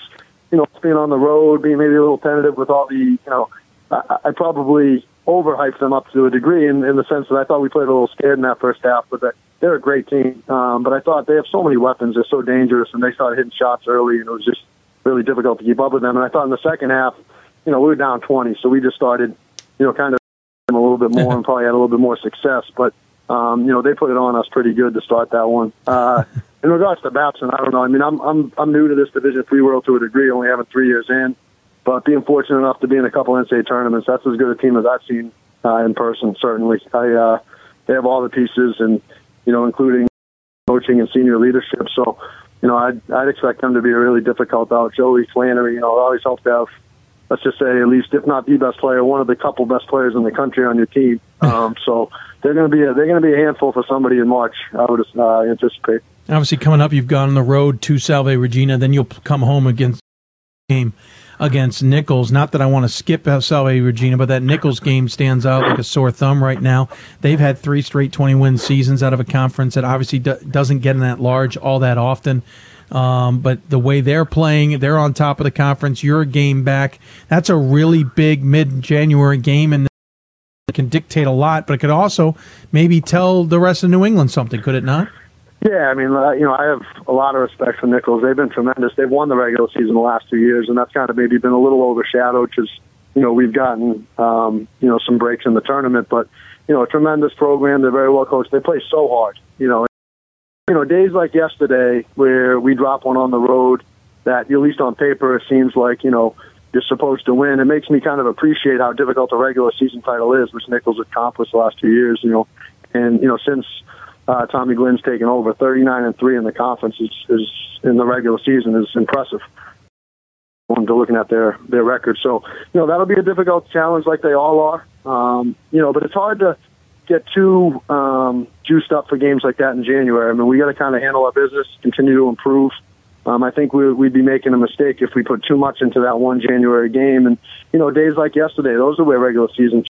you know, being on the road, being maybe a little tentative with all the, you know, I, I probably overhyped them up to a degree in, in the sense that I thought we played a little scared in that first half, but that they're a great team. Um, but I thought they have so many weapons, they're so dangerous, and they started hitting shots early, and it was just really difficult to keep up with them. And I thought in the second half, you know, we were down 20, so we just started, you know, kind of a little bit more and probably had a little bit more success. But um, you know, they put it on us pretty good to start that one. Uh, in regards to Babson, I don't know. I mean, I'm I'm I'm new to this Division Three world to a degree, only having three years in, but being fortunate enough to be in a couple NCAA tournaments, that's as good a team as I've seen uh, in person. Certainly, I uh, they have all the pieces, and you know, including coaching and senior leadership. So, you know, I'd I'd expect them to be a really difficult out. Joey Flannery, you know, it always helps to have. Let's just say, at least if not the best player, one of the couple best players in the country on your team. Um, so they're going to be a, they're going to be a handful for somebody in March. I would uh, anticipate. Obviously, coming up, you've gone on the road to Salve Regina. Then you'll come home against game against Nichols. Not that I want to skip Salve Regina, but that Nichols game stands out like a sore thumb right now. They've had three straight 20 win seasons out of a conference that obviously do- doesn't get in that large all that often. Um, but the way they're playing, they're on top of the conference. You're a game back. That's a really big mid January game, and it can dictate a lot, but it could also maybe tell the rest of New England something, could it not? Yeah, I mean, uh, you know, I have a lot of respect for Nichols. They've been tremendous. They've won the regular season the last two years, and that's kind of maybe been a little overshadowed because, you know, we've gotten, um, you know, some breaks in the tournament. But, you know, a tremendous program. They're very well coached. They play so hard, you know. You know, days like yesterday where we drop one on the road that, at least on paper, it seems like, you know, you're supposed to win. It makes me kind of appreciate how difficult a regular season title is, which Nichols accomplished the last two years, you know. And, you know, since – uh, Tommy Glynn's taken over. 39 and three in the conference is, is in the regular season is impressive. When to looking at their their record, so you know that'll be a difficult challenge, like they all are. Um, you know, but it's hard to get too um, juiced up for games like that in January. I mean, we got to kind of handle our business, continue to improve. Um, I think we, we'd be making a mistake if we put too much into that one January game. And you know, days like yesterday, those are where regular season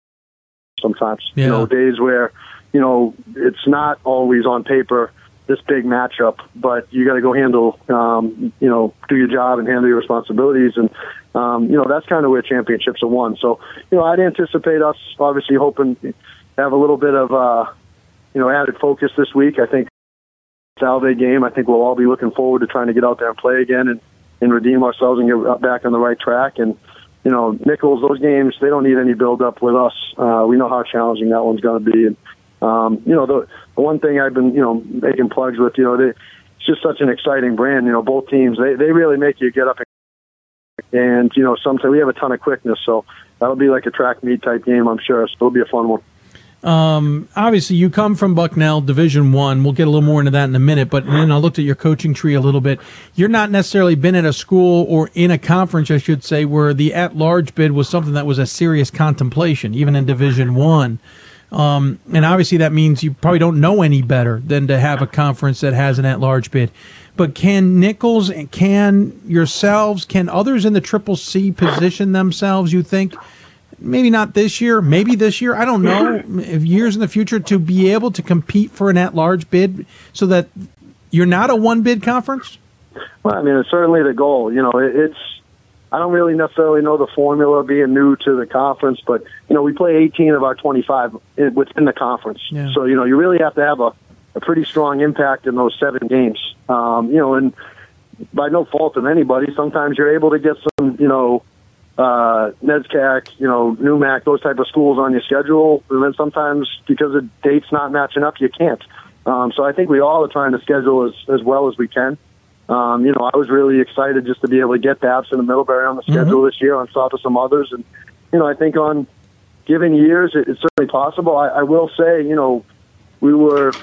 sometimes. Yeah. You know, days where you know, it's not always on paper this big matchup, but you got to go handle, um, you know, do your job and handle your responsibilities. And, um, you know, that's kind of where championships are won. So, you know, I'd anticipate us obviously hoping to have a little bit of, uh, you know, added focus this week. I think Salve game, I think we'll all be looking forward to trying to get out there and play again and, and redeem ourselves and get back on the right track. And, you know, Nichols, those games, they don't need any build up with us. Uh, we know how challenging that one's going to be. And, um, you know, the, the one thing I've been, you know, making plugs with, you know, they, it's just such an exciting brand. You know, both teams, they, they really make you get up and, and, you know, sometimes we have a ton of quickness. So that'll be like a track meet type game, I'm sure. So it'll be a fun one. Um, obviously, you come from Bucknell Division One. We'll get a little more into that in a minute. But then I looked at your coaching tree a little bit. You're not necessarily been at a school or in a conference, I should say, where the at-large bid was something that was a serious contemplation, even in Division One. Um, and obviously, that means you probably don't know any better than to have a conference that has an at-large bid. But can Nichols and can yourselves, can others in the Triple C position themselves? You think? Maybe not this year, maybe this year. I don't know. if years in the future to be able to compete for an at-large bid, so that you're not a one-bid conference. Well, I mean, it's certainly the goal. You know, it, it's. I don't really necessarily know the formula being new to the conference, but you know, we play 18 of our 25 in, within the conference. Yeah. So you know, you really have to have a, a pretty strong impact in those seven games. Um, you know, and by no fault of anybody, sometimes you're able to get some, you know, uh, NESCAC, you know, NEWMAC, those type of schools on your schedule. And then sometimes because the date's not matching up, you can't. Um, so I think we all are trying to schedule as, as well as we can. Um, you know, I was really excited just to be able to get the Babson and Middlebury on the schedule this year on top of some others. And, you know, I think on given years, it, it's certainly possible. I, I will say, you know, we were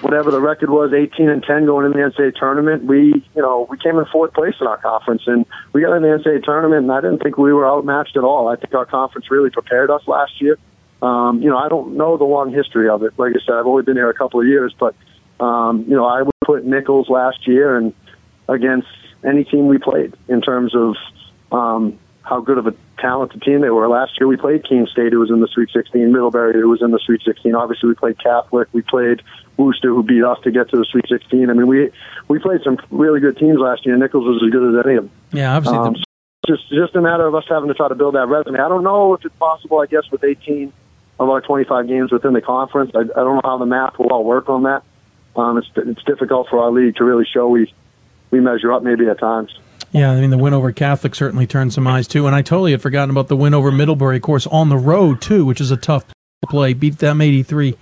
whatever the record was, 18 and 10 going in the NCAA tournament. We, you know, we came in fourth place in our conference, and we got in the NCAA tournament, and I didn't think we were outmatched at all. I think our conference really prepared us last year. Um, you know, I don't know the long history of it. Like I said, I've only been here a couple of years, but um, you know, I would put Nichols last year and against any team we played in terms of um, how good of a talented team they were. Last year we played Keene State, who was in the Sweet 16, Middlebury, who was in the Sweet 16. Obviously, we played Catholic. We played Worcester, who beat us to get to the Sweet 16. I mean, we we played some really good teams last year. Nichols was as good as any of them. Yeah, obviously. Um, so it's just just a matter of us having to try to build that resume. I don't know if it's possible. I guess with 18 of our 25 games within the conference, I, I don't know how the math will all work on that. Um, it's it's difficult for our league to really show we we measure up maybe at times. Yeah, I mean the win over Catholic certainly turned some eyes too, and I totally had forgotten about the win over Middlebury, of course, on the road too, which is a tough play. Beat them 83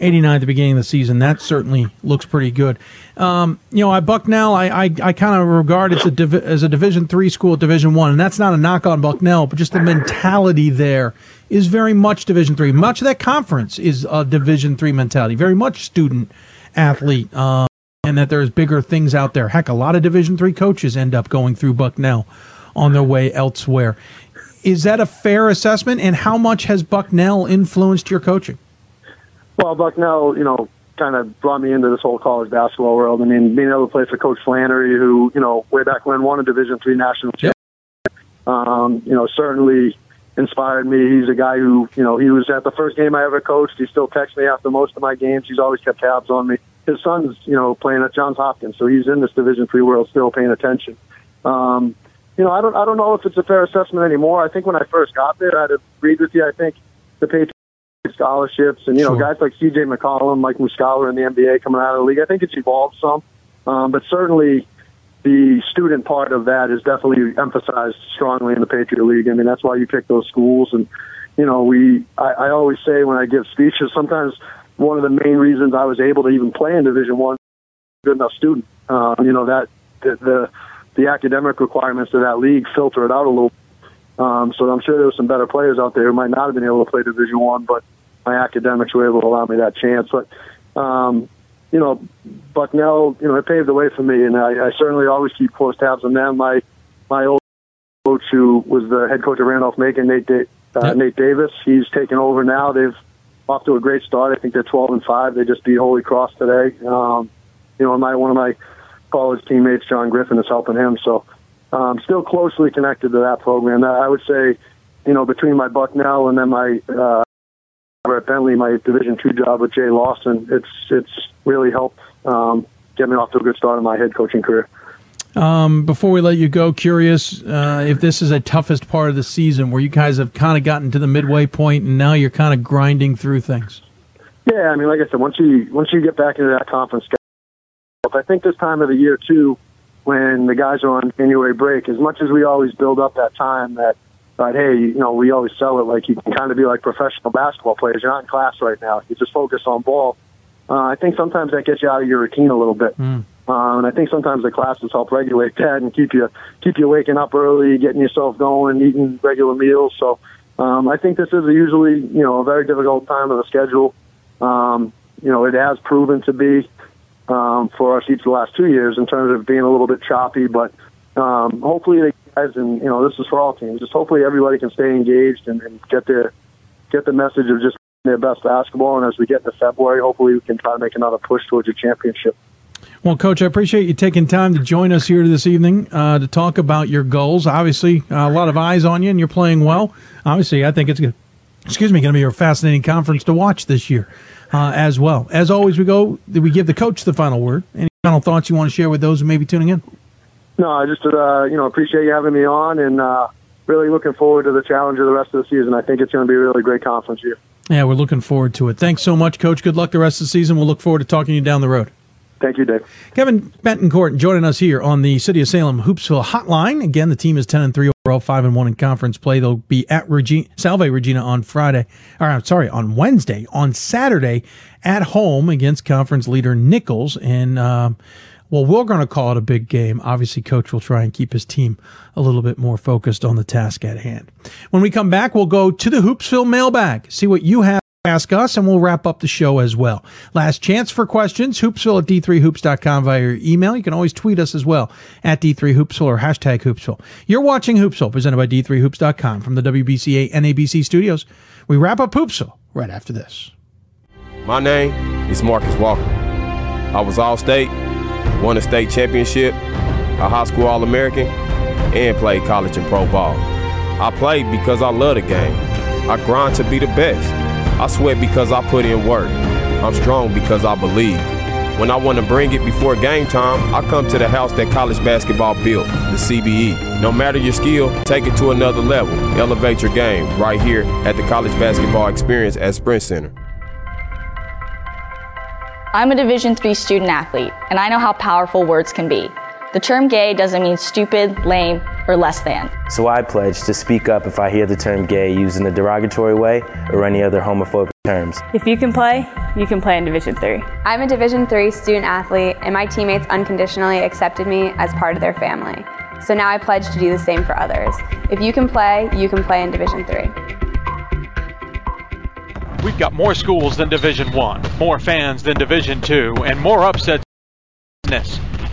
89 at the beginning of the season. That certainly looks pretty good. Um, you know, I Bucknell, I I, I kind of regard as a divi- as a Division three school at Division one, and that's not a knock on Bucknell, but just the mentality there is very much Division three. Much of that conference is a Division three mentality, very much student athlete. Um, and that there's bigger things out there. Heck, a lot of Division three coaches end up going through Bucknell on their way elsewhere. Is that a fair assessment? And how much has Bucknell influenced your coaching? Well, Bucknell, you know, kind of brought me into this whole college basketball world. I mean, being able to play for Coach Flannery, who you know, way back when won a Division three national championship, um, you know, certainly inspired me. He's a guy who, you know, he was at the first game I ever coached. He still texts me after most of my games. He's always kept tabs on me. His son's, you know, playing at Johns Hopkins, so he's in this Division three world, still paying attention. Um, you know, I don't, I don't know if it's a fair assessment anymore. I think when I first got there, I'd agreed with you. I think the Patriots scholarships and you know guys like C.J. McCollum, Mike Muscala in the NBA coming out of the league. I think it's evolved some, um, but certainly the student part of that is definitely emphasized strongly in the Patriot League. I mean, that's why you pick those schools. And you know, we I, I always say when I give speeches, sometimes one of the main reasons I was able to even play in Division One, good enough student. Uh, you know that the, the the academic requirements of that league filter it out a little. Um, so I'm sure there were some better players out there who might not have been able to play Division One, but my academics were able to allow me that chance. But um, you know, Bucknell, you know, it paved the way for me, and I, I certainly always keep close tabs on them. My my old coach, who was the head coach of Randolph Macon, Nate da- uh, Yep. Nate Davis, he's taken over now. They've off to a great start. I think they're 12 and five. They just beat Holy Cross today. Um, you know, my one of my college teammates, John Griffin, is helping him. So, um, still closely connected to that program. I would say, you know, between my Bucknell and then my uh, at Bentley, my Division two job with Jay Lawson, it's it's really helped um, get me off to a good start in my head coaching career. Um, before we let you go, curious uh, if this is a toughest part of the season where you guys have kind of gotten to the midway point and now you're kind of grinding through things. Yeah, I mean, like I said, once you once you get back into that conference, schedule, I think this time of the year too, when the guys are on January break, as much as we always build up that time that, that hey, you know, we always sell it like you can kind of be like professional basketball players. You're not in class right now. You just focus on ball. Uh, I think sometimes that gets you out of your routine a little bit. Mm. Um, and I think sometimes the classes help regulate that and keep you keep you waking up early, getting yourself going, eating regular meals. So um, I think this is usually you know a very difficult time of the schedule. Um, you know, it has proven to be um, for us each the last two years in terms of being a little bit choppy, but um, hopefully the guys and you know this is for all teams. Just hopefully everybody can stay engaged and, and get their get the message of just their best basketball. And as we get into February, hopefully we can try to make another push towards a championship. Well, Coach, I appreciate you taking time to join us here this evening uh, to talk about your goals. Obviously, uh, a lot of eyes on you, and you're playing well. Obviously, I think it's good. Excuse me, going to be a fascinating conference to watch this year uh, as well. As always, we go. We give the coach the final word. Any final thoughts you want to share with those who may be tuning in? No, I just uh, you know appreciate you having me on, and uh, really looking forward to the challenge of the rest of the season. I think it's going to be a really great conference year. Yeah, we're looking forward to it. Thanks so much, Coach. Good luck the rest of the season. We'll look forward to talking to you down the road. Thank you, Dave. Kevin Bettencourt joining us here on the City of Salem Hoopsville Hotline. Again, the team is ten and three overall, five and one in conference play. They'll be at Regina, Salve Regina on Friday, or I'm sorry, on Wednesday. On Saturday, at home against conference leader Nichols, and um, well, we're going to call it a big game. Obviously, coach will try and keep his team a little bit more focused on the task at hand. When we come back, we'll go to the Hoopsville mailbag, see what you have ask us, and we'll wrap up the show as well. Last chance for questions, hoopsville at d3hoops.com via your email. You can always tweet us as well at d3hoopsville or hashtag hoopsville. You're watching Hoopsville, presented by d3hoops.com from the WBCA NABC studios. We wrap up Hoopsville right after this. My name is Marcus Walker. I was All State, won a state championship, a high school All American, and played college and pro ball. I played because I love the game. I grind to be the best. I sweat because I put in work. I'm strong because I believe. When I want to bring it before game time, I come to the house that college basketball built, the CBE. No matter your skill, take it to another level. Elevate your game right here at the College Basketball Experience at Sprint Center. I'm a Division III student athlete, and I know how powerful words can be. The term gay doesn't mean stupid, lame, or less than. So I pledge to speak up if I hear the term gay used in a derogatory way or any other homophobic terms. If you can play, you can play in Division 3. I'm a Division 3 student athlete, and my teammates unconditionally accepted me as part of their family. So now I pledge to do the same for others. If you can play, you can play in Division 3. We've got more schools than Division 1, more fans than Division 2, and more upsets than this.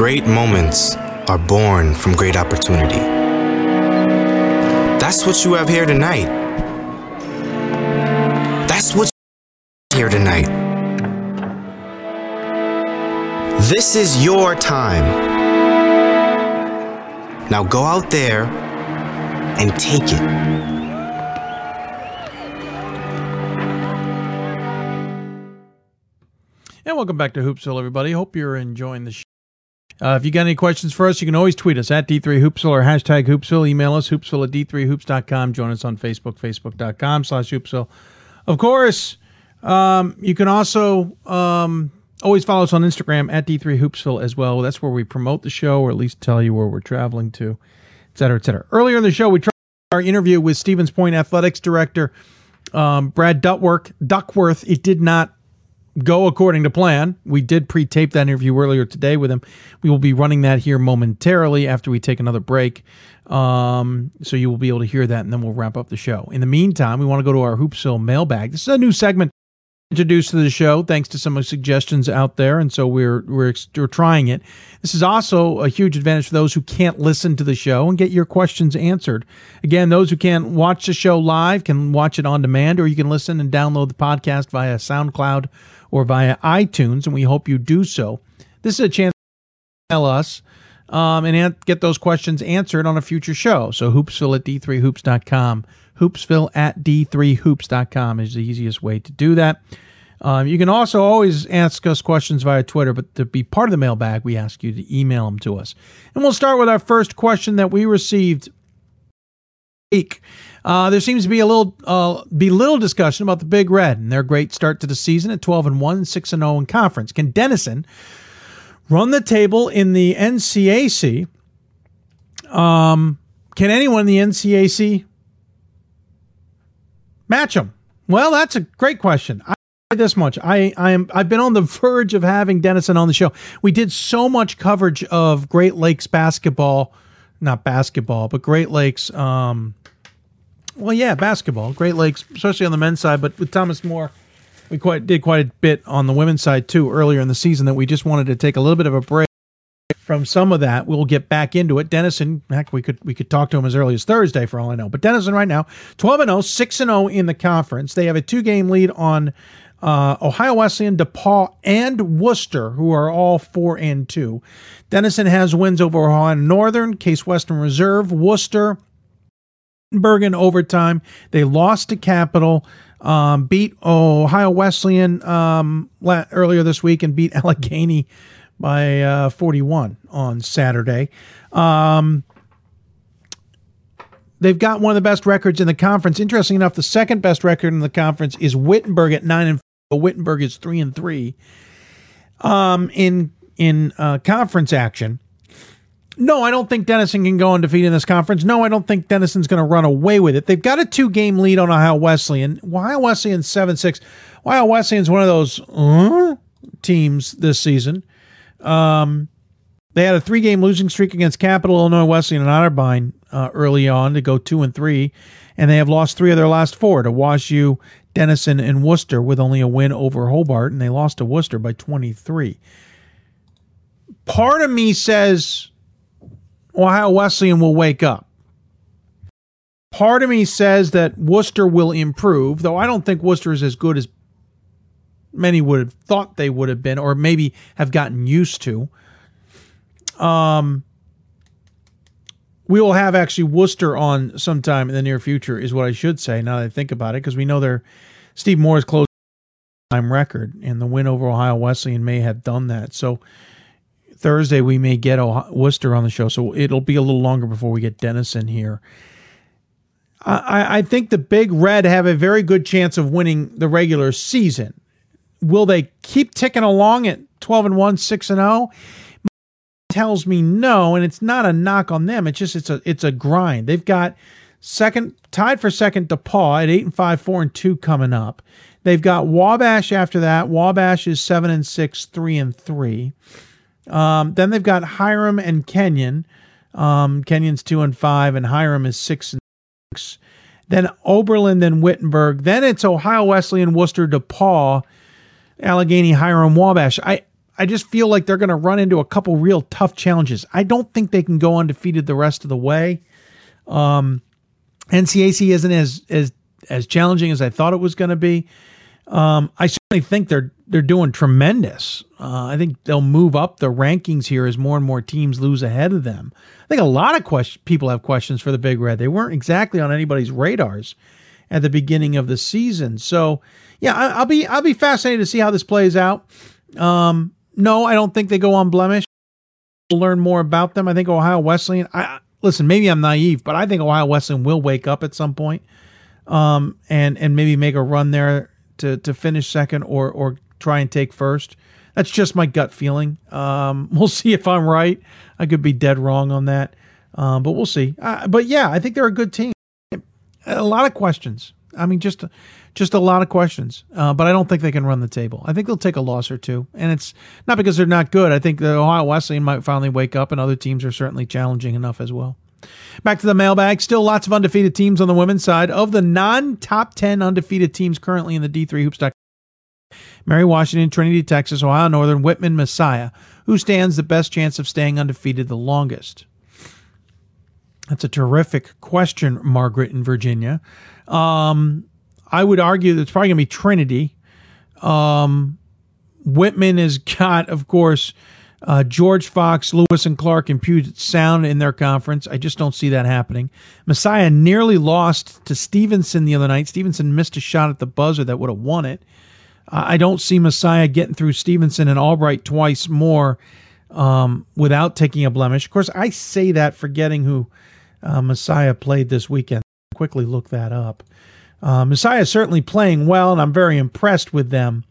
Great moments are born from great opportunity. That's what you have here tonight. That's what here tonight. This is your time. Now go out there and take it. And welcome back to Hoopsville, everybody. Hope you're enjoying the show. Uh, if you got any questions for us, you can always tweet us at D3Hoopsville or hashtag Hoopsville. Email us, hoopsville at D3Hoops.com. Join us on Facebook, Facebook.com slash Hoopsville. Of course, um, you can also um, always follow us on Instagram at D3Hoopsville as well. That's where we promote the show or at least tell you where we're traveling to, et cetera, et cetera. Earlier in the show, we tried our interview with Stevens Point Athletics Director um, Brad Duckworth. Duckworth. It did not go according to plan. We did pre-tape that interview earlier today with him. We will be running that here momentarily after we take another break. Um, so you will be able to hear that, and then we'll wrap up the show. In the meantime, we want to go to our Hoopsville mailbag. This is a new segment introduced to the show thanks to some suggestions out there, and so we're we're we're trying it. This is also a huge advantage for those who can't listen to the show and get your questions answered. Again, those who can't watch the show live can watch it on demand, or you can listen and download the podcast via SoundCloud or via iTunes, and we hope you do so. This is a chance to tell us um, and get those questions answered on a future show. So hoopsville at d3hoops.com. Hoopsville at d3hoops.com is the easiest way to do that. Um, you can also always ask us questions via Twitter, but to be part of the mailbag, we ask you to email them to us. And we'll start with our first question that we received. Uh, there seems to be a little uh, be little discussion about the Big Red and their great start to the season at 12 and 1, 6 and 0 in conference. Can Denison run the table in the NCAC? Um, can anyone in the NCAC match them? Well, that's a great question. I this much. I, I am I've been on the verge of having Denison on the show. We did so much coverage of Great Lakes basketball, not basketball, but Great Lakes um well yeah, basketball. Great Lakes, especially on the men's side, but with Thomas More, we quite did quite a bit on the women's side too earlier in the season that we just wanted to take a little bit of a break from some of that. We'll get back into it. Denison, heck, we could we could talk to him as early as Thursday for all I know. But Denison right now, 12 and 0, 6 and 0 in the conference. They have a two-game lead on uh, Ohio Wesleyan, DePauw, and Wooster, who are all 4 and 2. Denison has wins over Ohio Northern, Case Western Reserve, Wooster, Bergen overtime. They lost to Capital, um, beat Ohio Wesleyan um, earlier this week, and beat Allegheny by uh, 41 on Saturday. Um, they've got one of the best records in the conference. Interesting enough, the second best record in the conference is Wittenberg at nine and. Four. Wittenberg is three and three. Um, in in uh, conference action. No, I don't think Denison can go undefeated in this conference. No, I don't think Denison's going to run away with it. They've got a two game lead on Ohio Wesleyan. Ohio Wesleyan 7 6. Ohio Wesleyan's one of those uh, teams this season. Um, they had a three game losing streak against Capital, Illinois Wesleyan, and Otterbein uh, early on to go two and three. And they have lost three of their last four to WashU, Denison, and Wooster with only a win over Hobart. And they lost to Wooster by 23. Part of me says Ohio Wesleyan will wake up. Part of me says that Wooster will improve, though I don't think Wooster is as good as many would have thought they would have been, or maybe have gotten used to. Um, we will have actually Wooster on sometime in the near future, is what I should say. Now that I think about it, because we know they're Steve Moore's close time record, and the win over Ohio Wesleyan may have done that. So Thursday we may get Wooster on the show, so it'll be a little longer before we get Denison here. I, I think the Big Red have a very good chance of winning the regular season. Will they keep ticking along at 12 and 1, 6 and 0? tells me no, and it's not a knock on them. It's just it's a it's a grind. They've got second tied for second DePauw at 8 and 5, 4 and 2 coming up. They've got Wabash after that. Wabash is 7 and 6, 3 and 3. Um, then they've got Hiram and Kenyon. Um, Kenyon's 2 and 5 and Hiram is 6 and 6. Then Oberlin, then Wittenberg. Then it's Ohio Wesleyan, Wooster, DePauw Allegheny, Hiram, Wabash. I, I just feel like they're going to run into a couple real tough challenges. I don't think they can go undefeated the rest of the way. Um, NCAC isn't as as as challenging as I thought it was going to be. Um, I certainly think they're they're doing tremendous. Uh, I think they'll move up the rankings here as more and more teams lose ahead of them. I think a lot of question, people have questions for the Big Red. They weren't exactly on anybody's radars at the beginning of the season. So yeah, I, will be I'll be fascinated to see how this plays out. Um, no, I don't think they go on blemish. We'll learn more about them. I think Ohio Wesleyan. I listen. Maybe I'm naive, but I think Ohio Wesleyan will wake up at some point, um, and and maybe make a run there to to finish second or or try and take first. That's just my gut feeling. Um, we'll see if I'm right. I could be dead wrong on that, um, but we'll see. Uh, but yeah, I think they're a good team. A lot of questions. I mean, just just a lot of questions. Uh, but I don't think they can run the table. I think they'll take a loss or two, and it's not because they're not good. I think the Ohio Wesleyan might finally wake up, and other teams are certainly challenging enough as well. Back to the mailbag. Still lots of undefeated teams on the women's side. Of the non top 10 undefeated teams currently in the D3 Hoops. Mary Washington, Trinity, Texas, Ohio Northern, Whitman, Messiah. Who stands the best chance of staying undefeated the longest? That's a terrific question, Margaret in Virginia. Um, I would argue that it's probably going to be Trinity. Um, Whitman has got, of course, uh, George Fox, Lewis, and Clark and Puget Sound in their conference. I just don't see that happening. Messiah nearly lost to Stevenson the other night. Stevenson missed a shot at the buzzer that would have won it. Uh, I don't see Messiah getting through Stevenson and Albright twice more um, without taking a blemish. Of course, I say that forgetting who uh, Messiah played this weekend. quickly look that up. Uh, Messiah is certainly playing well, and I'm very impressed with them.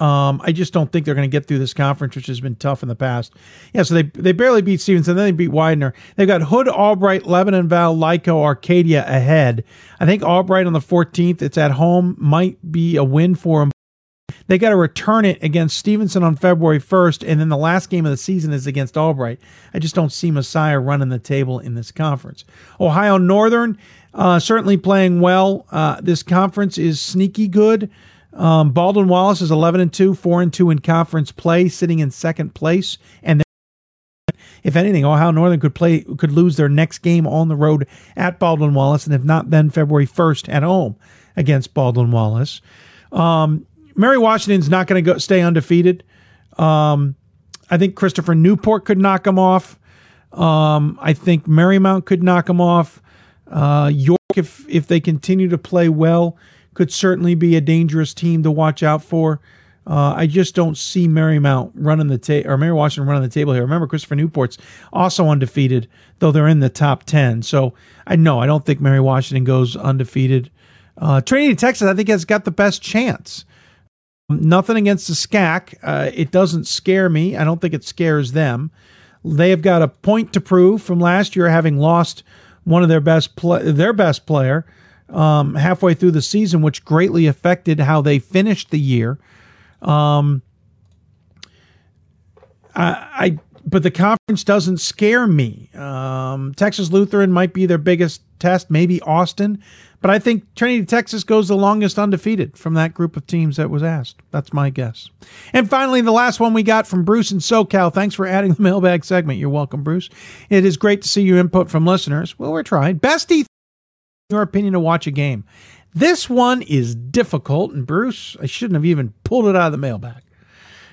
Um, I just don't think they're going to get through this conference, which has been tough in the past. Yeah, so they they barely beat Stevenson, then they beat Widener. They've got Hood, Albright, Lebanon Val, Lyco, Arcadia ahead. I think Albright on the 14th. It's at home, might be a win for them. They got to return it against Stevenson on February 1st, and then the last game of the season is against Albright. I just don't see Messiah running the table in this conference. Ohio Northern uh, certainly playing well. Uh, this conference is sneaky good. Um, Baldwin Wallace is 11 and 2, 4 and 2 in conference play, sitting in second place. And if anything, Ohio Northern could play could lose their next game on the road at Baldwin Wallace, and if not, then February 1st at home against Baldwin Wallace. Um, Mary Washington's not going to stay undefeated. Um, I think Christopher Newport could knock them off. Um, I think Marymount could knock them off. Uh, York, if if they continue to play well, could certainly be a dangerous team to watch out for. Uh, I just don't see Marymount running the table or Mary Washington running the table here. Remember, Christopher Newport's also undefeated, though they're in the top ten. So I know I don't think Mary Washington goes undefeated. Uh, Trinity, Texas, I think has got the best chance. Nothing against the SCAC. Uh, it doesn't scare me. I don't think it scares them. They have got a point to prove from last year, having lost one of their best play, their best player um, halfway through the season, which greatly affected how they finished the year. Um, I, I but the conference doesn't scare me. Um, Texas Lutheran might be their biggest test, maybe Austin, but I think Trinity, Texas goes the longest undefeated from that group of teams that was asked. That's my guess. And finally, the last one we got from Bruce and SoCal. Thanks for adding the mailbag segment. You're welcome, Bruce. It is great to see your input from listeners. Well, we're trying. Bestie your opinion to watch a game. This one is difficult, and Bruce, I shouldn't have even pulled it out of the mailbag.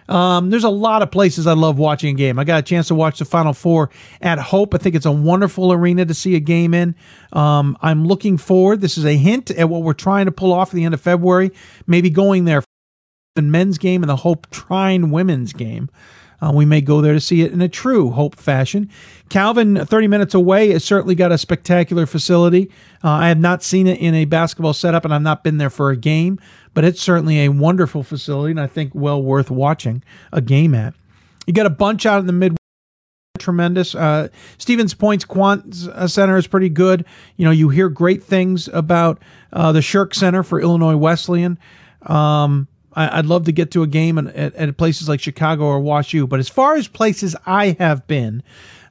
Um, there's a lot of places I love watching a game. I got a chance to watch the Final Four at Hope. I think it's a wonderful arena to see a game in. Um, I'm looking forward. This is a hint at what we're trying to pull off at the end of February. Maybe going there the men's game and the Hope Trine women's game. Uh, we may go there to see it in a true Hope fashion. Calvin, 30 minutes away, has certainly got a spectacular facility. Uh, I have not seen it in a basketball setup, and I've not been there for a game, but it's certainly a wonderful facility, and I think well worth watching a game at. You got a bunch out in the Midwest tremendous. Uh, Stevens Point's Quandt uh, Center is pretty good. You know, you hear great things about uh, the Shirk Center for Illinois Wesleyan. Um, I, would love to get to a game at, at, places like Chicago or Wash U. But as far as places I have been,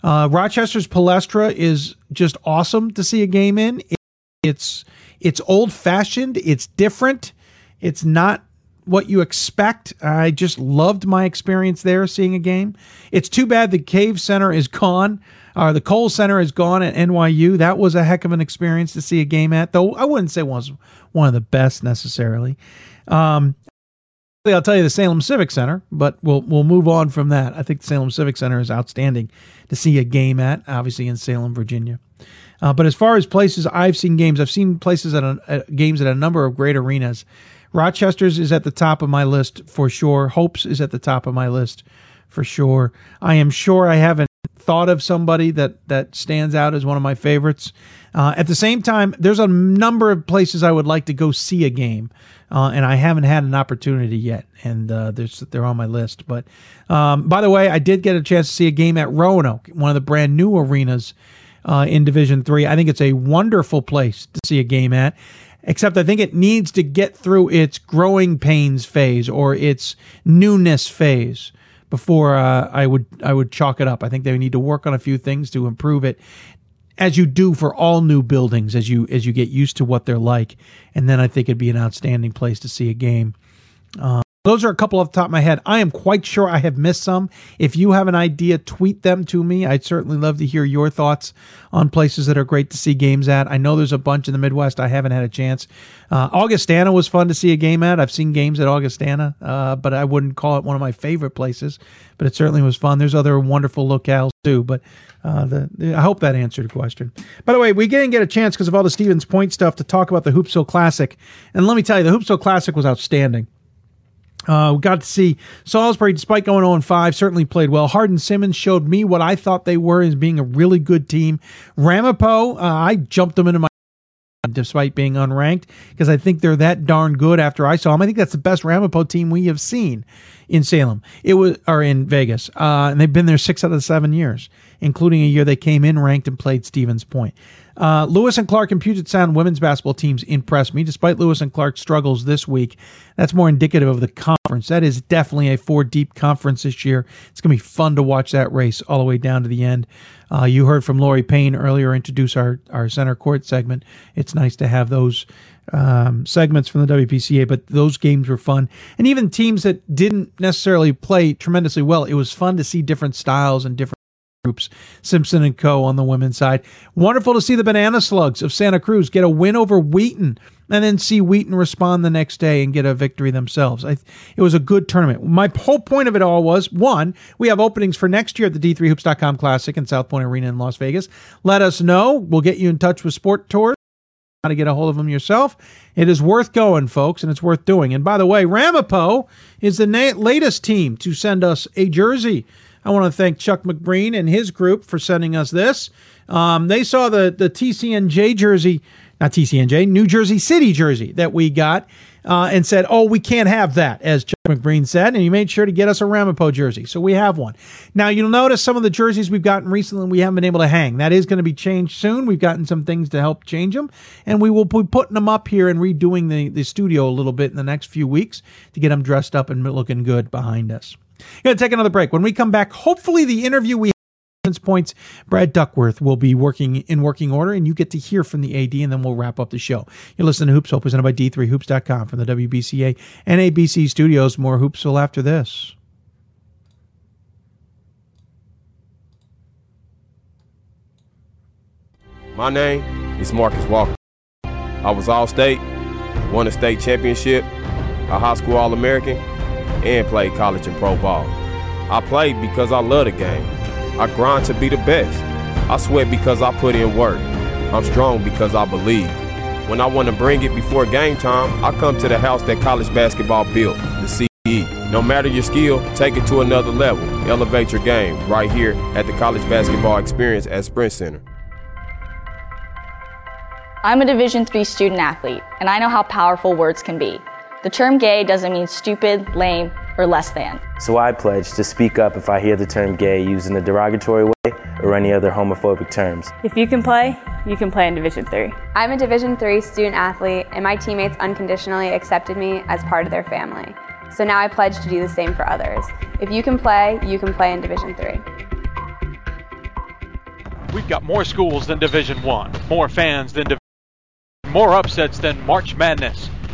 uh, Rochester's Palestra is just awesome to see a game in. It, it's it's old fashioned. It's different. It's not what you expect. I just loved my experience there seeing a game. It's too bad the Cave Center is gone. Uh, the Cole Center is gone at NYU. That was a heck of an experience to see a game at, though I wouldn't say it was one of the best necessarily. Um, I'll tell you the Salem Civic Center, but we'll we'll move on from that. I think the Salem Civic Center is outstanding to see a game at, obviously in Salem, Virginia. Uh, but as far as places I've seen games, I've seen places at, a, at, games at a number of great arenas. Rochester's is at the top of my list for sure. Hope's is at the top of my list for sure. I am sure I haven't thought of somebody that that stands out as one of my favorites. Uh, at the same time, there's a number of places I would like to go see a game, uh, and I haven't had an opportunity yet. And uh, they're on my list. But um, by the way, I did get a chance to see a game at Roanoke, one of the brand new arenas uh, in Division Three. I think it's a wonderful place to see a game at. Except I think it needs to get through its growing pains phase or its newness phase before uh, I would I would chalk it up. I think they need to work on a few things to improve it as you do for all new buildings as you as you get used to what they're like and then i think it'd be an outstanding place to see a game uh, those are a couple off the top of my head. I am quite sure I have missed some. If you have an idea, tweet them to me. I'd certainly love to hear your thoughts on places that are great to see games at. I know there's a bunch in the Midwest I haven't had a chance. Uh, Augustana was fun to see a game at. I've seen games at Augustana, uh, but I wouldn't call it one of my favorite places. But it certainly was fun. There's other wonderful locales too. But uh, the, the, I hope that answered the question. By the way, we didn't get a chance because of all the Stevens Point stuff to talk about the Hoopsville Classic. And let me tell you, the Hoopsville Classic was outstanding. Uh, we got to see Salisbury, despite going 0 5, certainly played well. Hardin Simmons showed me what I thought they were as being a really good team. Ramapo, uh, I jumped them into my despite being unranked, because I think they're that darn good after I saw them. I think that's the best Ramapo team we have seen in Salem. It was or in Vegas, uh, and they've been there six out of seven years, including a year they came in ranked and played Stevens Point. Uh, Lewis and Clark and Puget Sound women's basketball teams impressed me, despite Lewis and Clark's struggles this week. That's more indicative of the conference. That is definitely a four deep conference this year. It's going to be fun to watch that race all the way down to the end. Uh, you heard from Lori Payne earlier introduce our, our center court segment. It's nice to have those um, segments from the WBCA, but those games were fun. And even teams that didn't necessarily play tremendously well, it was fun to see different styles and different groups. Simpson and Co. on the women's side. Wonderful to see the Banana Slugs of Santa Cruz get a win over Wheaton and then see Wheaton respond the next day and get a victory themselves. I, it was a good tournament. My whole point of it all was one, we have openings for next year at the D3Hoops.com Classic in South Point Arena in Las Vegas. Let us know. We'll get you in touch with Sport Tours. How to get a hold of them yourself. It is worth going, folks, and it's worth doing. And by the way, Ramapo is the na- latest team to send us a jersey I want to thank Chuck McBreen and his group for sending us this. Um, they saw the the TCNJ jersey, not TCNJ, New Jersey City jersey that we got, uh, and said, "Oh, we can't have that," as Chuck McBreen said, and he made sure to get us a Ramapo jersey, so we have one. Now you'll notice some of the jerseys we've gotten recently we haven't been able to hang. That is going to be changed soon. We've gotten some things to help change them, and we will be putting them up here and redoing the the studio a little bit in the next few weeks to get them dressed up and looking good behind us. Going to take another break. When we come back, hopefully the interview we points brad duckworth will be working in working order and you get to hear from the ad and then we'll wrap up the show. You're listening to hoops hoopsville presented by d3hoops.com from the wbca and abc studios. More hoopsville after this. My name is marcus walker. I was all state won a state championship a high school all-american and played college and pro ball. I played because I love the game. I grind to be the best. I sweat because I put in work. I'm strong because I believe. When I want to bring it before game time, I come to the house that college basketball built, the CE. No matter your skill, take it to another level. Elevate your game right here at the College Basketball Experience at Sprint Center. I'm a Division III student athlete, and I know how powerful words can be. The term gay doesn't mean stupid, lame, or less than. So I pledge to speak up if I hear the term gay used in a derogatory way or any other homophobic terms. If you can play, you can play in Division 3. I'm a Division 3 student athlete, and my teammates unconditionally accepted me as part of their family. So now I pledge to do the same for others. If you can play, you can play in Division 3. We've got more schools than Division 1, more fans than Division more upsets than March Madness.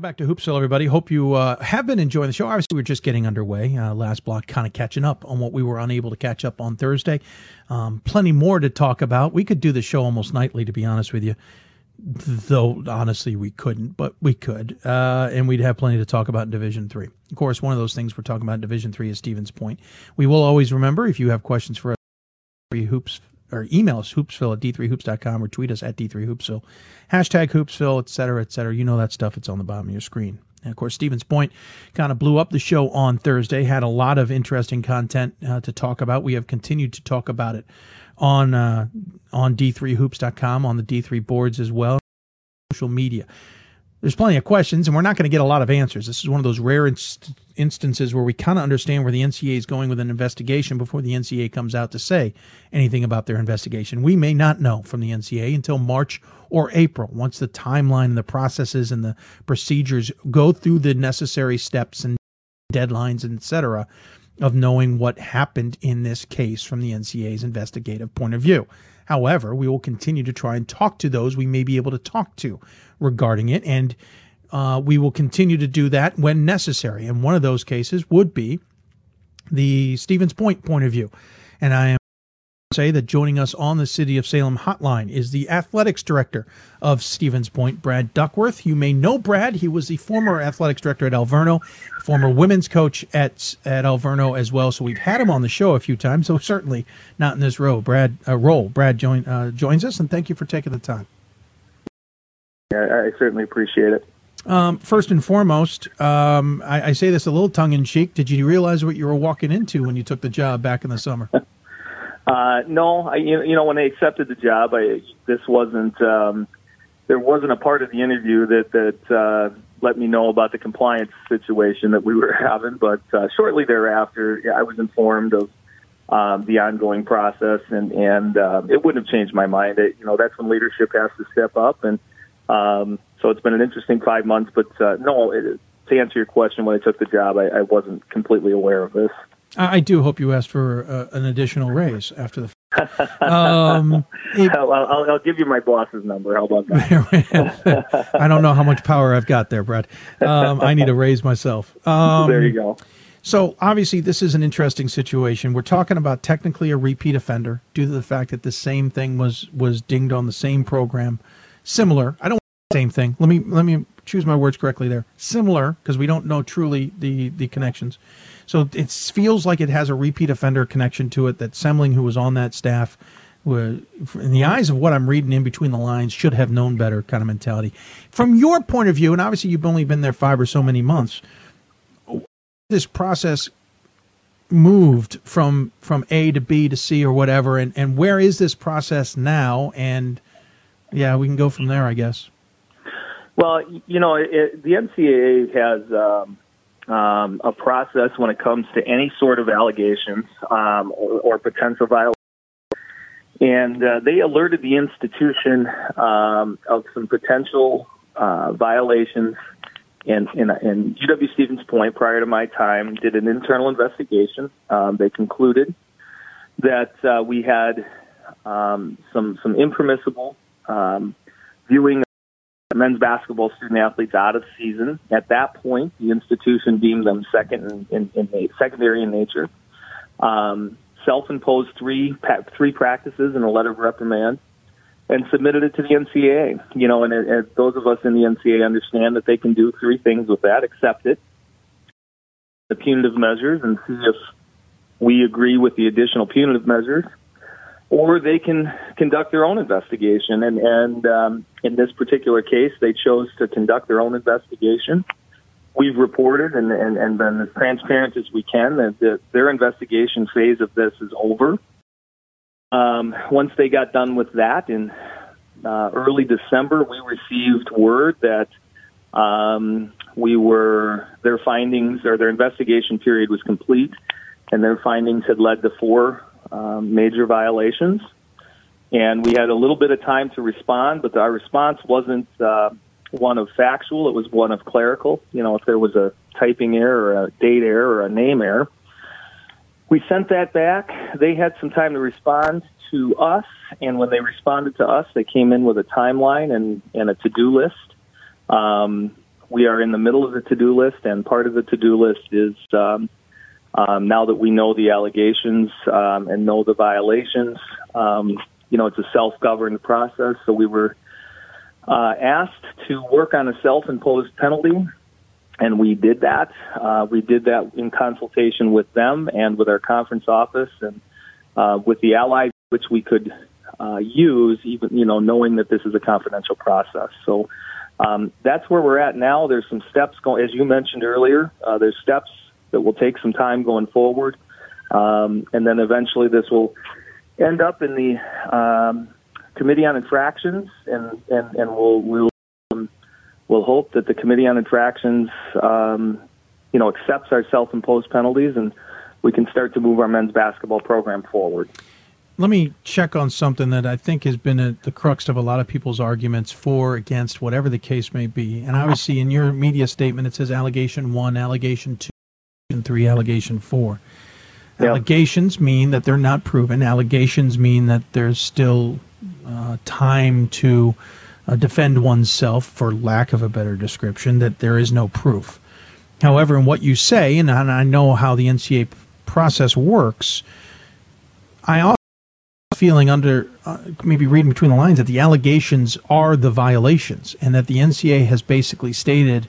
Back to Hoopsville, everybody. Hope you uh, have been enjoying the show. Obviously, we're just getting underway. Uh, last block, kind of catching up on what we were unable to catch up on Thursday. Um, plenty more to talk about. We could do the show almost nightly, to be honest with you. Though honestly, we couldn't, but we could, uh, and we'd have plenty to talk about in Division Three. Of course, one of those things we're talking about in Division Three is Stevens Point. We will always remember if you have questions for us, hoops or email us hoopsville at d3hoops.com or tweet us at d3hoopsville. Hashtag hoopsville, et cetera, et cetera. You know that stuff. It's on the bottom of your screen. And of course, Stevens Point kind of blew up the show on Thursday, had a lot of interesting content uh, to talk about. We have continued to talk about it on uh, on d3hoops.com, on the D3 boards as well, social media there's plenty of questions, and we're not going to get a lot of answers. This is one of those rare inst- instances where we kind of understand where the NCAA is going with an investigation before the NCAA comes out to say anything about their investigation. We may not know from the NCAA until March or April, once the timeline and the processes and the procedures go through the necessary steps and deadlines, etc., of knowing what happened in this case from the NCAA's investigative point of view. However, we will continue to try and talk to those we may be able to talk to regarding it, and uh, we will continue to do that when necessary. And one of those cases would be the Stevens Point point of view. And I am say that joining us on the City of Salem hotline is the athletics director of Stevens Point, Brad Duckworth. You may know Brad. He was the former athletics director at Alverno, former women's coach at at Alverno as well. So we've had him on the show a few times. So certainly not in this row. Brad uh, role. Brad join, uh, joins us, and thank you for taking the time. Yeah, I certainly appreciate it. Um, first and foremost, um, I, I, say this a little tongue in cheek. Did you realize what you were walking into when you took the job back in the summer? uh, no, I, you know, when I accepted the job, I, this wasn't, um, there wasn't a part of the interview that, that, uh, let me know about the compliance situation that we were having. But, uh, shortly thereafter, yeah, I was informed of, um, the ongoing process and, and, uh, it wouldn't have changed my mind. It, you know, that's when leadership has to step up and, um, so it's been an interesting five months. But uh, no, it, to answer your question, when I took the job, I, I wasn't completely aware of this. I do hope you asked for uh, an additional raise after the. Um, it, I'll, I'll, I'll, give you my boss's number. How about that? I don't know how much power I've got there, Brad. Um, I need a raise myself. Um, there you go. So obviously, this is an interesting situation. We're talking about technically a repeat offender due to the fact that the same thing was was dinged on the same program, similar. I don't same thing. Let me let me choose my words correctly there. Similar because we don't know truly the the connections. So it feels like it has a repeat offender connection to it. That Semling, who was on that staff, in the eyes of what I'm reading in between the lines, should have known better kind of mentality. From your point of view, and obviously you've only been there five or so many months, this process moved from from A to B to C or whatever, and and where is this process now? And yeah, we can go from there, I guess. Well, you know, it, the NCAA has um, um, a process when it comes to any sort of allegations um, or, or, potential violations. And uh, they alerted the institution um, of some potential uh, violations And, in, in, UW Stevens Point prior to my time, did an internal investigation. Um, they concluded that uh, we had um, some, some impermissible viewing men's basketball student athletes out of season. At that point, the institution deemed them second in, in, in secondary in nature. Um, self-imposed three three practices and a letter of reprimand, and submitted it to the NCAA. You know, and, and those of us in the NCAA understand that they can do three things with that: accept it, the punitive measures, and see if we agree with the additional punitive measures, or they can conduct their own investigation. And, and um, in this particular case, they chose to conduct their own investigation. We've reported and, and, and been as transparent as we can that the, their investigation phase of this is over. Um, once they got done with that in uh, early December, we received word that um, we were their findings or their investigation period was complete, and their findings had led to four um, major violations. And we had a little bit of time to respond, but our response wasn't uh, one of factual, it was one of clerical. You know, if there was a typing error or a date error or a name error. We sent that back. They had some time to respond to us, and when they responded to us, they came in with a timeline and, and a to do list. Um, we are in the middle of the to do list, and part of the to do list is um, um, now that we know the allegations um, and know the violations, um, you know, it's a self-governed process. So we were uh, asked to work on a self-imposed penalty, and we did that. Uh, we did that in consultation with them and with our conference office and uh, with the allies, which we could uh, use, even you know, knowing that this is a confidential process. So. Um, that's where we're at now. There's some steps going, as you mentioned earlier. Uh, there's steps that will take some time going forward. Um, and then eventually this will end up in the um, Committee on Infractions, and, and, and we'll, we'll, um, we'll hope that the Committee on Infractions, um, you know, accepts our self-imposed penalties and we can start to move our men's basketball program forward. Let me check on something that I think has been at the crux of a lot of people's arguments for, against, whatever the case may be. And obviously, in your media statement, it says allegation one, allegation two three, allegation four. Allegations mean that they're not proven. Allegations mean that there's still uh, time to uh, defend oneself, for lack of a better description, that there is no proof. However, in what you say, and I know how the NCAA process works, I also have feeling under uh, maybe reading between the lines that the allegations are the violations, and that the NCAA has basically stated,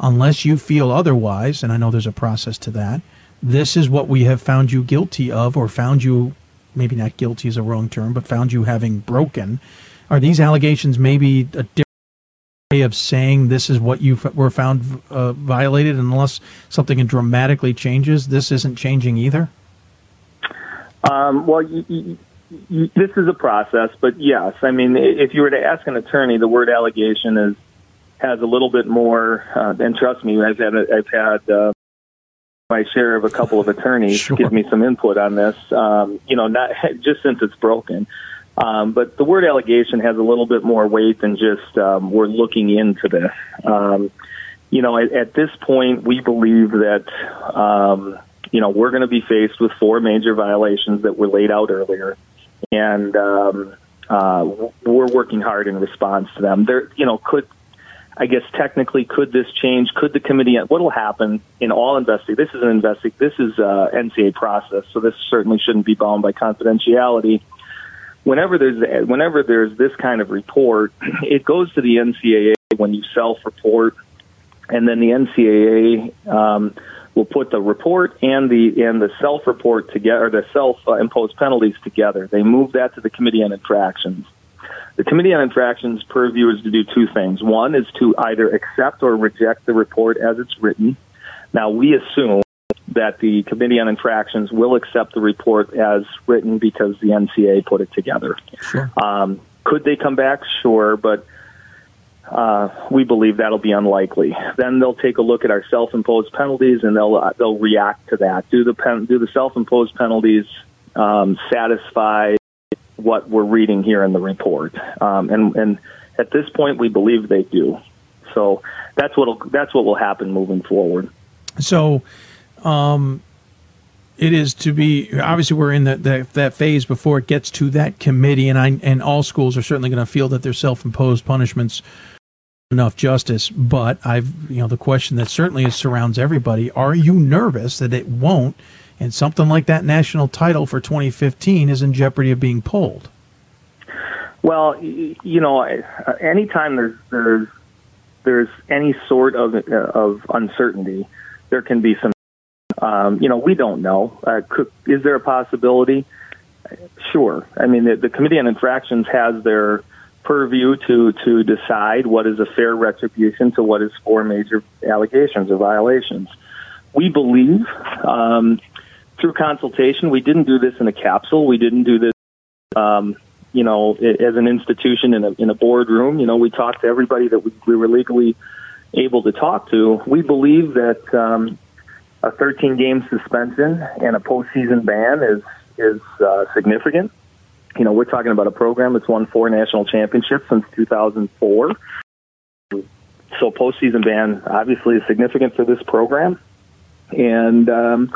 unless you feel otherwise, and I know there's a process to that, this is what we have found you guilty of, or found you, maybe not guilty is a wrong term, but found you having broken. Are these allegations maybe a different way of saying this is what you f- were found uh, violated, unless something dramatically changes, this isn't changing either? Um, well, you, this is a process, but yes, I mean, if you were to ask an attorney, the word allegation is has a little bit more. Uh, and trust me, I've had I've had uh, my share of a couple of attorneys give me some input on this. Um, you know, not just since it's broken. Um, but the word allegation has a little bit more weight than just um, we're looking into this. Um, you know, at, at this point, we believe that um, you know we're going to be faced with four major violations that were laid out earlier, and um, uh, we're working hard in response to them. There, you know, could I guess technically could this change? Could the committee? What will happen in all investing? This is an investing. This is a NCAA process, so this certainly shouldn't be bound by confidentiality whenever there's whenever there's this kind of report, it goes to the NCAA when you self-report, and then the NCAA um, will put the report and the and the self-report together, or the self-imposed penalties together. They move that to the Committee on Infractions. The Committee on Infractions' purview is to do two things. One is to either accept or reject the report as it's written. Now, we assume that the Committee on Infractions will accept the report as written because the NCAA put it together. Sure. Um, could they come back? Sure, but uh, we believe that'll be unlikely. Then they'll take a look at our self-imposed penalties and they'll uh, they'll react to that. Do the pen, do the self-imposed penalties um, satisfy what we're reading here in the report? Um, and and at this point, we believe they do. So that's what that's what will happen moving forward. So, um, it is to be obviously we're in that that phase before it gets to that committee, and I and all schools are certainly going to feel that their self-imposed punishments enough justice. But I've you know the question that certainly surrounds everybody: Are you nervous that it won't, and something like that national title for 2015 is in jeopardy of being pulled? Well, you know, uh, anytime there's there's there's any sort of uh, of uncertainty, there can be some. Um, you know, we don't know. Uh, could, is there a possibility? Sure. I mean, the, the Committee on Infractions has their purview to to decide what is a fair retribution to what is four major allegations or violations. We believe um, through consultation. We didn't do this in a capsule. We didn't do this. Um, you know, as an institution in a in a boardroom, you know, we talked to everybody that we, we were legally able to talk to. We believe that um, a 13 game suspension and a postseason ban is is uh, significant. You know, we're talking about a program that's won four national championships since 2004. So postseason ban obviously is significant for this program, and um,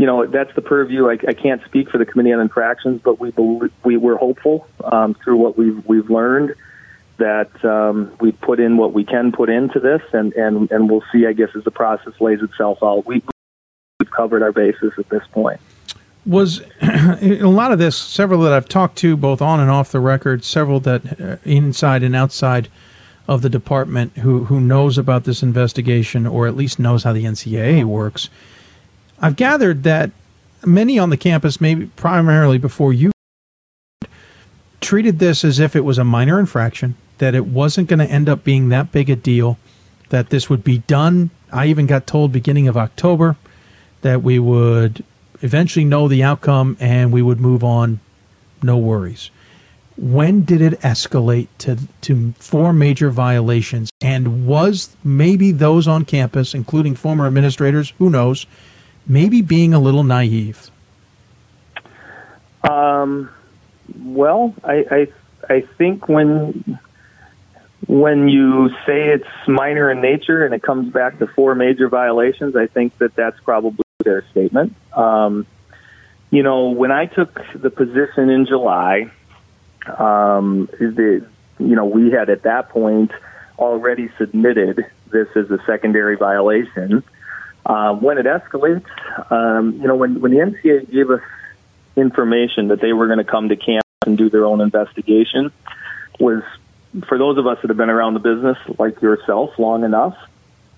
you know that's the purview. I, I can't speak for the committee on infractions, but we believe, we we're hopeful um, through what we've we've learned that um, we put in what we can put into this, and and and we'll see. I guess as the process lays itself out, we, we've covered our bases at this point. was a lot of this several that i've talked to both on and off the record several that uh, inside and outside of the department who who knows about this investigation or at least knows how the ncaa works i've gathered that many on the campus maybe primarily before you treated this as if it was a minor infraction that it wasn't going to end up being that big a deal that this would be done i even got told beginning of october that we would eventually know the outcome and we would move on, no worries. When did it escalate to, to four major violations? And was maybe those on campus, including former administrators, who knows, maybe being a little naive? Um, well, I, I I think when when you say it's minor in nature and it comes back to four major violations, I think that that's probably their statement. Um, you know, when I took the position in July, um, the you know we had at that point already submitted this as a secondary violation. Um, when it escalates, um, you know, when when the NCAA gave us information that they were going to come to camp and do their own investigation, was for those of us that have been around the business like yourself long enough.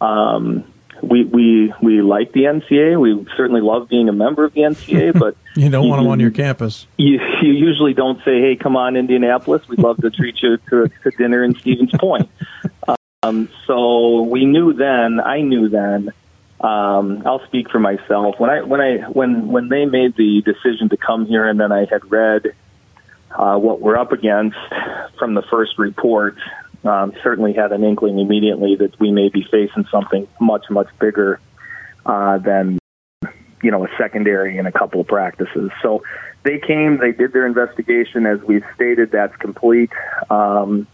Um, we we we like the NCAA. We certainly love being a member of the NCAA, but you don't want them on your campus. You, you usually don't say, "Hey, come on, Indianapolis. We'd love to treat you to, to dinner in Stevens Point." Um, so we knew then. I knew then. Um, I'll speak for myself. When I when I when when they made the decision to come here, and then I had read uh, what we're up against from the first report, um, certainly had an inkling immediately that we may be facing something much, much bigger uh, than, you know, a secondary and a couple of practices. So they came, they did their investigation. As we've stated, that's complete. Um,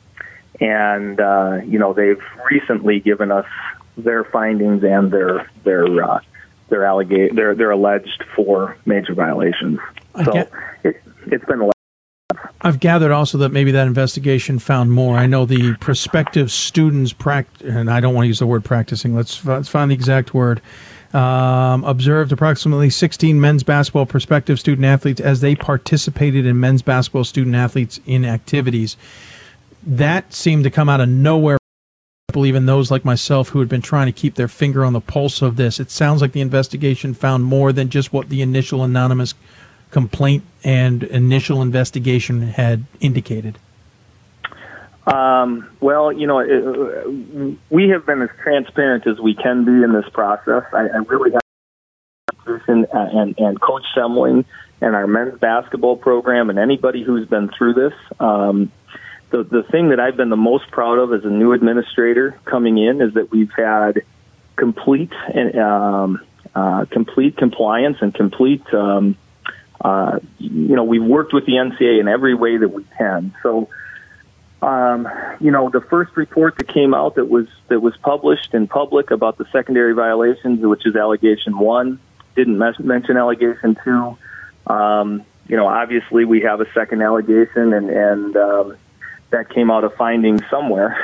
and, uh, you know, they've recently given us their findings and their, their, uh, their allegate, their, their alleged four major violations. So it, it's been a I've gathered also that maybe that investigation found more. I know the prospective students pract, and I don't want to use the word practicing. Let's let's find the exact word. Um, observed approximately 16 men's basketball prospective student athletes as they participated in men's basketball student athletes in activities. That seemed to come out of nowhere. Even those like myself who had been trying to keep their finger on the pulse of this, it sounds like the investigation found more than just what the initial anonymous complaint and initial investigation had indicated? Um, well, you know, it, we have been as transparent as we can be in this process. I, I really have and, and, and Coach Semling and our men's basketball program and anybody who's been through this. Um, the, the thing that I've been the most proud of as a new administrator coming in is that we've had complete and um, uh, complete compliance and complete um, uh, you know, we've worked with the NCAA in every way that we can. So, um, you know, the first report that came out that was that was published in public about the secondary violations, which is allegation one, didn't mention allegation two. Um, you know, obviously we have a second allegation, and and um, that came out of findings somewhere,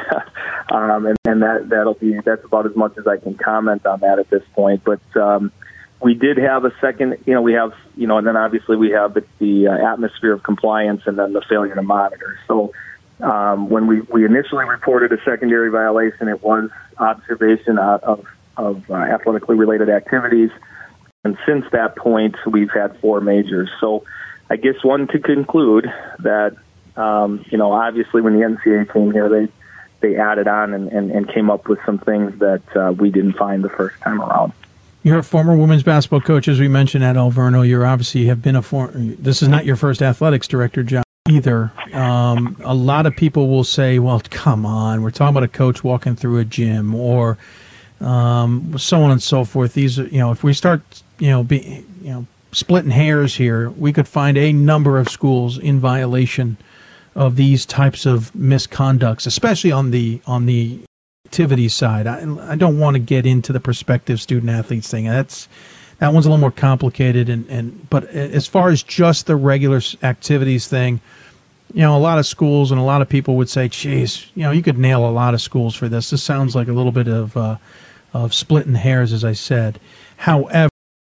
um, and, and that that'll be that's about as much as I can comment on that at this point. But um, we did have a second, you know, we have, you know, and then obviously we have the, the uh, atmosphere of compliance and then the failure to monitor. So um, when we, we initially reported a secondary violation, it was observation of, of uh, athletically related activities. And since that point, we've had four majors. So I guess one could conclude that, um, you know, obviously when the NCAA came here, they, they added on and, and, and came up with some things that uh, we didn't find the first time around. You're a former women's basketball coach, as we mentioned at Alverno. You're obviously have been a former. This is not your first athletics director job either. Um, a lot of people will say, "Well, come on, we're talking about a coach walking through a gym, or um, so on and so forth." These, you know, if we start, you know, be, you know, splitting hairs here, we could find a number of schools in violation of these types of misconducts, especially on the on the activity side. I, I don't want to get into the prospective student athletes thing. That's that one's a little more complicated. And, and but as far as just the regular activities thing, you know, a lot of schools and a lot of people would say, "Geez, you know, you could nail a lot of schools for this." This sounds like a little bit of uh, of splitting hairs, as I said. However,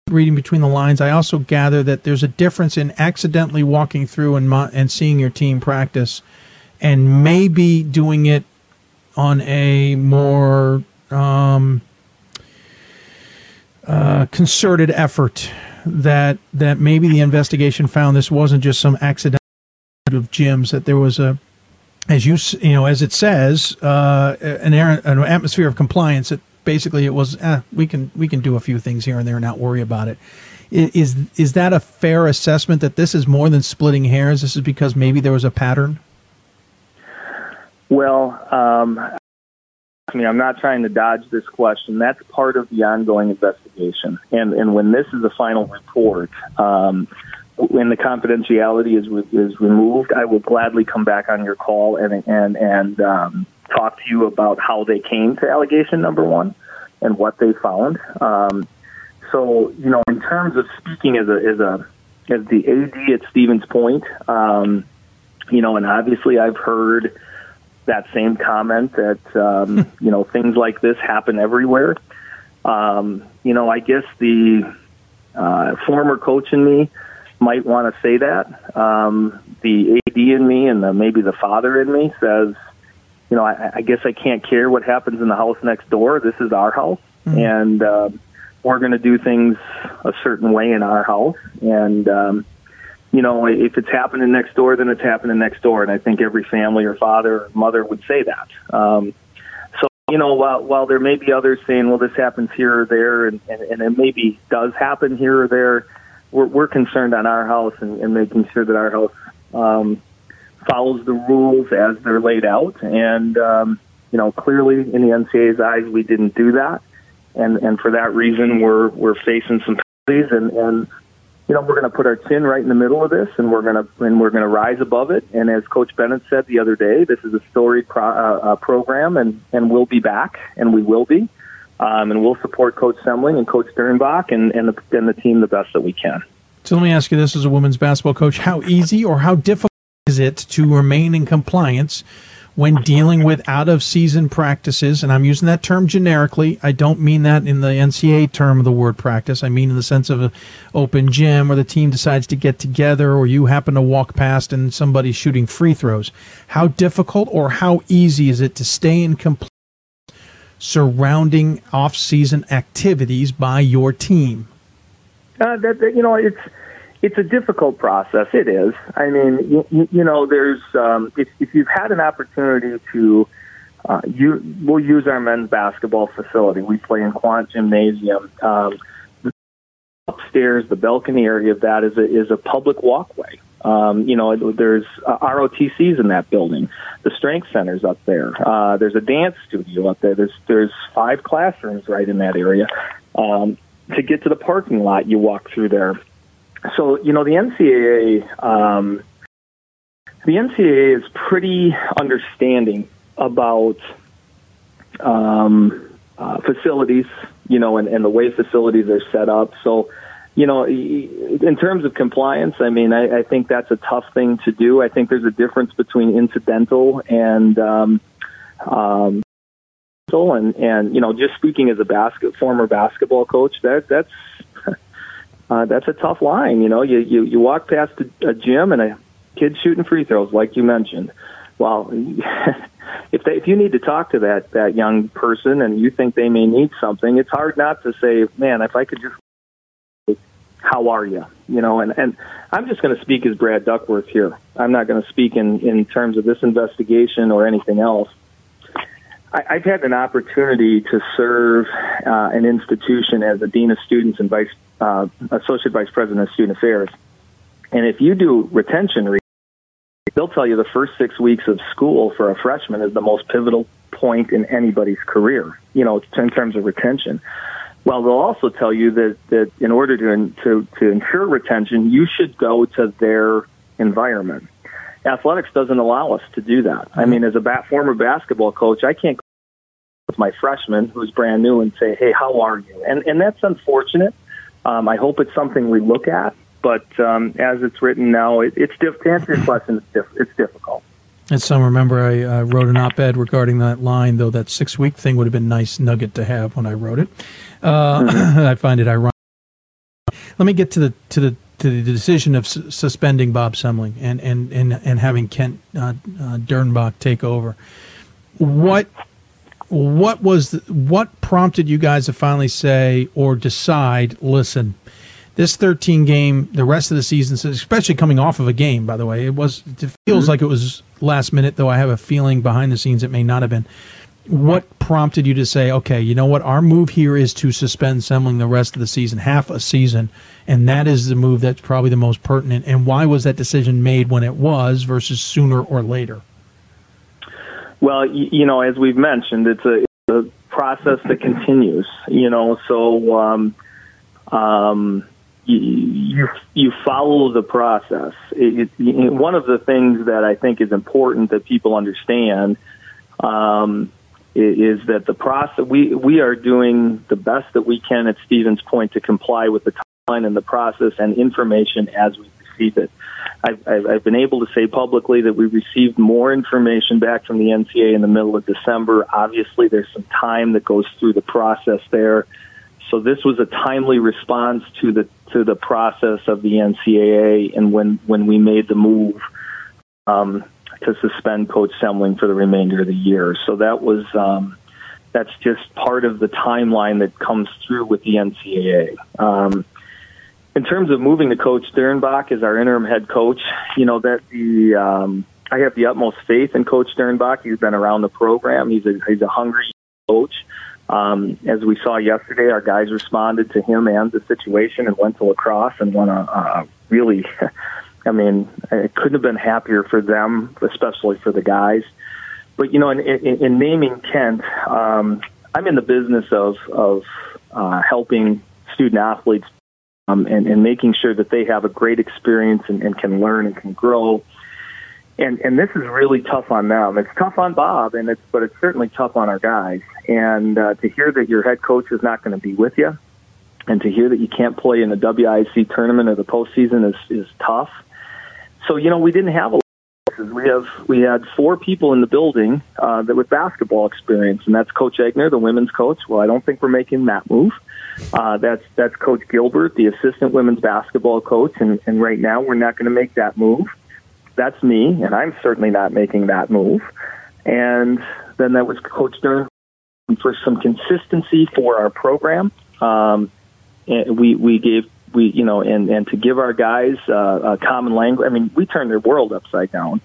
reading between the lines, I also gather that there's a difference in accidentally walking through and mo- and seeing your team practice, and maybe doing it on a more um, uh, concerted effort that that maybe the investigation found this wasn't just some accident of gyms that there was a as you you know as it says uh, an, air, an atmosphere of compliance that basically it was eh, we can we can do a few things here and there and not worry about it is is that a fair assessment that this is more than splitting hairs this is because maybe there was a pattern well, um, I mean, I'm not trying to dodge this question. That's part of the ongoing investigation. And, and when this is a final report, um, when the confidentiality is, is removed, I will gladly come back on your call and, and, and um, talk to you about how they came to allegation number one and what they found. Um, so you know, in terms of speaking as a as a as the AD at Stevens Point, um, you know, and obviously I've heard that same comment that um, you know things like this happen everywhere. Um, you know, I guess the uh, former coach in me might want to say that. Um, the AD in me and the, maybe the father in me says, you know, I, I guess I can't care what happens in the house next door. This is our house, mm-hmm. and uh, we're going to do things a certain way in our house. And um, you know, if it's happening next door, then it's happening next door. And I think every family or father or mother would say that. Um, so, you know, while, while there may be others saying, well, this happens here or there, and, and, and it maybe does happen here or there, we're, we're concerned on our house and, and making sure that our house um, follows the rules as they're laid out. And, um, you know, clearly in the NCAA's eyes, we didn't do that. And, and for that reason, we're, we're facing some penalties and, and you know, we're going to put our chin right in the middle of this, and we're going to and we're going to rise above it. And as Coach Bennett said the other day, this is a storied pro, uh, uh, program, and and we'll be back, and we will be, um, and we'll support Coach Semling and Coach Sternbach and and the, and the team the best that we can. So let me ask you this: as a women's basketball coach, how easy or how difficult it to remain in compliance when dealing with out of season practices, and I'm using that term generically. I don't mean that in the NCAA term of the word practice. I mean in the sense of an open gym where the team decides to get together or you happen to walk past and somebody's shooting free throws. How difficult or how easy is it to stay in compliance surrounding off season activities by your team? Uh, that, that, you know, it's it's a difficult process. It is. I mean, you, you know, there's um, if, if you've had an opportunity to, uh, you we'll use our men's basketball facility. We play in Quandt Gymnasium. Um, upstairs, the balcony area of that is a, is a public walkway. Um, you know, there's uh, ROTCs in that building. The strength center's up there. Uh, there's a dance studio up there. There's there's five classrooms right in that area. Um, to get to the parking lot, you walk through there so you know the NCAA, um, the NCAA is pretty understanding about um, uh, facilities, you know, and, and the way facilities are set up. So, you know, in terms of compliance, I mean, I, I think that's a tough thing to do. I think there's a difference between incidental and um, um, and and you know, just speaking as a basket former basketball coach, that that's uh, that's a tough line. You know, you, you, you walk past a, a gym and a kid shooting free throws, like you mentioned. Well, if they, if you need to talk to that that young person and you think they may need something, it's hard not to say, "Man, if I could just, how are you?" You know, and and I'm just going to speak as Brad Duckworth here. I'm not going to speak in in terms of this investigation or anything else. I, I've had an opportunity to serve uh, an institution as a dean of students and vice uh, associate vice president of student affairs. And if you do retention, they'll tell you the first six weeks of school for a freshman is the most pivotal point in anybody's career. You know, in terms of retention. Well, they'll also tell you that, that in order to, to, to ensure retention, you should go to their environment. Athletics doesn't allow us to do that. I mean, as a bat, former basketball coach, I can't go with my freshman who's brand new and say, "Hey, how are you?" And and that's unfortunate. Um, I hope it's something we look at, but um, as it's written now, it, it's diff- to answer your question, it's, diff- it's difficult. And some remember I uh, wrote an op-ed regarding that line, though that six-week thing would have been a nice nugget to have when I wrote it. Uh, mm-hmm. I find it ironic. Let me get to the to the to the decision of su- suspending Bob Semling and and and, and having Kent uh, uh, Dernbach take over. What what was the, what prompted you guys to finally say or decide? Listen, this 13 game, the rest of the season, especially coming off of a game, by the way, it was it feels mm-hmm. like it was last minute. Though I have a feeling behind the scenes it may not have been. What prompted you to say, okay, you know what, our move here is to suspend Semling the rest of the season, half a season, and that is the move that's probably the most pertinent. And why was that decision made when it was versus sooner or later? Well, you, know, as we've mentioned, it's a, it's a process that continues. You know, so um, um, you, you follow the process. It, it, one of the things that I think is important that people understand um, is that the process we we are doing the best that we can at Stevens Point to comply with the timeline and the process and information as we receive it. I've, I've, been able to say publicly that we received more information back from the NCAA in the middle of December. Obviously, there's some time that goes through the process there. So this was a timely response to the to the process of the NCAA, and when when we made the move um, to suspend Coach Semling for the remainder of the year. So that was um, that's just part of the timeline that comes through with the NCAA. Um, in terms of moving to Coach Dernbach as our interim head coach, you know that the um, I have the utmost faith in Coach Dernbach. He's been around the program. He's a he's a hungry coach. Um, as we saw yesterday, our guys responded to him and the situation and went to La Crosse and won a, a really, I mean, it couldn't have been happier for them, especially for the guys. But, you know, in, in, in naming Kent, um, I'm in the business of, of uh, helping student athletes um, and, and making sure that they have a great experience and, and can learn and can grow and and this is really tough on them. It's tough on Bob, and it's but it's certainly tough on our guys. And uh, to hear that your head coach is not going to be with you, and to hear that you can't play in the WIAC tournament or the postseason is is tough. So you know we didn't have a we have we had four people in the building uh, that with basketball experience, and that's Coach Egner, the women's coach. Well, I don't think we're making that move. Uh, that's that's Coach Gilbert, the assistant women's basketball coach, and, and right now we're not going to make that move that's me, and I'm certainly not making that move. And then that was Coach Stern for some consistency for our program. Um, and we we gave we you know and and to give our guys uh, a common language. I mean, we turn their world upside down.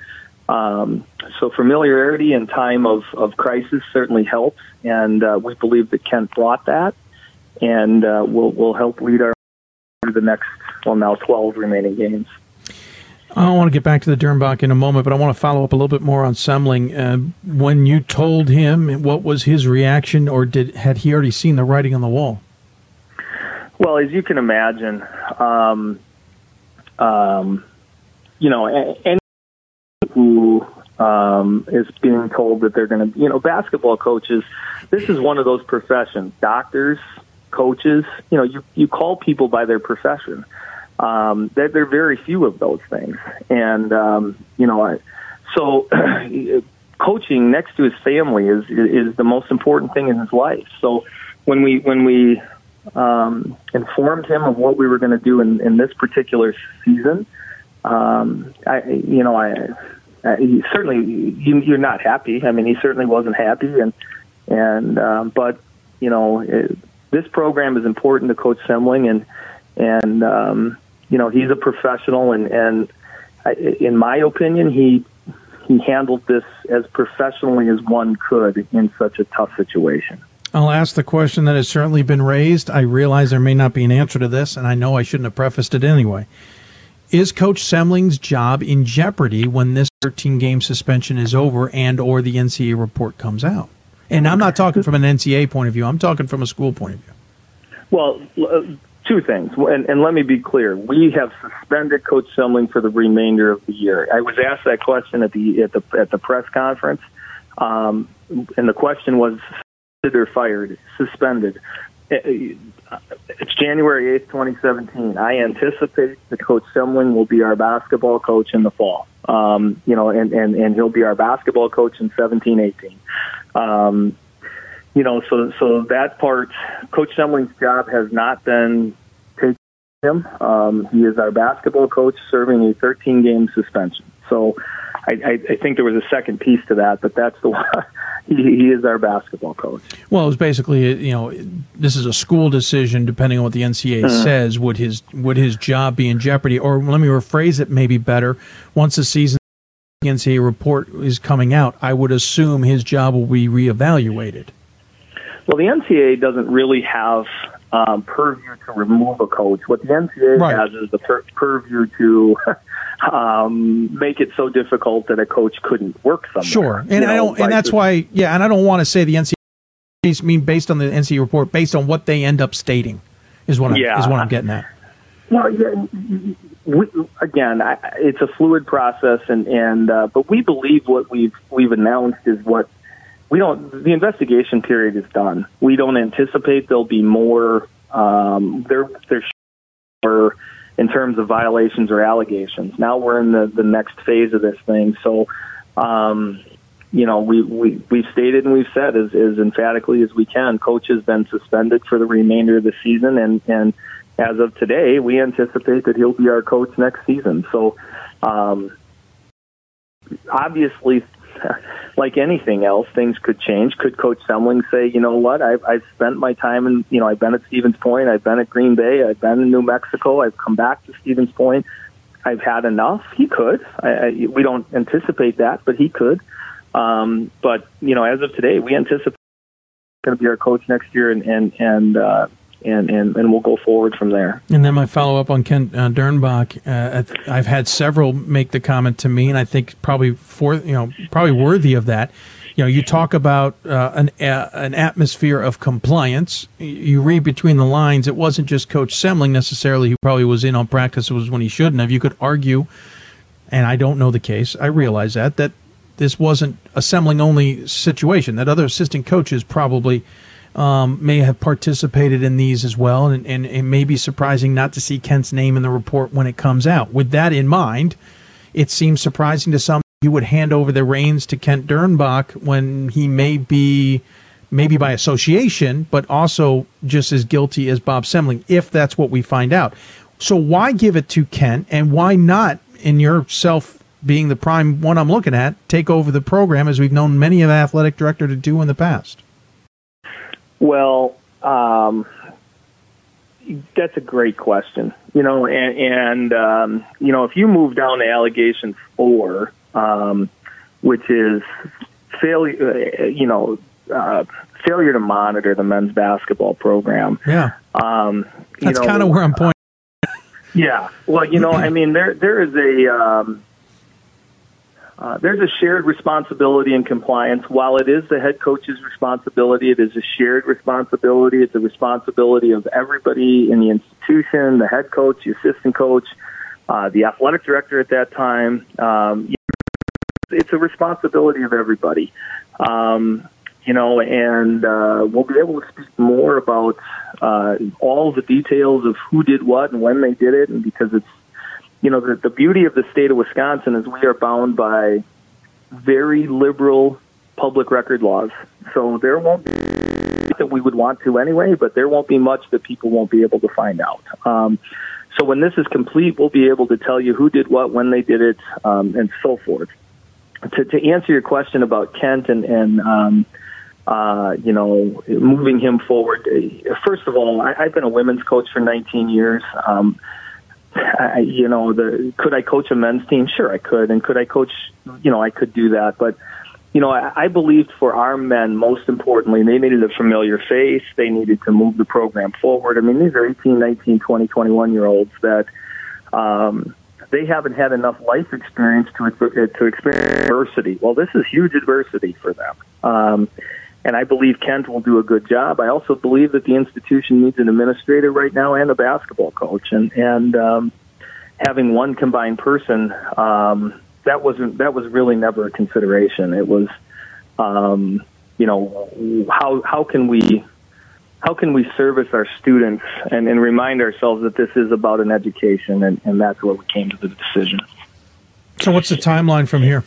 Um, so familiarity in time of, of crisis certainly helps, and uh, we believe that Kent brought that, and uh, will will help lead our the next well now twelve remaining games. I want to get back to the Dernbach in a moment, but I want to follow up a little bit more on Semling. Uh, when you told him, what was his reaction, or did had he already seen the writing on the wall? Well, as you can imagine, um, um, you know, anyone who um, is being told that they're going to, you know, basketball coaches. This is one of those professions. Doctors, coaches. You know, you you call people by their profession um, there, there are very few of those things. And, um, you know, I, so coaching next to his family is, is the most important thing in his life. So when we, when we, um, informed him of what we were going to do in, in this particular season, um, I, you know, I, I he certainly you, you're not happy. I mean, he certainly wasn't happy, and and um, but you know, it, this program is important to Coach Semling, and and um, you know, he's a professional, and and I, in my opinion, he he handled this as professionally as one could in such a tough situation. I'll ask the question that has certainly been raised. I realize there may not be an answer to this, and I know I shouldn't have prefaced it anyway. Is Coach Semling's job in jeopardy when this 13 game suspension is over and or the NCAA report comes out? And I'm not talking from an NCAA point of view. I'm talking from a school point of view. Well, uh, two things, and, and let me be clear: we have suspended Coach Semling for the remainder of the year. I was asked that question at the at the at the press conference, um, and the question was or fired? Suspended. It's January eighth, twenty seventeen. I anticipate that Coach Semling will be our basketball coach in the fall. Um, you know, and, and, and he'll be our basketball coach in seventeen, eighteen. Um, you know, so so that part, Coach Semling's job has not been taken him. Um, he is our basketball coach, serving a 13 game suspension. So I, I, I think there was a second piece to that, but that's the one. he, he is our basketball coach. Well, it was basically, you know, this is a school decision. Depending on what the NCAA Mm-hmm. says, would his would his job be in jeopardy? Or let me rephrase it, maybe better. Once the season the NCAA report is coming out, I would assume his job will be reevaluated. Well, the NCAA doesn't really have um, purview to remove a coach. What the NCAA Right. has is the per- purview to um, make it so difficult that a coach couldn't work somewhere. Sure, and You I know, don't, and that's why, yeah, and I don't want to say the NCAA. I mean, based on the NCAA report, based on what they end up stating, is what I'm, Yeah. is what I'm getting at. Well, yeah, we, again, I, it's a fluid process, and and uh, but we believe what we've we've announced is what we don't. The investigation period is done. We don't anticipate there'll be more. Um, there, there's more in terms of violations or allegations. Now we're in the the next phase of this thing. So, um, you know, we we we've stated and we've said as, as emphatically as we can. Coach has been suspended for the remainder of the season, and and as of today, we anticipate that he'll be our coach next season. So, um, obviously, like anything else, things could change. Could Coach Semling say, you know what, I've, I've spent my time in, you know, I've been at Stevens Point, I've been at Green Bay, I've been in New Mexico, I've come back to Stevens Point, I've had enough. He could. I, I, we don't anticipate that, but he could. Um, but you know, as of today, we anticipate going to be our coach next year, and and and uh, and, and, and we'll go forward from there. And then my follow up on Ken uh, Dernbach, uh, I've had several make the comment to me, and I think probably for you know probably worthy of that. You know, you talk about uh, an uh, an atmosphere of compliance. You read between the lines. It wasn't just Coach Semling necessarily who probably was in on practice. It was when he shouldn't have. You could argue, and I don't know the case. I realize that that this wasn't a Semling only situation. That other assistant coaches probably um, may have participated in these as well, and, and it may be surprising not to see Kent's name in the report when it comes out. With that in mind, it seems surprising to some you would hand over the reins to Kent Dernbach when he may be, maybe by association, but also just as guilty as Bob Semling, if that's what we find out. So why give it to Kent, and why not, in yourself being the prime one I'm looking at, take over the program as we've known many of athletic director to do in the past? Well, um, that's a great question. You know, and, and um, you know, if you move down to allegation four, um, which is failure, uh, you know, uh, failure to monitor the men's basketball program. Yeah, um, that's kind of where I'm pointing. Yeah, well, you know, I mean, there there is a um, uh, there's a shared responsibility in compliance. While it is the head coach's responsibility, it is a shared responsibility. It's a responsibility of everybody in the institution, the head coach, the assistant coach, uh, the athletic director at that time. Um, it's a responsibility of everybody. Um, you know, and uh, we'll be able to speak more about uh, all the details of who did what and when they did it, and because it's you know, the, the beauty of the state of Wisconsin is we are bound by very liberal public record laws. So there won't be that we would want to anyway, but there won't be much that people won't be able to find out. Um, so when this is complete, we'll be able to tell you who did what, when they did it, um, and so forth. To, to answer your question about Kent and, and um, uh, you know, moving him forward, first of all, I, I've been a women's coach for 19 years. Um, I, you know, the could I coach a men's team? Sure, I could, and could I coach? You know, I could do that, but you know, I, I believed for our men, most importantly, they needed a familiar face. They needed to move the program forward. I mean, these are 18, 19, 20, 21 year olds that um, they haven't had enough life experience to to experience adversity. Well, this is huge adversity for them. Um, and I believe Kent will do a good job. I also believe that the institution needs an administrator right now and a basketball coach, and and um, having one combined person um, that wasn't that was really never a consideration. It was, um, you know, how how can we how can we service our students and, and remind ourselves that this is about an education, and, and that's where we came to the decision. So, what's the timeline from here?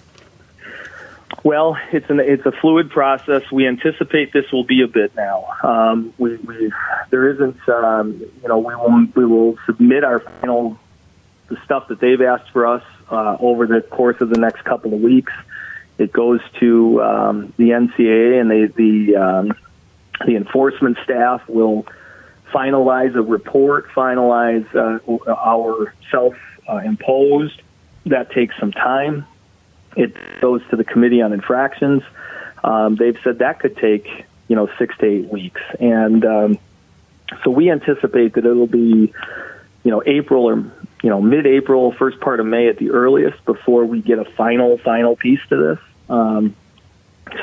Well, it's an it's a fluid process. We anticipate this will be a bit now. Um, we, we there isn't um, you know we will we will submit our final the stuff that they've asked for us uh, over the course of the next couple of weeks. It goes to um, the NCAA and they, the um, the enforcement staff will finalize a report, finalize uh, our self uh, imposed. That takes some time. It goes to the Committee on Infractions. Um, they've said that could take you know six to eight weeks, and um, so we anticipate that it'll be you know April or you know mid-April, first part of May at the earliest before we get a final final piece to this. Um,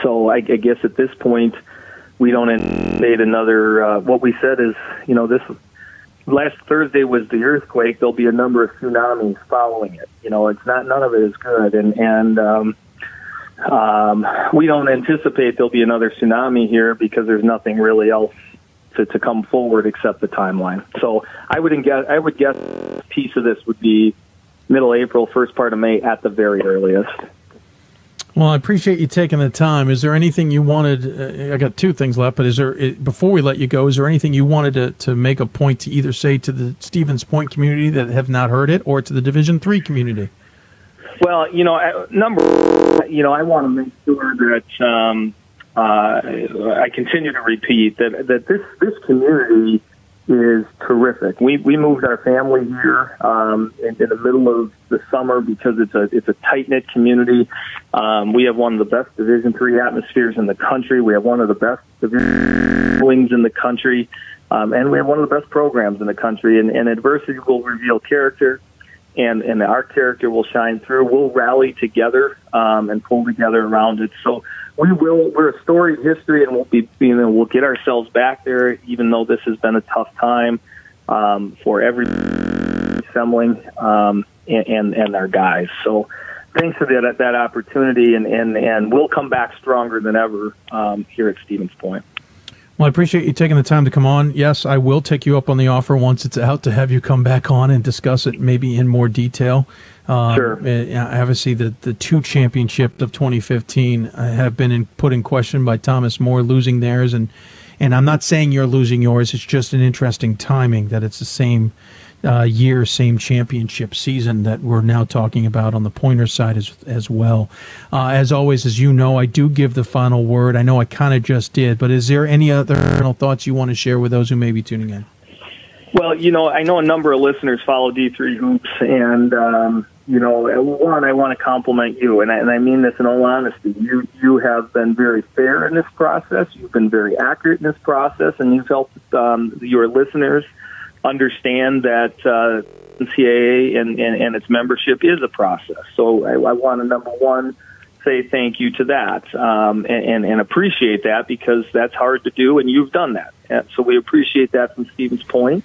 so I, I guess at this point we don't anticipate another. Uh, what we said is you know this last Thursday was the earthquake. There'll be a number of tsunamis following it. You know, it's not none of it is good, and and um, um, we don't anticipate there'll be another tsunami here because there's nothing really else to, to come forward except the timeline. So I would guess I would guess piece of this would be middle April, first part of May at the very earliest. Well, I appreciate you taking the time. Is there anything you wanted? Uh, I got two things left, but is there before we let you go? Is there anything you wanted to, to make a point to either say to the Stevens Point community that have not heard it, or to the Division Three community? Well, you know, number, you know, I want to make sure that um, uh, I continue to repeat that that this this community is terrific. We we moved our family here um, in, in the middle of the summer because it's a it's a tight knit community. Um, we have one of the best Division three atmospheres in the country. We have one of the best wings in the country, um, and we have one of the best programs in the country. And, and adversity will reveal character, and and our character will shine through. We'll rally together um, and pull together around it. So we will. We're a storied history, and we'll be. You know, we'll get ourselves back there, even though this has been a tough time um, for every assembling um, and, and and our guys. So, thanks for that that opportunity, and and and we'll come back stronger than ever um, here at Stevens Point. Well, I appreciate you taking the time to come on. Yes, I will take you up on the offer once it's out to have you come back on and discuss it maybe in more detail. Um, sure. Obviously, the, the two championships of 2015 uh, have been in, put in question by Thomas More losing theirs, and and I'm not saying you're losing yours. It's just an interesting timing that it's the same uh, year, same championship season that we're now talking about on the pointer side as as well. Uh, as always, as you know, I do give the final word. I know I kind of just did, but is there any other final thoughts you want to share with those who may be tuning in? Well, you know, I know a number of listeners follow D3 Hoops, and um, you know, one, I want to compliment you, and I, and I mean this in all honesty. You you have been very fair in this process. You've been very accurate in this process, and you've helped um, your listeners understand that uh, NCAA and, and, and its membership is a process. So I, I want to number one say thank you to that um, and, and, and appreciate that because that's hard to do, and you've done that. And so we appreciate that from Stevens Point.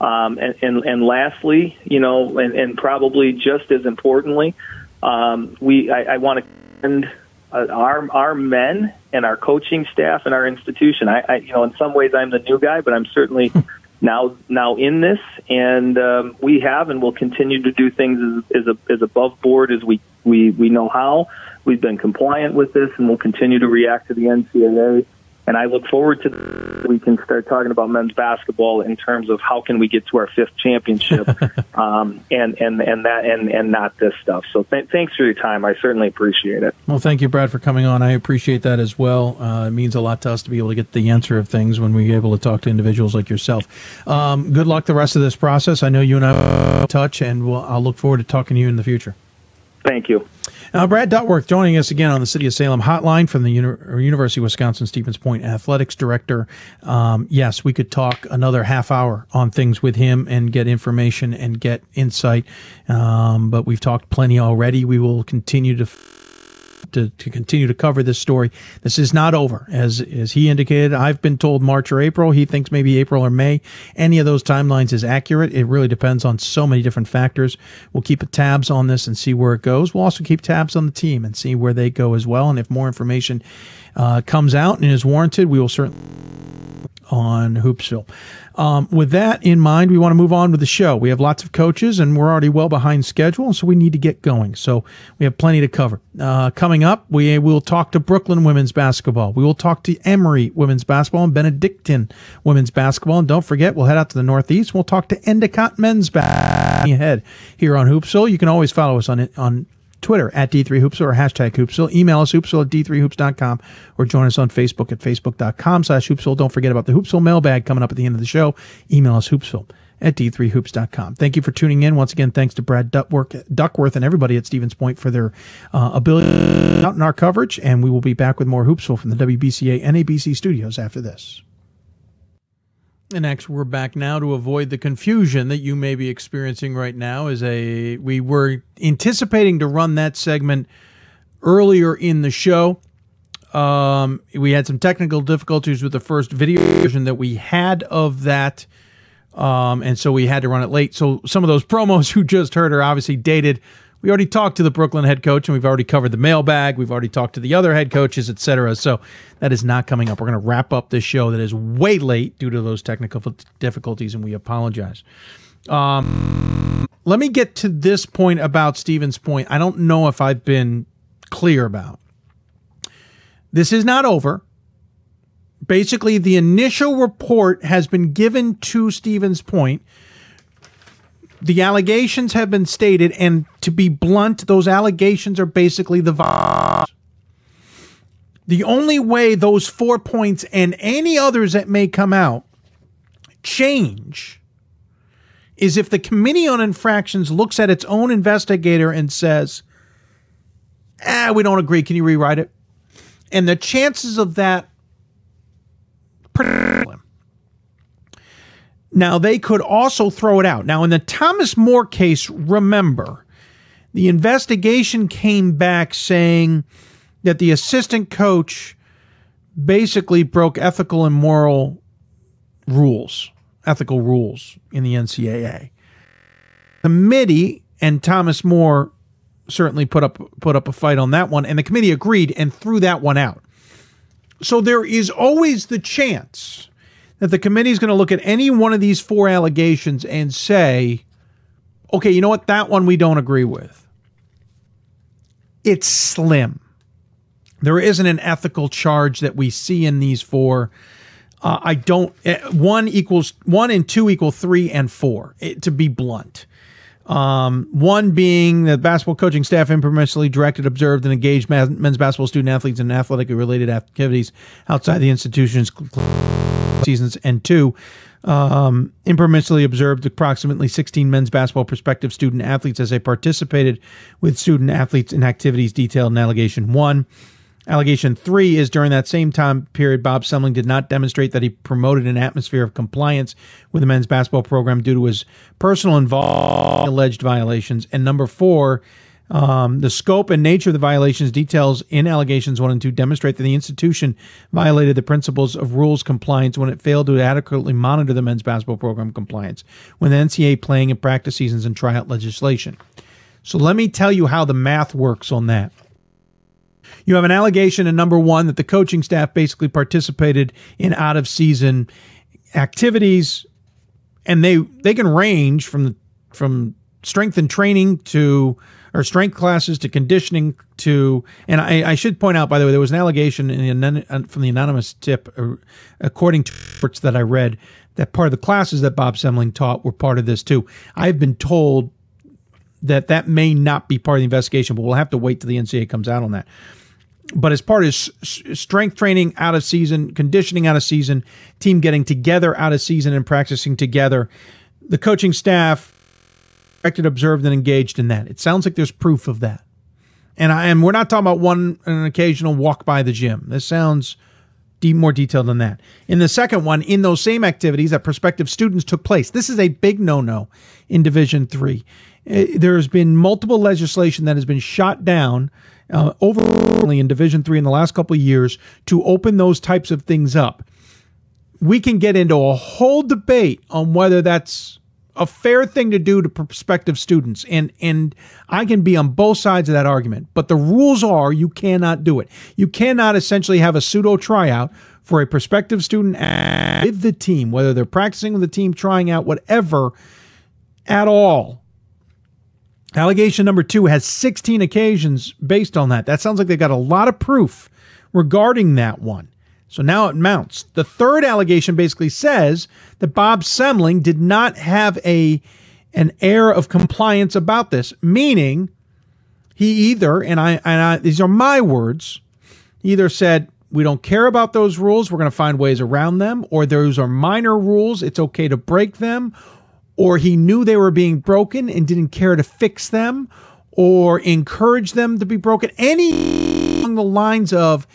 Um, and, and, and lastly, you know, and, and probably just as importantly, um, we I, I want to commend uh, our our men and our coaching staff and our institution. I, I, you know, in some ways, I'm the new guy, but I'm certainly now now in this, and um, we have and will continue to do things as, as, as above board as we, we we know how. We've been compliant with this, and we'll continue to react to the NCAA and I look forward to we can start talking about men's basketball in terms of how can we get to our fifth championship, um, and and and that and and not this stuff. So th- thanks for your time. I certainly appreciate it. Well, thank you, Brad, for coming on. I appreciate that as well. Uh, it means a lot to us to be able to get the answer of things when we're able to talk to individuals like yourself. Um, good luck the rest of this process. I know you and I will touch, and we'll, I'll look forward to talking to you in the future. Thank you. Uh, Brad Duckworth joining us again on the City of Salem hotline from the Uni- University of Wisconsin Stevens Point Athletics Director. Um, yes, we could talk another half hour on things with him and get information and get insight, um, but we've talked plenty already. We will continue to. F- to, to continue to cover this story. This is not over. As, as he indicated, I've been told March or April. He thinks maybe April or May. Any of those timelines is accurate. It really depends on so many different factors. We'll keep tabs on this and see where it goes. We'll also keep tabs on the team and see where they go as well. And if more information uh, comes out and is warranted, we will certainly on Hoopsville. Um, with that in mind, we want to move on with the show. We have lots of coaches, and we're already well behind schedule, so we need to get going. So we have plenty to cover. Uh, coming up, we will talk to Brooklyn women's basketball. We will talk to Emory women's basketball and Benedictine women's basketball. And don't forget, we'll head out to the Northeast. We'll talk to Endicott men's basketball ahead here on Hoopsville. You can always follow us on on Twitter at D3Hoopsville or hashtag Hoopsville. Email us hoopsville at D3Hoops.com or join us on Facebook at Facebook.com slash Hoopsville. Don't forget about the Hoopsville mailbag coming up at the end of the show. Email us Hoopsville at D3Hoops.com. Thank you for tuning in. Once again, thanks to Brad Duckworth, Duckworth and everybody at Stevens Point for their uh, ability out in our coverage. And we will be back with more Hoopsville from the WBCA NABC studios after this. And next, we're back now to avoid the confusion that you may be experiencing right now. As a we were anticipating to run that segment earlier in the show. Um, we had some technical difficulties with the first video version that we had of that, um, and so we had to run it late. So some of those promos you just heard are obviously dated we already talked to the Brooklyn head coach, and we've already covered the mailbag. We've already talked to the other head coaches, etc. So that is not coming up. We're going to wrap up this show that is way late due to those technical difficulties, and we apologize. Um, let me get to this point about Stevens' point. I don't know if I've been clear about. This is not over. Basically, the initial report has been given to Stevens' point. The allegations have been stated, and to be blunt, those allegations are basically the virus. The only way those four points and any others that may come out change is if the Committee on Infractions looks at its own investigator and says, ah, we don't agree. Can you rewrite it? And the chances of that. Now, they could also throw it out. Now, in the Thomas More case, remember, the investigation came back saying that the assistant coach basically broke ethical and moral rules, ethical rules in the NCAA. Committee and Thomas More certainly put up put up a fight on that one, and the committee agreed and threw that one out. So there is always the chance that the committee is going to look at any one of these four allegations and say, okay, you know what? That one we don't agree with. It's slim. There isn't an ethical charge that we see in these four. Uh, I don't. Uh, one equals one and two equal three and four. It, to be blunt, um, one being the basketball coaching staff impermissibly directed, observed, and engaged men's basketball student athletes in athletically related activities outside the institution's seasons. And two, um, impermissibly observed approximately 16 men's basketball prospective student athletes as they participated with student athletes in activities detailed in allegation one. Allegation three is during that same time period, Bob Semling did not demonstrate that he promoted an atmosphere of compliance with the men's basketball program due to his personal involvement in alleged violations. And number four, um, the scope and nature of the violations details in allegations one and two demonstrate that the institution violated the principles of rules compliance when it failed to adequately monitor the men's basketball program compliance with NCAA playing and practice seasons and tryout legislation. So let me tell you how the math works on that. You have an allegation in number one that the coaching staff basically participated in out of season activities, and they they can range from from strength and training to or strength classes to conditioning to and I, I should point out by the way there was an allegation the, from the anonymous tip uh, according to reports that I read that part of the classes that Bob Semling taught were part of this too. I've been told that that may not be part of the investigation, but we'll have to wait till the NCAA comes out on that but as part of strength training out of season, conditioning out of season, team getting together out of season and practicing together, the coaching staff observed, and engaged in that. It sounds like there's proof of that. And I and we're not talking about one an occasional walk by the gym. This sounds deep, more detailed than that. In the second one, in those same activities that prospective students took place. This is a big no-no in Division Three. Eh, there's been multiple legislation that has been shot down uh, overly in Division Three in the last couple of years to open those types of things up. We can get into a whole debate on whether that's a fair thing to do to prospective students, and and I can be on both sides of that argument. But the rules are you cannot do it. You cannot essentially have a pseudo tryout for a prospective student with the team, whether they're practicing with the team, trying out, whatever, at all Allegation number two has 16 occasions based on that. That sounds like they got a lot of proof regarding that one. So now it mounts. The third allegation basically says that Bob Semling did not have a an air of compliance about this, meaning he either and I and I, these are my words, either said we don't care about those rules, we're going to find ways around them, or those are minor rules, it's okay to break them, or he knew they were being broken and didn't care to fix them or encourage them to be broken. Any along the lines of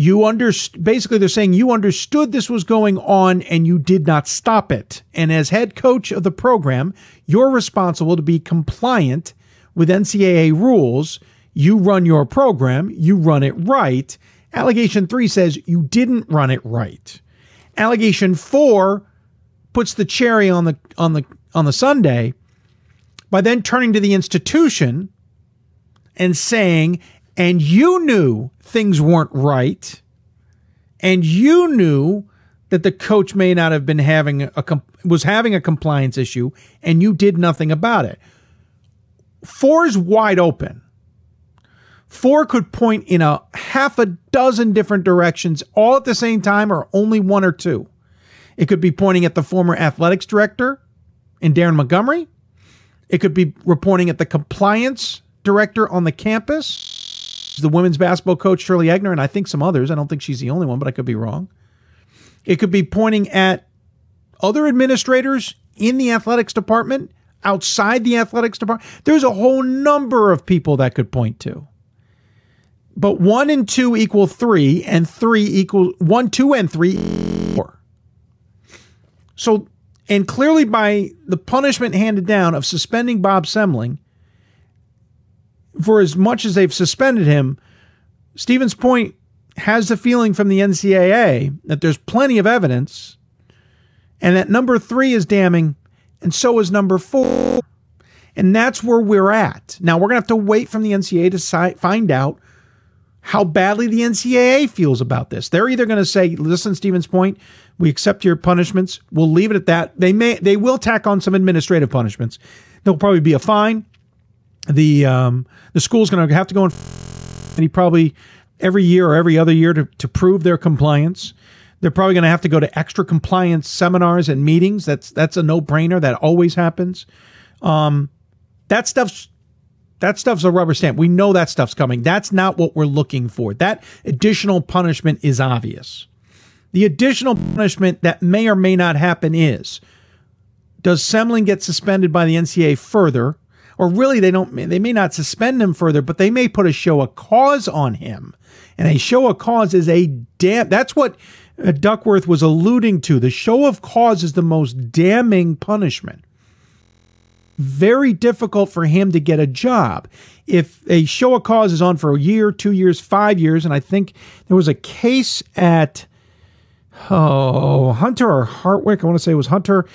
you understood basically they're saying you understood this was going on and you did not stop it. And as head coach of the program, you're responsible to be compliant with NCAA rules. You run your program, you run it right. Allegation 3 says you didn't run it right. Allegation 4 puts the cherry on the on the on the sundae by then turning to the institution and saying, and you knew things weren't right, and you knew that the coach may not have been having a was having a compliance issue, and you did nothing about it. Four is wide open. Four could point in a half a dozen different directions all at the same time, or only one or two. It could be pointing at the former athletics director in Daron Montgomery. It could be reporting at the compliance director on the campus, the women's basketball coach Shirley Egner, and I think some others. I don't think she's the only one, but I could be wrong. It could be pointing at other administrators in the athletics department, outside the athletics department. There's a whole number of people that could point to. But one and two equal three, and three equal one, two, and three, four. So, and clearly by the punishment handed down of suspending Bob Semling, for as much as they've suspended him, Stevens Point has the feeling from the NCAA that there's plenty of evidence and that number three is damning, and so is number four. And that's where we're at. Now, we're going to have to wait from the NCAA to si- find out how badly the NCAA feels about this. They're either going to say, listen, Stevens Point, we accept your punishments. We'll leave it at that. They may, they will tack on some administrative punishments. There'll probably be a fine. The, um, the school's going to have to go and he probably every year or every other year to, to prove their compliance. They're probably going to have to go to extra compliance seminars and meetings. That's that's a no brainer. That always happens. Um, that stuff's that stuff's a rubber stamp. We know that stuff's coming. That's not what we're looking for. That additional punishment is obvious. The additional punishment that may or may not happen is does Semling get suspended by the NCAA further? Or really, they don't. They may not suspend him further, but they may put a show of cause on him. And a show of cause is a damn. That's what uh, Duckworth was alluding to. The show of cause is the most damning punishment. Very difficult for him to get a job. If a show of cause is on for a year, two years, five years, and I think there was a case at oh Hunter or Hartwick, I want to say it was Hunter,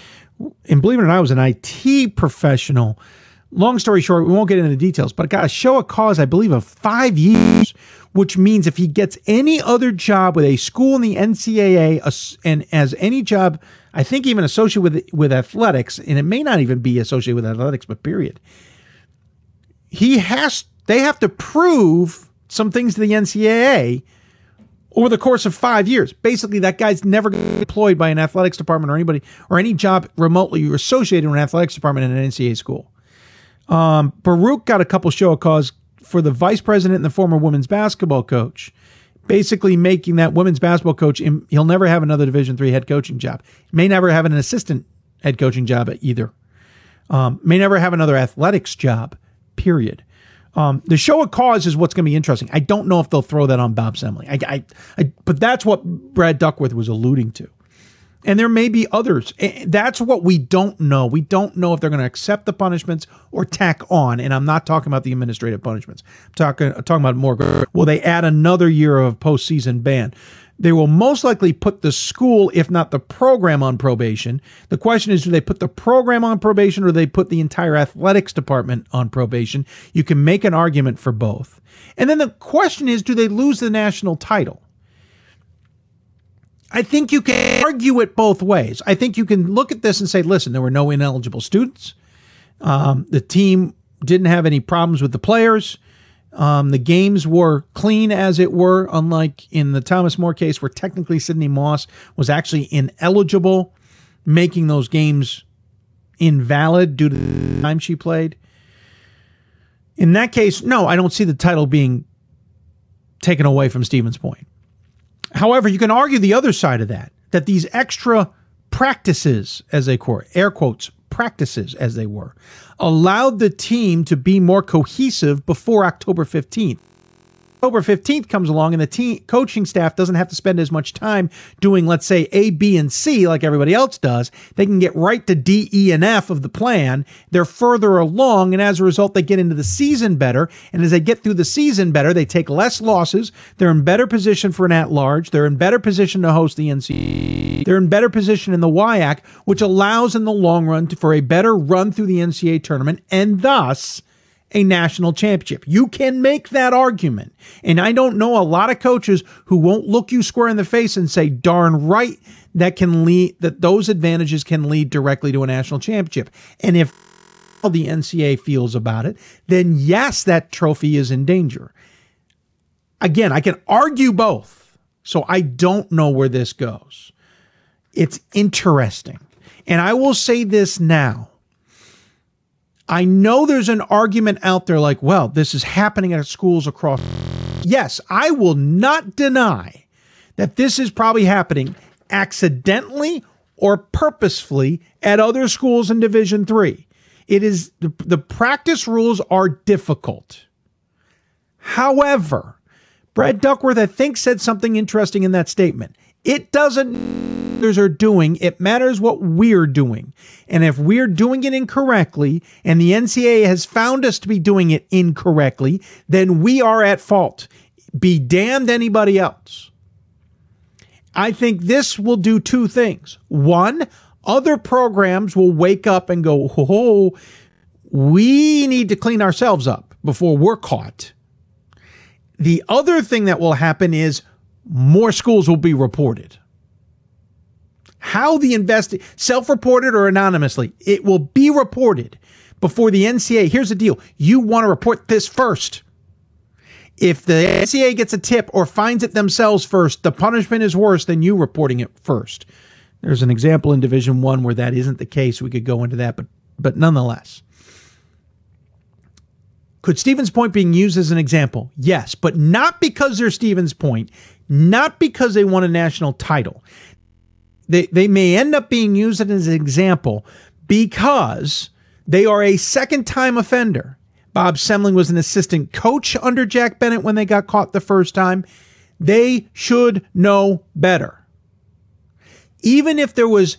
and believe it or not, I was an IT professional. Long story short, we won't get into the details, but got a show of cause, I believe, of five years which means if he gets any other job with a school in the NCAA and as any job, I think even associated with with athletics, and it may not even be associated with athletics, but period, he has they have to prove some things to the NCAA over the course of five years. Basically, that guy's never employed by an athletics department or anybody or any job remotely associated with an athletics department in an NCAA school. Um, Baruch got a couple show of cause for the vice president and the former women's basketball coach, basically making that women's basketball coach, he'll never have another Division three head coaching job. May never have an assistant head coaching job either. Um, may never have another athletics job, period. Um, the show of cause is what's going to be interesting. I don't know if they'll throw that on Bob Semling. I, I, I, but that's what Brad Duckworth was alluding to and there may be others. That's what we don't know. We don't know if they're going to accept the punishments or tack on. And I'm not talking about the administrative punishments. I'm talking I'm talking about more. Will they add another year of postseason ban? They will most likely put the school, if not the program, on probation. The question is, do they put the program on probation or do they put the entire athletics department on probation? You can make an argument for both. And then the question is, do they lose the national title? I think you can argue it both ways. I think you can look at this and say, listen, there were no ineligible students. Um, the team didn't have any problems with the players. Um, the games were clean, as it were, unlike in the Thomas More case, where technically Sydney Moss was actually ineligible, making those games invalid due to the time she played. In that case, no, I don't see the title being taken away from Stevens Point. However, you can argue the other side of that, that these extra practices, as they were, air quotes, practices as they were, allowed the team to be more cohesive before October 15th. October 15th comes along and the team coaching staff doesn't have to spend as much time doing, let's say, A, B, and C like everybody else does. They can get right to D, E, and F of the plan. They're further along, and as a result, they get into the season better. And as they get through the season better, they take less losses. They're in better position for an at large. They're in better position to host the NCAA. They're in better position in the WIAC, which allows in the long run for a better run through the NCAA tournament and thus a national championship. You can make that argument. And I don't know a lot of coaches who won't look you square in the face and say, darn right, that can lead, that those advantages can lead directly to a national championship. And if the NCAA feels about it, then yes, that trophy is in danger. Again, I can argue both. So I don't know where this goes. It's interesting. And I will say this now I know there's an argument out there like, well, this is happening at schools across. Yes, I will not deny that this is probably happening accidentally or purposefully at other schools in Division 3. It is the, the practice rules are difficult. However, Brad Duckworth, I think, said something interesting in that statement. It doesn't others are doing. It matters what we're doing. And if we're doing it incorrectly and the NCAA has found us to be doing it incorrectly, then we are at fault. Be damned anybody else. I think this will do two things. One, other programs will wake up and go, oh, we need to clean ourselves up before we're caught. The other thing that will happen is more schools will be reported how the invest self-reported or anonymously, it will be reported before the NCA. Here's the deal. You want to report this first. If the NCA gets a tip or finds it themselves first, the punishment is worse than you reporting it first. There's an example in Division 1 where that isn't the case. We could go into that, but but nonetheless. Could Stevens Point being used as an example? Yes, but not because they're Stevens Point, not because they won a national title they, they may end up being used as an example because they are a second time offender. Bob Semling was an assistant coach under Jack Bennett when they got caught the first time. They should know better. Even if there was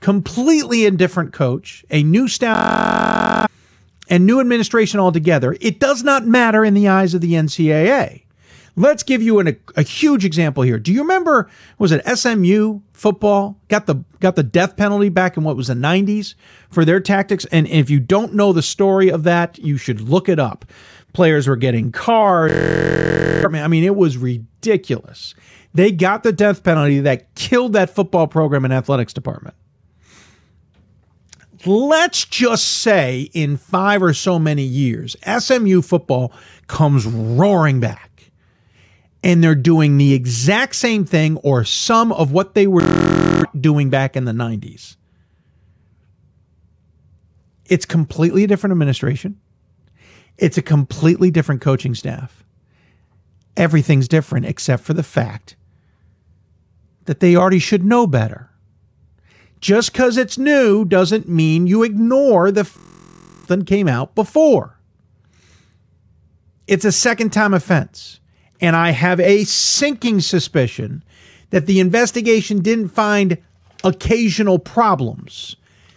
completely a different coach, a new staff, and new administration altogether, it does not matter in the eyes of the NCAA. Let's give you an, a, a huge example here. Do you remember? Was it SMU football got the got the death penalty back in what was the 90s for their tactics? And if you don't know the story of that, you should look it up. Players were getting cars. I mean, it was ridiculous. They got the death penalty that killed that football program and athletics department let's just say in five or so many years, SMU football comes roaring back and they're doing the exact same thing or some of what they were doing back in the 90s. It's completely a different administration. It's a completely different coaching staff. Everything's different except for the fact that they already should know better. Just because it's new doesn't mean you ignore the f- that came out before. It's a second time offense. And I have a sinking suspicion that the investigation didn't find occasional problems.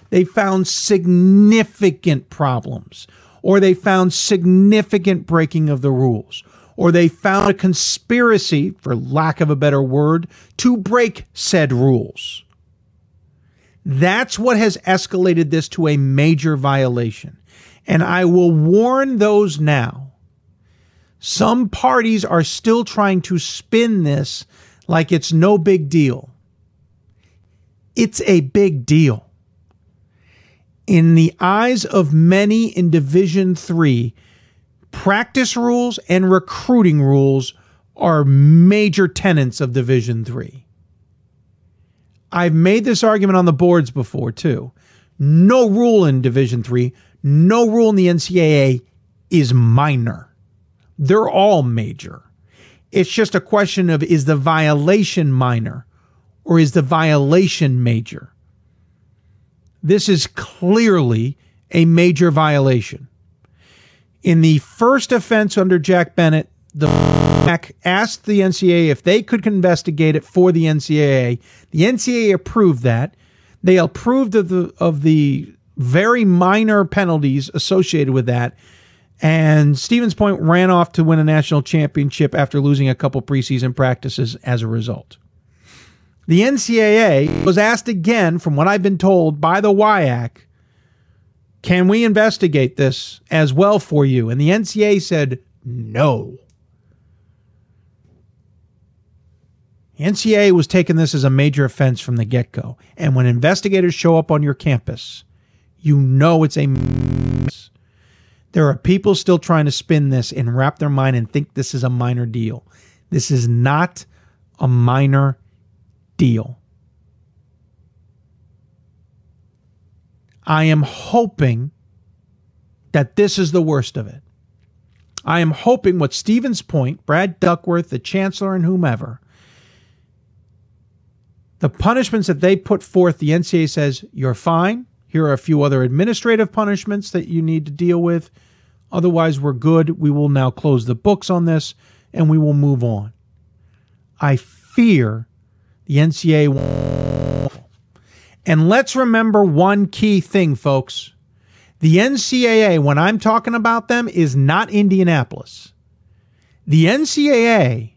They found significant problems, or they found significant breaking of the rules, or they found a conspiracy, for lack of a better word, to break said rules. That's what has escalated this to a major violation. And I will warn those now some parties are still trying to spin this like it's no big deal. It's a big deal. In the eyes of many in Division 3, practice rules and recruiting rules are major tenets of Division 3. I've made this argument on the boards before too. No rule in Division 3, no rule in the NCAA is minor. They're all major. It's just a question of is the violation minor or is the violation major? This is clearly a major violation. In the first offense under Jack Bennett, the MAC asked the NCAA if they could investigate it for the NCAA. The NCAA approved that. They approved of the of the very minor penalties associated with that. And Stevens Point ran off to win a national championship after losing a couple preseason practices as a result. The NCAA was asked again, from what I've been told by the WIAC, can we investigate this as well for you? And the NCAA said no. NCAA was taking this as a major offense from the get go. And when investigators show up on your campus, you know it's a mess. There are people still trying to spin this and wrap their mind and think this is a minor deal. This is not a minor deal. I am hoping that this is the worst of it. I am hoping what Stevens Point, Brad Duckworth, the chancellor, and whomever, the punishments that they put forth, the NCAA says, you're fine. Here are a few other administrative punishments that you need to deal with. Otherwise, we're good. We will now close the books on this and we will move on. I fear the NCAA Won't. And let's remember one key thing, folks. The NCAA, when I'm talking about them, is not Indianapolis. The NCAA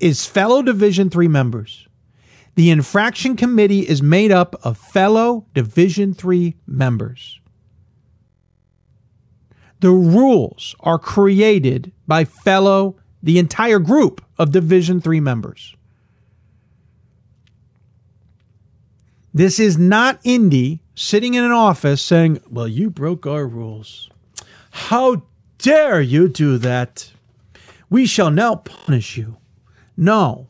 is fellow Division three members. The infraction committee is made up of fellow Division 3 members. The rules are created by fellow the entire group of Division 3 members. This is not Indy sitting in an office saying, "Well, you broke our rules. How dare you do that? We shall now punish you." No.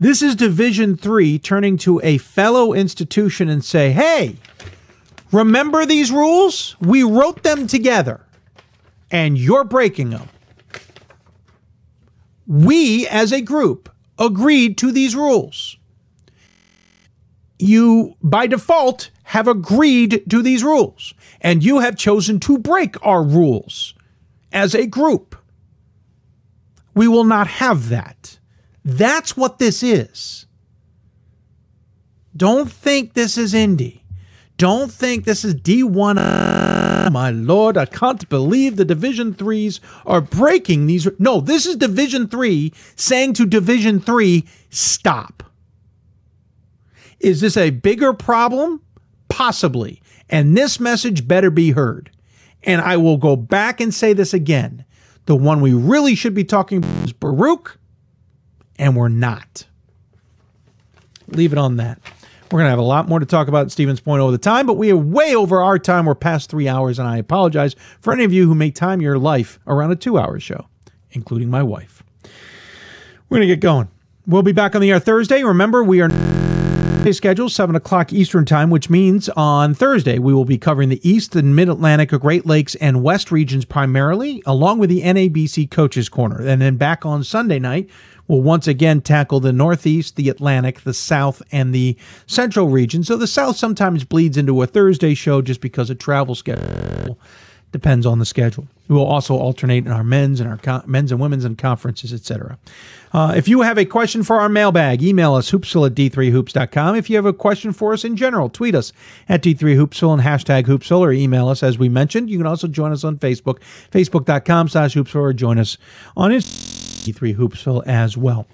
This is Division 3 turning to a fellow institution and say, "Hey, remember these rules? We wrote them together and you're breaking them." We as a group agreed to these rules. You by default have agreed to these rules and you have chosen to break our rules as a group. We will not have that. That's what this is. Don't think this is Indy. Don't think this is D1. my lord, I can't believe the Division 3s are breaking these. No, this is Division 3 saying to Division 3, stop. Is this a bigger problem? Possibly. And this message better be heard. And I will go back and say this again. The one we really should be talking about is Baruch and we're not. Leave it on that. We're going to have a lot more to talk about Stevens Point over the time, but we are way over our time. We're past three hours, and I apologize for any of you who may time your life around a two hour show, including my wife. We're going to get going. We'll be back on the air Thursday. Remember, we are schedule 7 o'clock eastern time which means on thursday we will be covering the east and mid-atlantic great lakes and west regions primarily along with the nabc coaches corner and then back on sunday night will once again tackle the Northeast, the Atlantic, the South, and the Central region. So the South sometimes bleeds into a Thursday show just because of travel schedule. Depends on the schedule. We will also alternate in our men's and our co- men's and women's and conferences, etc. Uh, if you have a question for our mailbag, email us hoopsville at d3hoops.com. If you have a question for us in general, tweet us at d3hoopsville and hashtag hoopsville or email us as we mentioned. You can also join us on Facebook, facebook.com slash hoopsville or join us on Instagram D3 Hoopsville as well.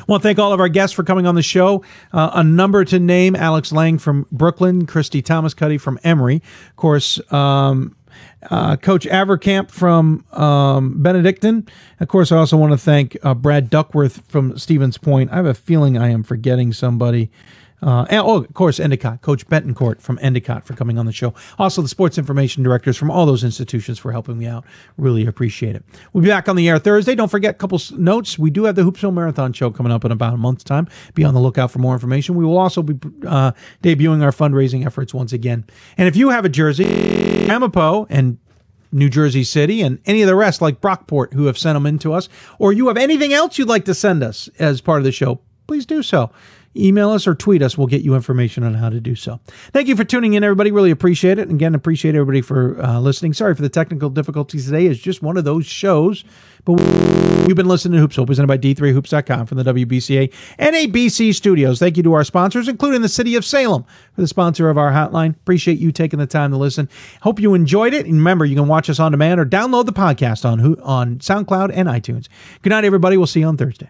I want to thank all of our guests for coming on the show. Uh, a number to name Alex Lang from Brooklyn, Christy Thomaskutty from Emory. Of course, um, uh, Coach Avercamp from um, Benedictine. Of course, I also want to thank uh, Brad Duckworth from Stevens Point. I have a feeling I am forgetting somebody. Uh, and, oh, of course, Endicott, Coach Bettencourt from Endicott for coming on the show. Also, the sports information directors from all those institutions for helping me out. Really appreciate it. We'll be back on the air Thursday. Don't forget a couple notes. We do have the Hoopsville Marathon show coming up in about a month's time. Be on the lookout for more information. We will also be uh, debuting our fundraising efforts once again. And if you have a jersey, Ramapo and New Jersey City and any of the rest, like Brockport, who have sent them in to us, or you have anything else you'd like to send us as part of the show, please do so email us or tweet us. We'll get you information on how to do so. Thank you for tuning in, everybody. Really appreciate it. And again, appreciate everybody for uh, listening. Sorry for the technical difficulties today. It's just one of those shows. But we've been listening to Hoopsville, presented by D3Hoops.com from the WBCA and NABC studios. Thank you to our sponsors, including the City of Salem, for the sponsor of our hotline. Appreciate you taking the time to listen. Hope you enjoyed it. And remember, you can watch us on demand or download the podcast on on SoundCloud and iTunes. Good night, everybody. We'll see you on Thursday.